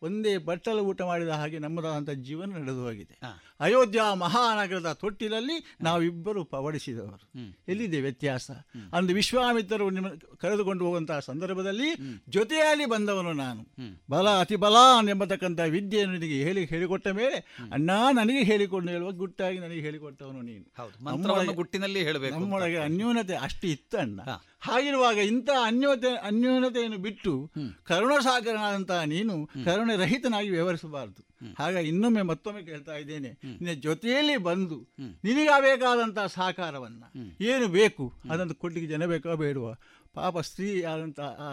ಒಂದೇ ಬಟ್ಟಲು ಊಟ ಮಾಡಿದ ಹಾಗೆ ನಮ್ಮದಾದಂಥ ಜೀವನ ನಡೆದು ಹೋಗಿದೆ. ಅಯೋಧ್ಯ ಮಹಾನಗರದ ತೊಟ್ಟಿಲಲ್ಲಿ ನಾವಿಬ್ಬರು ಪವಡಿಸಿದವರು. ಎಲ್ಲಿದೆ ವ್ಯತ್ಯಾಸ? ಅಂದು ವಿಶ್ವಾಮಿತ್ರರು ನಿಮ್ಮ ಕರೆದುಕೊಂಡು ಹೋಗುವಂತಹ ಸಂದರ್ಭದಲ್ಲಿ ಜೊತೆಯಲ್ಲಿ ಬಂದವನು ನಾನು. ಬಲ ಅತಿ ಬಲ ಎಂಬತಕ್ಕಂಥ ವಿದ್ಯೆಯನ್ನು ನಿನಗೆ ಹೇಳಿ ಹೇಳಿಕೊಟ್ಟ ಮೇಲೆ ಅಣ್ಣ ನನಗೆ ಹೇಳಿಕೊಂಡು ಹೇಳುವ ಗುಟ್ಟಾಗಿ ನನಗೆ ಹೇಳಿಕೊಟ್ಟವನು ನೀನು. ಮಂತ್ರವನ್ನು ನಮ್ಮೊಳಗೆ- ಗುಟ್ಟಿನಲ್ಲಿ ಹೇಳಬೇಕು ನಮ್ಮೊಳಗೆ ಅನ್ಯೂನತೆ ಅಷ್ಟು ಇತ್ತು ಅಣ್ಣ. ಹಾಗಿರುವಾಗ ಇಂಥ ಅನ್ಯೋತೆ ಅನ್ಯೂನತೆಯನ್ನು ಬಿಟ್ಟು ಕರುಣಸಾಗರನಾದಂತಹ ನೀನು ಕರುಣೆ ರಹಿತನಾಗಿ ವ್ಯವಹರಿಸಬಾರದು. ಹಾಗಾಗಿ ಇನ್ನೊಮ್ಮೆ ಮತ್ತೊಮ್ಮೆ ಕೇಳ್ತಾ ಇದ್ದೇನೆ. ನಿನ್ನ ಜೊತೆಯಲ್ಲಿ ಬಂದು ನಿನಗಾಗಬೇಕಾದಂತಹ ಸಹಕಾರವನ್ನು ಏನು ಬೇಕು ಅದನ್ನು ಕೊಡ್ಲಿಕ್ಕೆ ಜನ ಬೇಕೋ ಬೇಡುವ? ಪಾಪ ಸ್ತ್ರೀ ಆದಂಥ ಆ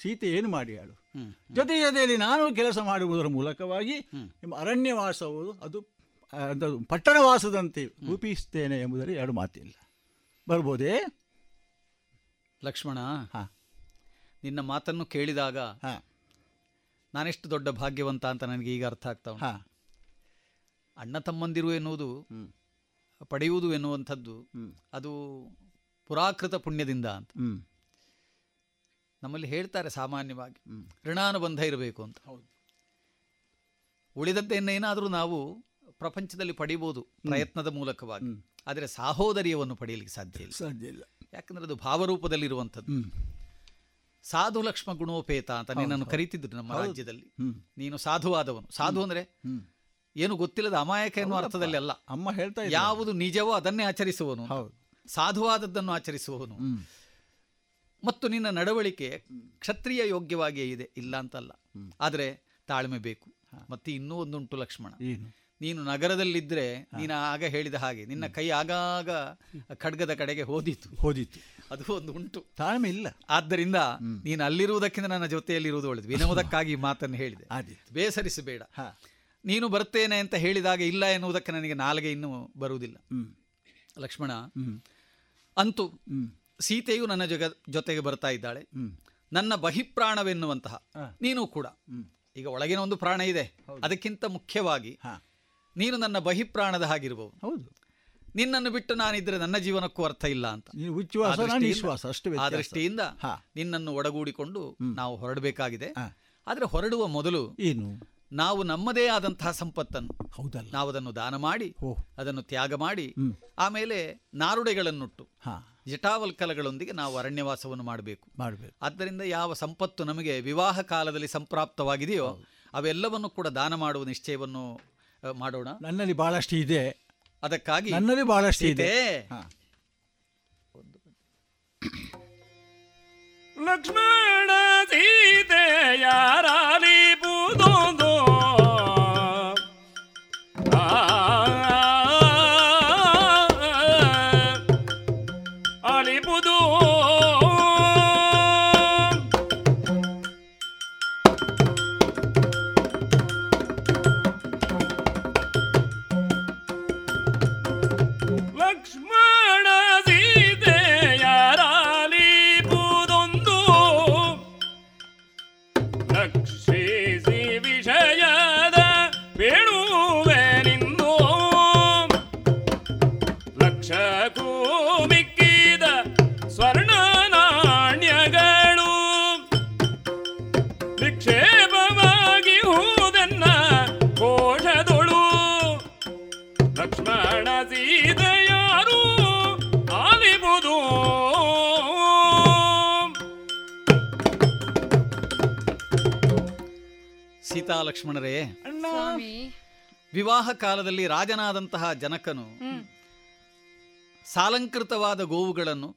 ಸೀತೆ ಏನು ಮಾಡಿಯಾಳು? ಜೊತೆ ಜೊತೆಯಲ್ಲಿ ನಾನು ಕೆಲಸ ಮಾಡುವುದರ ಮೂಲಕವಾಗಿ ನಿಮ್ಮ ಅರಣ್ಯವಾಸವು ಅದು ಅಂಥದ್ದು ಪಟ್ಟಣವಾಸದಂತೆ ರೂಪಿಸ್ತೇನೆ ಎಂಬುದರಲ್ಲಿ ಎರಡು ಮಾತಿಲ್ಲ. ಬರ್ಬೋದೇ? ಲಕ್ಷ್ಮಣ ನಿನ್ನ ಮಾತನ್ನು ಕೇಳಿದಾಗ ನಾನೆಷ್ಟು ದೊಡ್ಡ ಭಾಗ್ಯವಂತ ಅಂತ ನನಗೆ ಈಗ ಅರ್ಥ ಆಗ್ತಾವ. ಅಣ್ಣ ತಮ್ಮಂದಿರು ಎನ್ನುವುದು ಪಡೆಯುವುದು ಎನ್ನುವಂಥದ್ದು ಅದು ಪುರಾಕೃತ ಪುಣ್ಯದಿಂದ ಅಂತ. ನಮ್ಮಲ್ಲಿ ಹೇಳ್ತಾರೆ ಸಾಮಾನ್ಯವಾಗಿ. ಋಣಾನುಬಂಧ ಇರಬೇಕು ಅಂತ. ಹೌದು. ಉಳಿದದ್ದೇನೇನಾದರೂ ನಾವು ಪ್ರಪಂಚದಲ್ಲಿ ಪಡಿಬೋದು ಪ್ರಯತ್ನದ ಮೂಲಕವಾಗಿ. ಆದರೆ ಸಾಹೋದರ್ಯವನ್ನು ಪಡೆಯಲಿಕ್ಕೆ ಸಾಧ್ಯ ಇಲ್ಲ. ಸಾಧ್ಯ ಇಲ್ಲ. ಯಾಕಂದ್ರೆ ಅದು ಭಾವರೂಪದಲ್ಲಿರುವಂಥದ್ದು. ಸಾಧು ಲಕ್ಷ್ಮ ಗುಣೋಪೇತ ಅಂತ ನಿನ್ನನ್ನು. ಕರೀತಿದ್ರು ನಮ್ಮ ರಾಜ್ಯದಲ್ಲಿ. ಹ್ಮ್. ನೀನು ಸಾಧುವಾದವನು. ಸಾಧು ಅಂದ್ರೆ ಏನು ಗೊತ್ತಿಲ್ಲದ ಅಮಾಯಕ ಎನ್ನುವ. ಅರ್ಥದಲ್ಲಿ ಅಲ್ಲ ಅಮ್ಮ ಹೇಳ್ತಾ. ಯಾವುದು ನಿಜವೋ ಅದನ್ನೇ ಆಚರಿಸುವನು. ಸಾಧುವಾದದ್ದನ್ನು ಆಚರಿಸುವವನು ಮತ್ತು ನಿನ್ನ ನಡವಳಿಕೆ ಕ್ಷತ್ರಿಯ ಯೋಗ್ಯವಾಗಿಯೇ ಇದೆ ಇಲ್ಲ ಅಂತಲ್ಲ. ಆದರೆ ತಾಳ್ಮೆ ಬೇಕು. ಮತ್ತೆ ಇನ್ನೂ ಒಂದುಂಟು ಲಕ್ಷ್ಮಣ. ನೀನು ನಗರದಲ್ಲಿದ್ದರೆ ನೀನು ಆಗ ಹೇಳಿದ ಹಾಗೆ ನಿನ್ನ ಕೈ ಆಗಾಗ ಖಡ್ಗದ ಕಡೆಗೆ ಹೋದಿತ್ತು ಹೋದಿತ್ತು ಅದು ಒಂದು ಉಂಟು ತಾಳ್ಮೆ ಇಲ್ಲ. ಆದ್ದರಿಂದ ನೀನು ಅಲ್ಲಿರುವುದಕ್ಕಿಂತ ನನ್ನ ಜೊತೆಯಲ್ಲಿರುವುದು ಒಳ್ಳೆದು. ವಿನೋದಕ್ಕಾಗಿ ಮಾತನ್ನು ಹೇಳಿದೆ. ಬೇಸರಿಸಬೇಡ. ನೀನು ಬರ್ತೇನೆ ಅಂತ ಹೇಳಿದಾಗ ಇಲ್ಲ ಎನ್ನುವುದಕ್ಕೆ ನನಗೆ ನಾಲ್ಗೆ ಇನ್ನೂ ಬರುವುದಿಲ್ಲ. ಲಕ್ಷ್ಮಣ ಅಂತೂ ಸೀತೆಯು ನನ್ನ ಜೊಗ ಜೊತೆಗೆ ಬರ್ತಾ ಇದ್ದಾಳೆ. ನನ್ನ ಬಹಿಪ್ರಾಣವೆನ್ನುವಂತಹ ನೀನು ಕೂಡ. ಈಗ ಒಳಗಿನ ಒಂದು ಪ್ರಾಣ ಇದೆ. ಅದಕ್ಕಿಂತ ಮುಖ್ಯವಾಗಿ ನೀನು ನನ್ನ ಬಹಿಪ್ರಾಣದ ಹಾಗಿರಬಹುದು ಹೌದು. ನಿನ್ನನ್ನು ಬಿಟ್ಟು ನಾನಿದ್ರೆ ನನ್ನ ಜೀವನಕ್ಕೂ ಅರ್ಥ ಇಲ್ಲ ಅಂತ. ಆ ದೃಷ್ಟಿಯಿಂದ-. ನಿನ್ನನ್ನು ಒಡಗೂಡಿಕೊಂಡು ನಾವು ಹೊರಡಬೇಕಾಗಿದೆ. ಆದರೆ ಹೊರಡುವ ಮೊದಲು ಏನು? ನಾವು ನಮ್ಮದೇ ಆದಂತಹ ಸಂಪತ್ತನ್ನು ಹೌದಲ್ಲ. ನಾವು ಅದನ್ನು ದಾನ ಮಾಡಿ ಅದನ್ನು ತ್ಯಾಗ ಮಾಡಿ ಆಮೇಲೆ ನಾರುಡೆಗಳನ್ನುಟ್ಟು ಜಟಾವಲ್ಕಲಗಳೊಂದಿಗೆ ನಾವು ಅರಣ್ಯವಾಸವನ್ನು ಮಾಡಬೇಕು. ಮಾಡಬೇಕು. ಆದ್ದರಿಂದ ಯಾವ ಸಂಪತ್ತು ನಮಗೆ ವಿವಾಹ ಕಾಲದಲ್ಲಿ ಸಂಪ್ರಾಪ್ತವಾಗಿದೆಯೋ ಅವೆಲ್ಲವನ್ನು ಕೂಡ ದಾನ ಮಾಡುವ ನಿಶ್ಚಯವನ್ನು ಮಾಡೋಣ. ನನ್ನಲ್ಲಿ ಬಹಳಷ್ಟು ಇದೆ. ಅದಕ್ಕಾಗಿ ನನ್ನಲ್ಲಿ ಬಹಳಷ್ಟು ಇದೆ. ಲಕ್ಷ್ಮಣ ಸೀತೆ ಯಾರಾಲಿ ಬೂದೋದು ಲಕ್ಷ್ಮಣರೇ ಸ್ವಾಮಿ. ವಿವಾಹ ಕಾಲದಲ್ಲಿ ರಾಜನಾದಂತಹ ಜನಕನು ಸಾಲಂಕೃತವಾದ ಗೋವುಗಳನ್ನು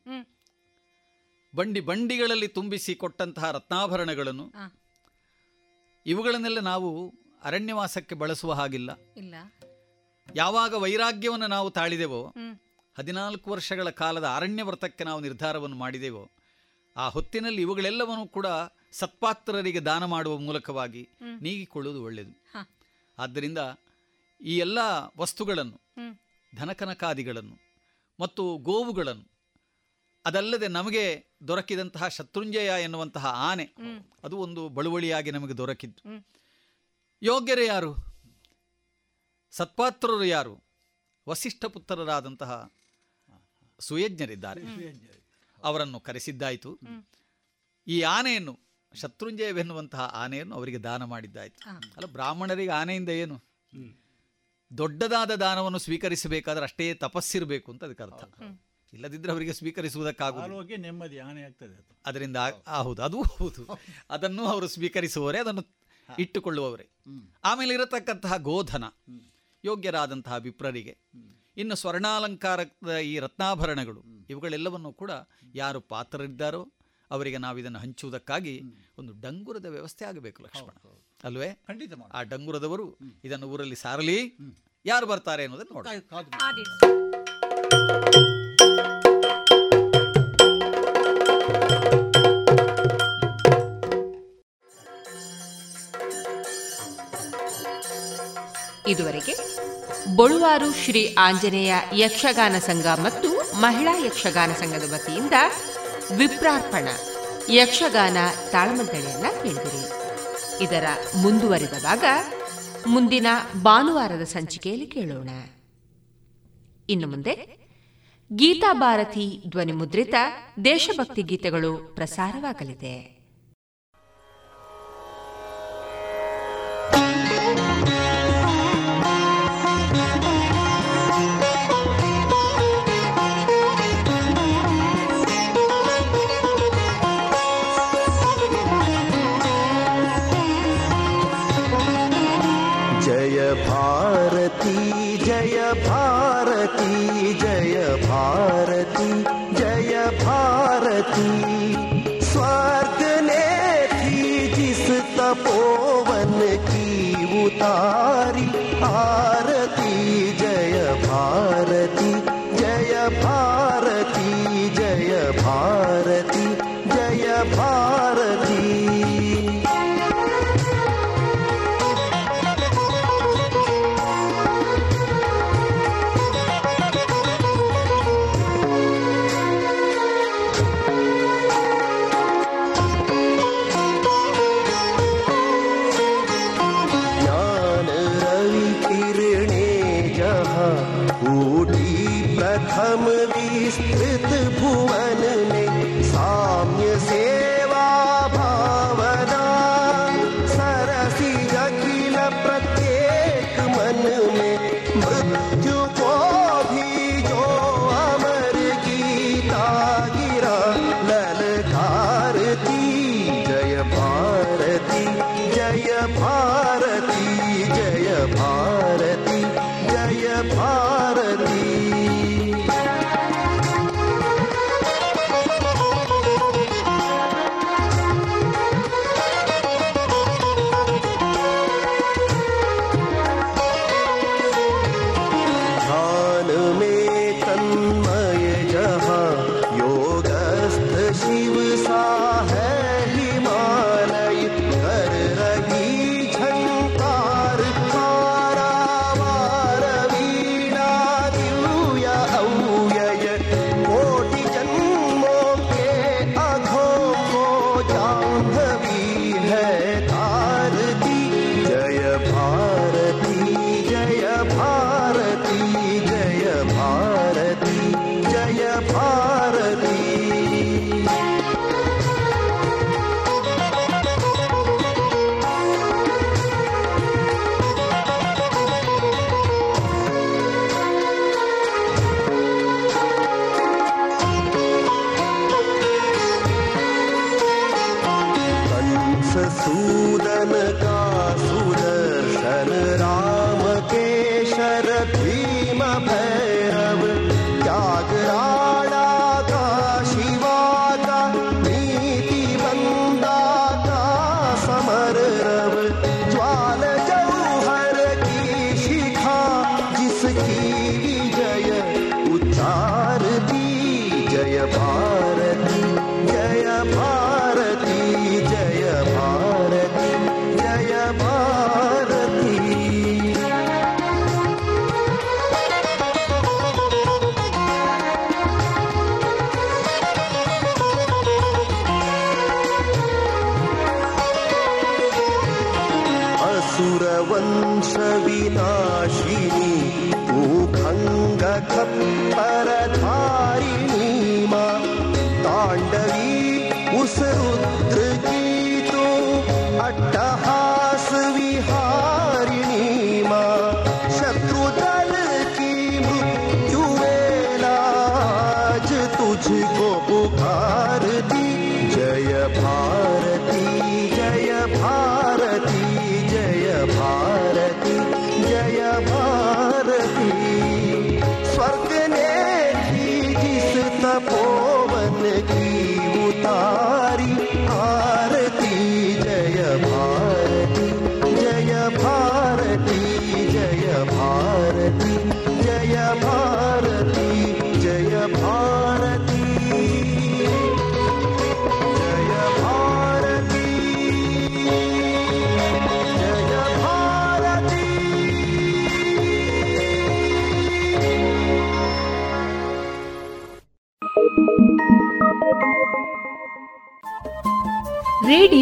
ಬಂಡಿ ಬಂಡಿಗಳಲ್ಲಿ ತುಂಬಿಸಿ ಕೊಟ್ಟಂತಹ ರತ್ನಾಭರಣಗಳನ್ನು ಇವುಗಳನ್ನೆಲ್ಲ ನಾವು ಅರಣ್ಯವಾಸಕ್ಕೆ ಬಳಸುವ ಹಾಗಿಲ್ಲ. ಇಲ್ಲ. ಯಾವಾಗ ವೈರಾಗ್ಯವನ್ನು ನಾವು ತಾಳಿದೆವೋ. ಹದಿನಾಲ್ಕು ವರ್ಷಗಳ ಕಾಲದ ಅರಣ್ಯ ವ್ರತಕ್ಕೆ ನಾವು ನಿರ್ಧಾರವನ್ನು ಮಾಡಿದೆವೋ ಆ ಹೊತ್ತಿನಲ್ಲಿ ಇವುಗಳೆಲ್ಲವನ್ನೂ ಕೂಡ ಸತ್ಪಾತ್ರರಿಗೆ ದಾನ ಮಾಡುವ ಮೂಲಕವಾಗಿ ನೀಗಿಕೊಳ್ಳುವುದು ಒಳ್ಳೆಯದು. ಆದ್ದರಿಂದ ಈ ಎಲ್ಲ ವಸ್ತುಗಳನ್ನು ಧನಕನಕಾದಿಗಳನ್ನು ಮತ್ತು ಗೋವುಗಳನ್ನು ಅದಲ್ಲದೆ ನಮಗೆ ದೊರಕಿದಂತಹ ಶತ್ರುಂಜಯ ಎನ್ನುವಂತಹ ಆನೆ ಅದು ಒಂದು ಬಳುವಳಿಯಾಗಿ ನಮಗೆ ದೊರಕಿದ್ದು. ಯೋಗ್ಯರು ಯಾರು? ಸತ್ಪಾತ್ರರು ಯಾರು? ವಸಿಷ್ಠ ಪುತ್ರರಾದಂತಹ ಸುಯಜ್ಞರಿದ್ದಾರೆ. ಅವರನ್ನು ಕರೆಸಿದ್ದಾಯಿತು. ಈ ಆನೆಯನ್ನು ಶತ್ರುಂಜಯವೆನ್ನುವಂತಹ ಆನೆಯನ್ನು ಅವರಿಗೆ ದಾನ ಮಾಡಿದ್ದಾಯಿತು. ಅಲ್ಲ ಬ್ರಾಹ್ಮಣರಿಗೆ ಆನೆಯಿಂದ ಏನು? ದೊಡ್ಡದಾದ ದಾನವನ್ನು ಸ್ವೀಕರಿಸಬೇಕಾದ್ರೆ ಅಷ್ಟೇ ತಪಸ್ಸಿರಬೇಕು ಅಂತ ಅದಕ್ಕೆ ಅರ್ಥ. ಇಲ್ಲದಿದ್ದರೆ ಅವರಿಗೆ ಸ್ವೀಕರಿಸುವುದಕ್ಕಾಗುವುದು ಆರೋಗ್ಯ ನೆಮ್ಮದಿ ಆನೆ ಆಗ್ತದೆ ಅದರಿಂದ ಹೌದು. ಅದು ಹೌದು. ಅದನ್ನು ಅವರು ಸ್ವೀಕರಿಸುವವರೇ ಅದನ್ನು ಇಟ್ಟುಕೊಳ್ಳುವವರೇ. ಆಮೇಲೆ ಇರತಕ್ಕಂತಹ ಗೋಧನ ಯೋಗ್ಯರಾದಂತಹ ವಿಪ್ರರಿಗೆ. ಇನ್ನು ಸ್ವರ್ಣಾಲಂಕಾರದ ಈ ರತ್ನಾಭರಣಗಳು ಇವುಗಳೆಲ್ಲವನ್ನು ಕೂಡ ಯಾರು ಪಾತ್ರರಿದ್ದಾರೋ ಅವರಿಗೆ ನಾವು ಇದನ್ನು ಹಂಚುವುದಕ್ಕಾಗಿ ಒಂದು ಡಂಗುರದ ವ್ಯವಸ್ಥೆ ಆಗಬೇಕು ಲಕ್ಷ್ಮಣ. ಅಲ್ವೇ? ಖಂಡಿತ ಆ ಡಂಗುರದವರು ಇದನ್ನು ಊರಲ್ಲಿ ಸಾರಲಿ. ಯಾರು ಬರ್ತಾರೆ ಅನ್ನೋದನ್ನು ನೋಡಿ ಇದುವರೆಗೆ ಬಳುವಾರು ಶ್ರೀ ಆಂಜನೇಯ ಯಕ್ಷಗಾನ ಸಂಘ ಮತ್ತು ಮಹಿಳಾ ಯಕ್ಷಗಾನ ಸಂಘದ ವತಿಯಿಂದ ವಿಪ್ರಾರ್ಪಣ, ಯಕ್ಷಗಾನ ತಾಳಮದ್ದಳೆಯನ್ನ ಕೇಳಿದಿರಿ. ಇದರ ಮುಂದುವರಿದ ಭಾಗ ಮುಂದಿನ ಭಾನುವಾರದ ಸಂಚಿಕೆಯಲ್ಲಿ ಕೇಳೋಣ. ಇನ್ನು ಮುಂದೆ, ಗೀತಾ ಭಾರತಿ ಧ್ವನಿ ಮುದ್ರಿತ ದೇಶಭಕ್ತಿ ಗೀತೆಗಳು ಪ್ರಸಾರವಾಗಲಿದೆ.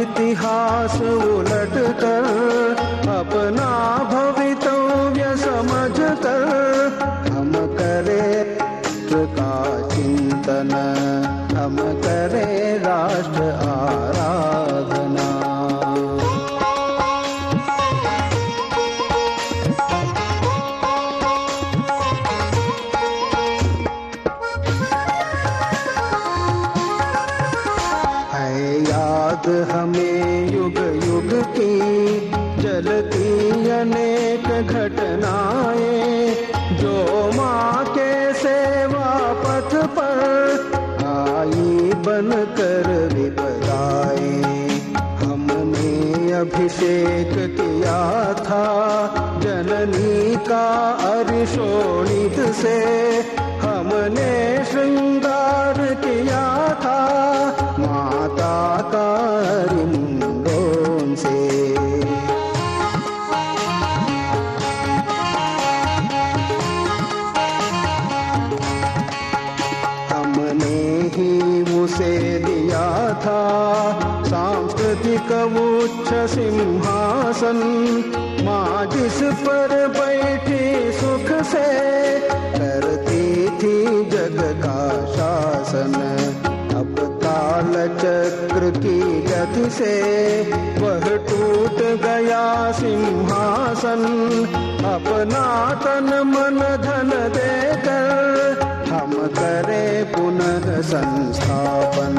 इतिहास उलट कर अपना भवितव्य समझ कर। हम करे राष्ट्र का चिंतन हम करे राष्ट्र आ का अरिशोणित से हमने श्रृंगार किया था। माता का से। हमने ही था। सांस्कृतिक सिंहासन। माँ जिस पर आसन अब काल चक्र की गति से वह टूट गया सिंहासन। अपना तन मन धन देकर देत हमरे पुन संस्थापन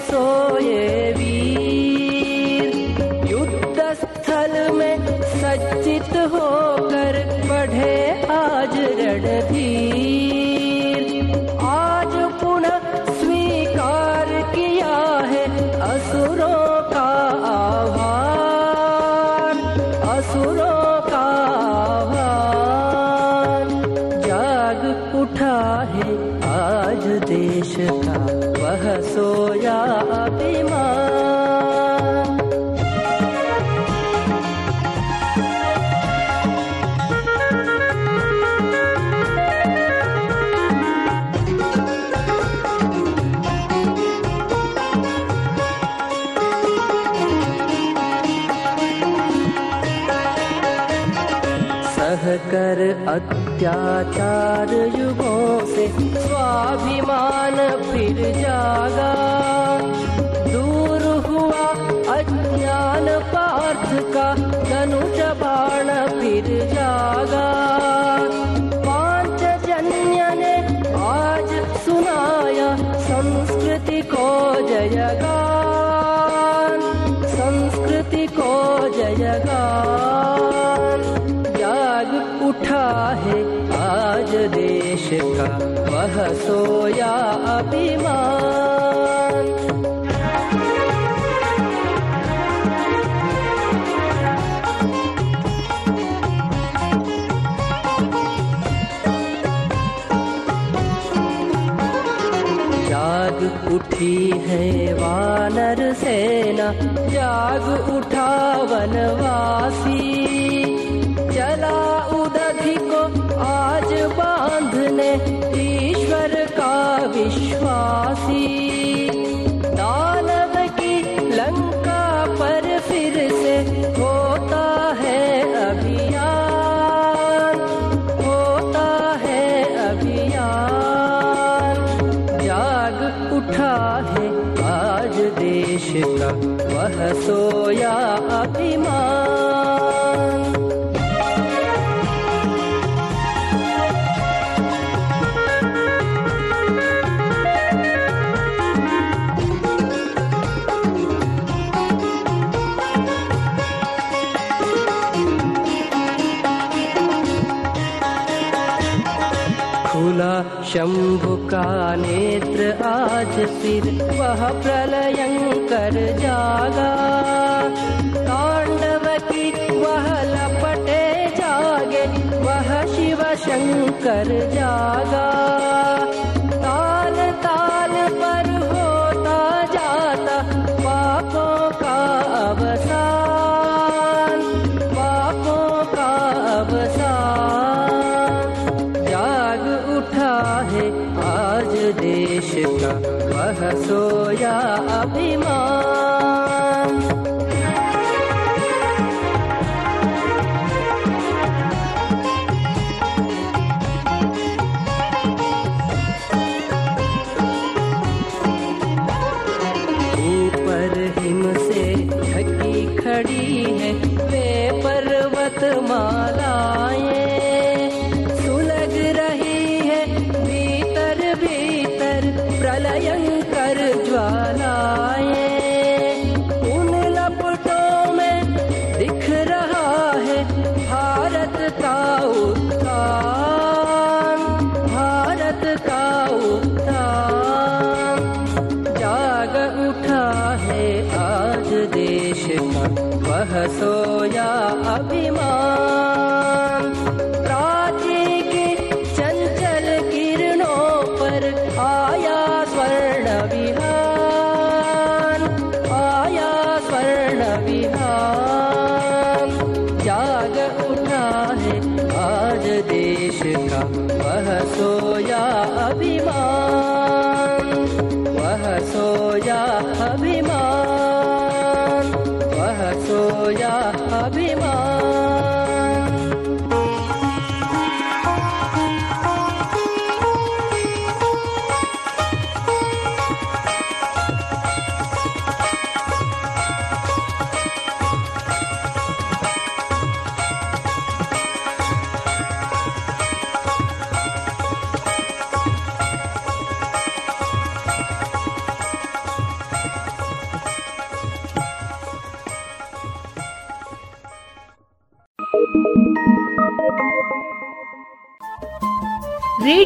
so अत्याचार युगों से स्वाभिमान फिर जागा। sol. का नेत्र आज सिर वह प्रलयंकर जागा। तांडव की वह लपटे जागे वह शिव शंकर जाग। ोया अभिमा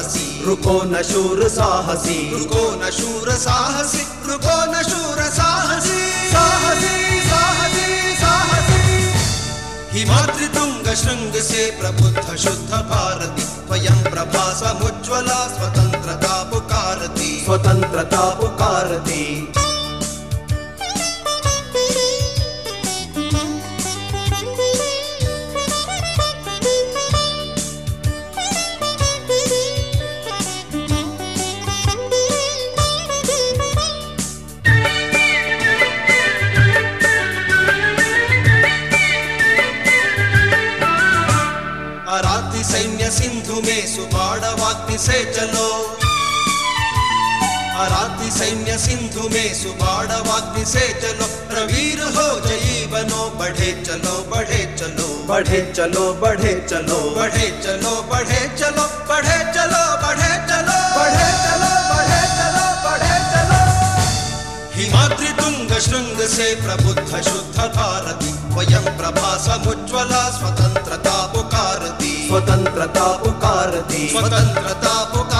साहसी। रुको न शूर साहसी। रुको न शूर साहसी। रुको न शूर साहसी। साहसी साहसी साहसी। हिमाद्रितुंग श्रृंग से प्रबुद्ध शुद्ध भारती। स्वयं प्रभा समुज्ज्वला स्वतंत्रता पुकारती। स्वतंत्रता पुकारती। से चलो। अराती सैन्य सिंधु में सुबाड़वाग्नि से चलो। प्रवीर हो जयी बनो बढ़े चलो बढ़े चलो। बढ़े चलो बढ़े चलो। बढ़े चलो बढ़े चलो बढ़े चलो बढ़े चलो। बढ़े चलो बढ़े चलो बढ़े चलो। हिमाद्रि तुंग शृंग से प्रबुद्ध शुद्ध भारती। स्वयं प्रभा समुज्ज्वला स्वतंत्रता पुकारती स्वतंत्रता पुकारती। स्वतंत्रता पुकारती।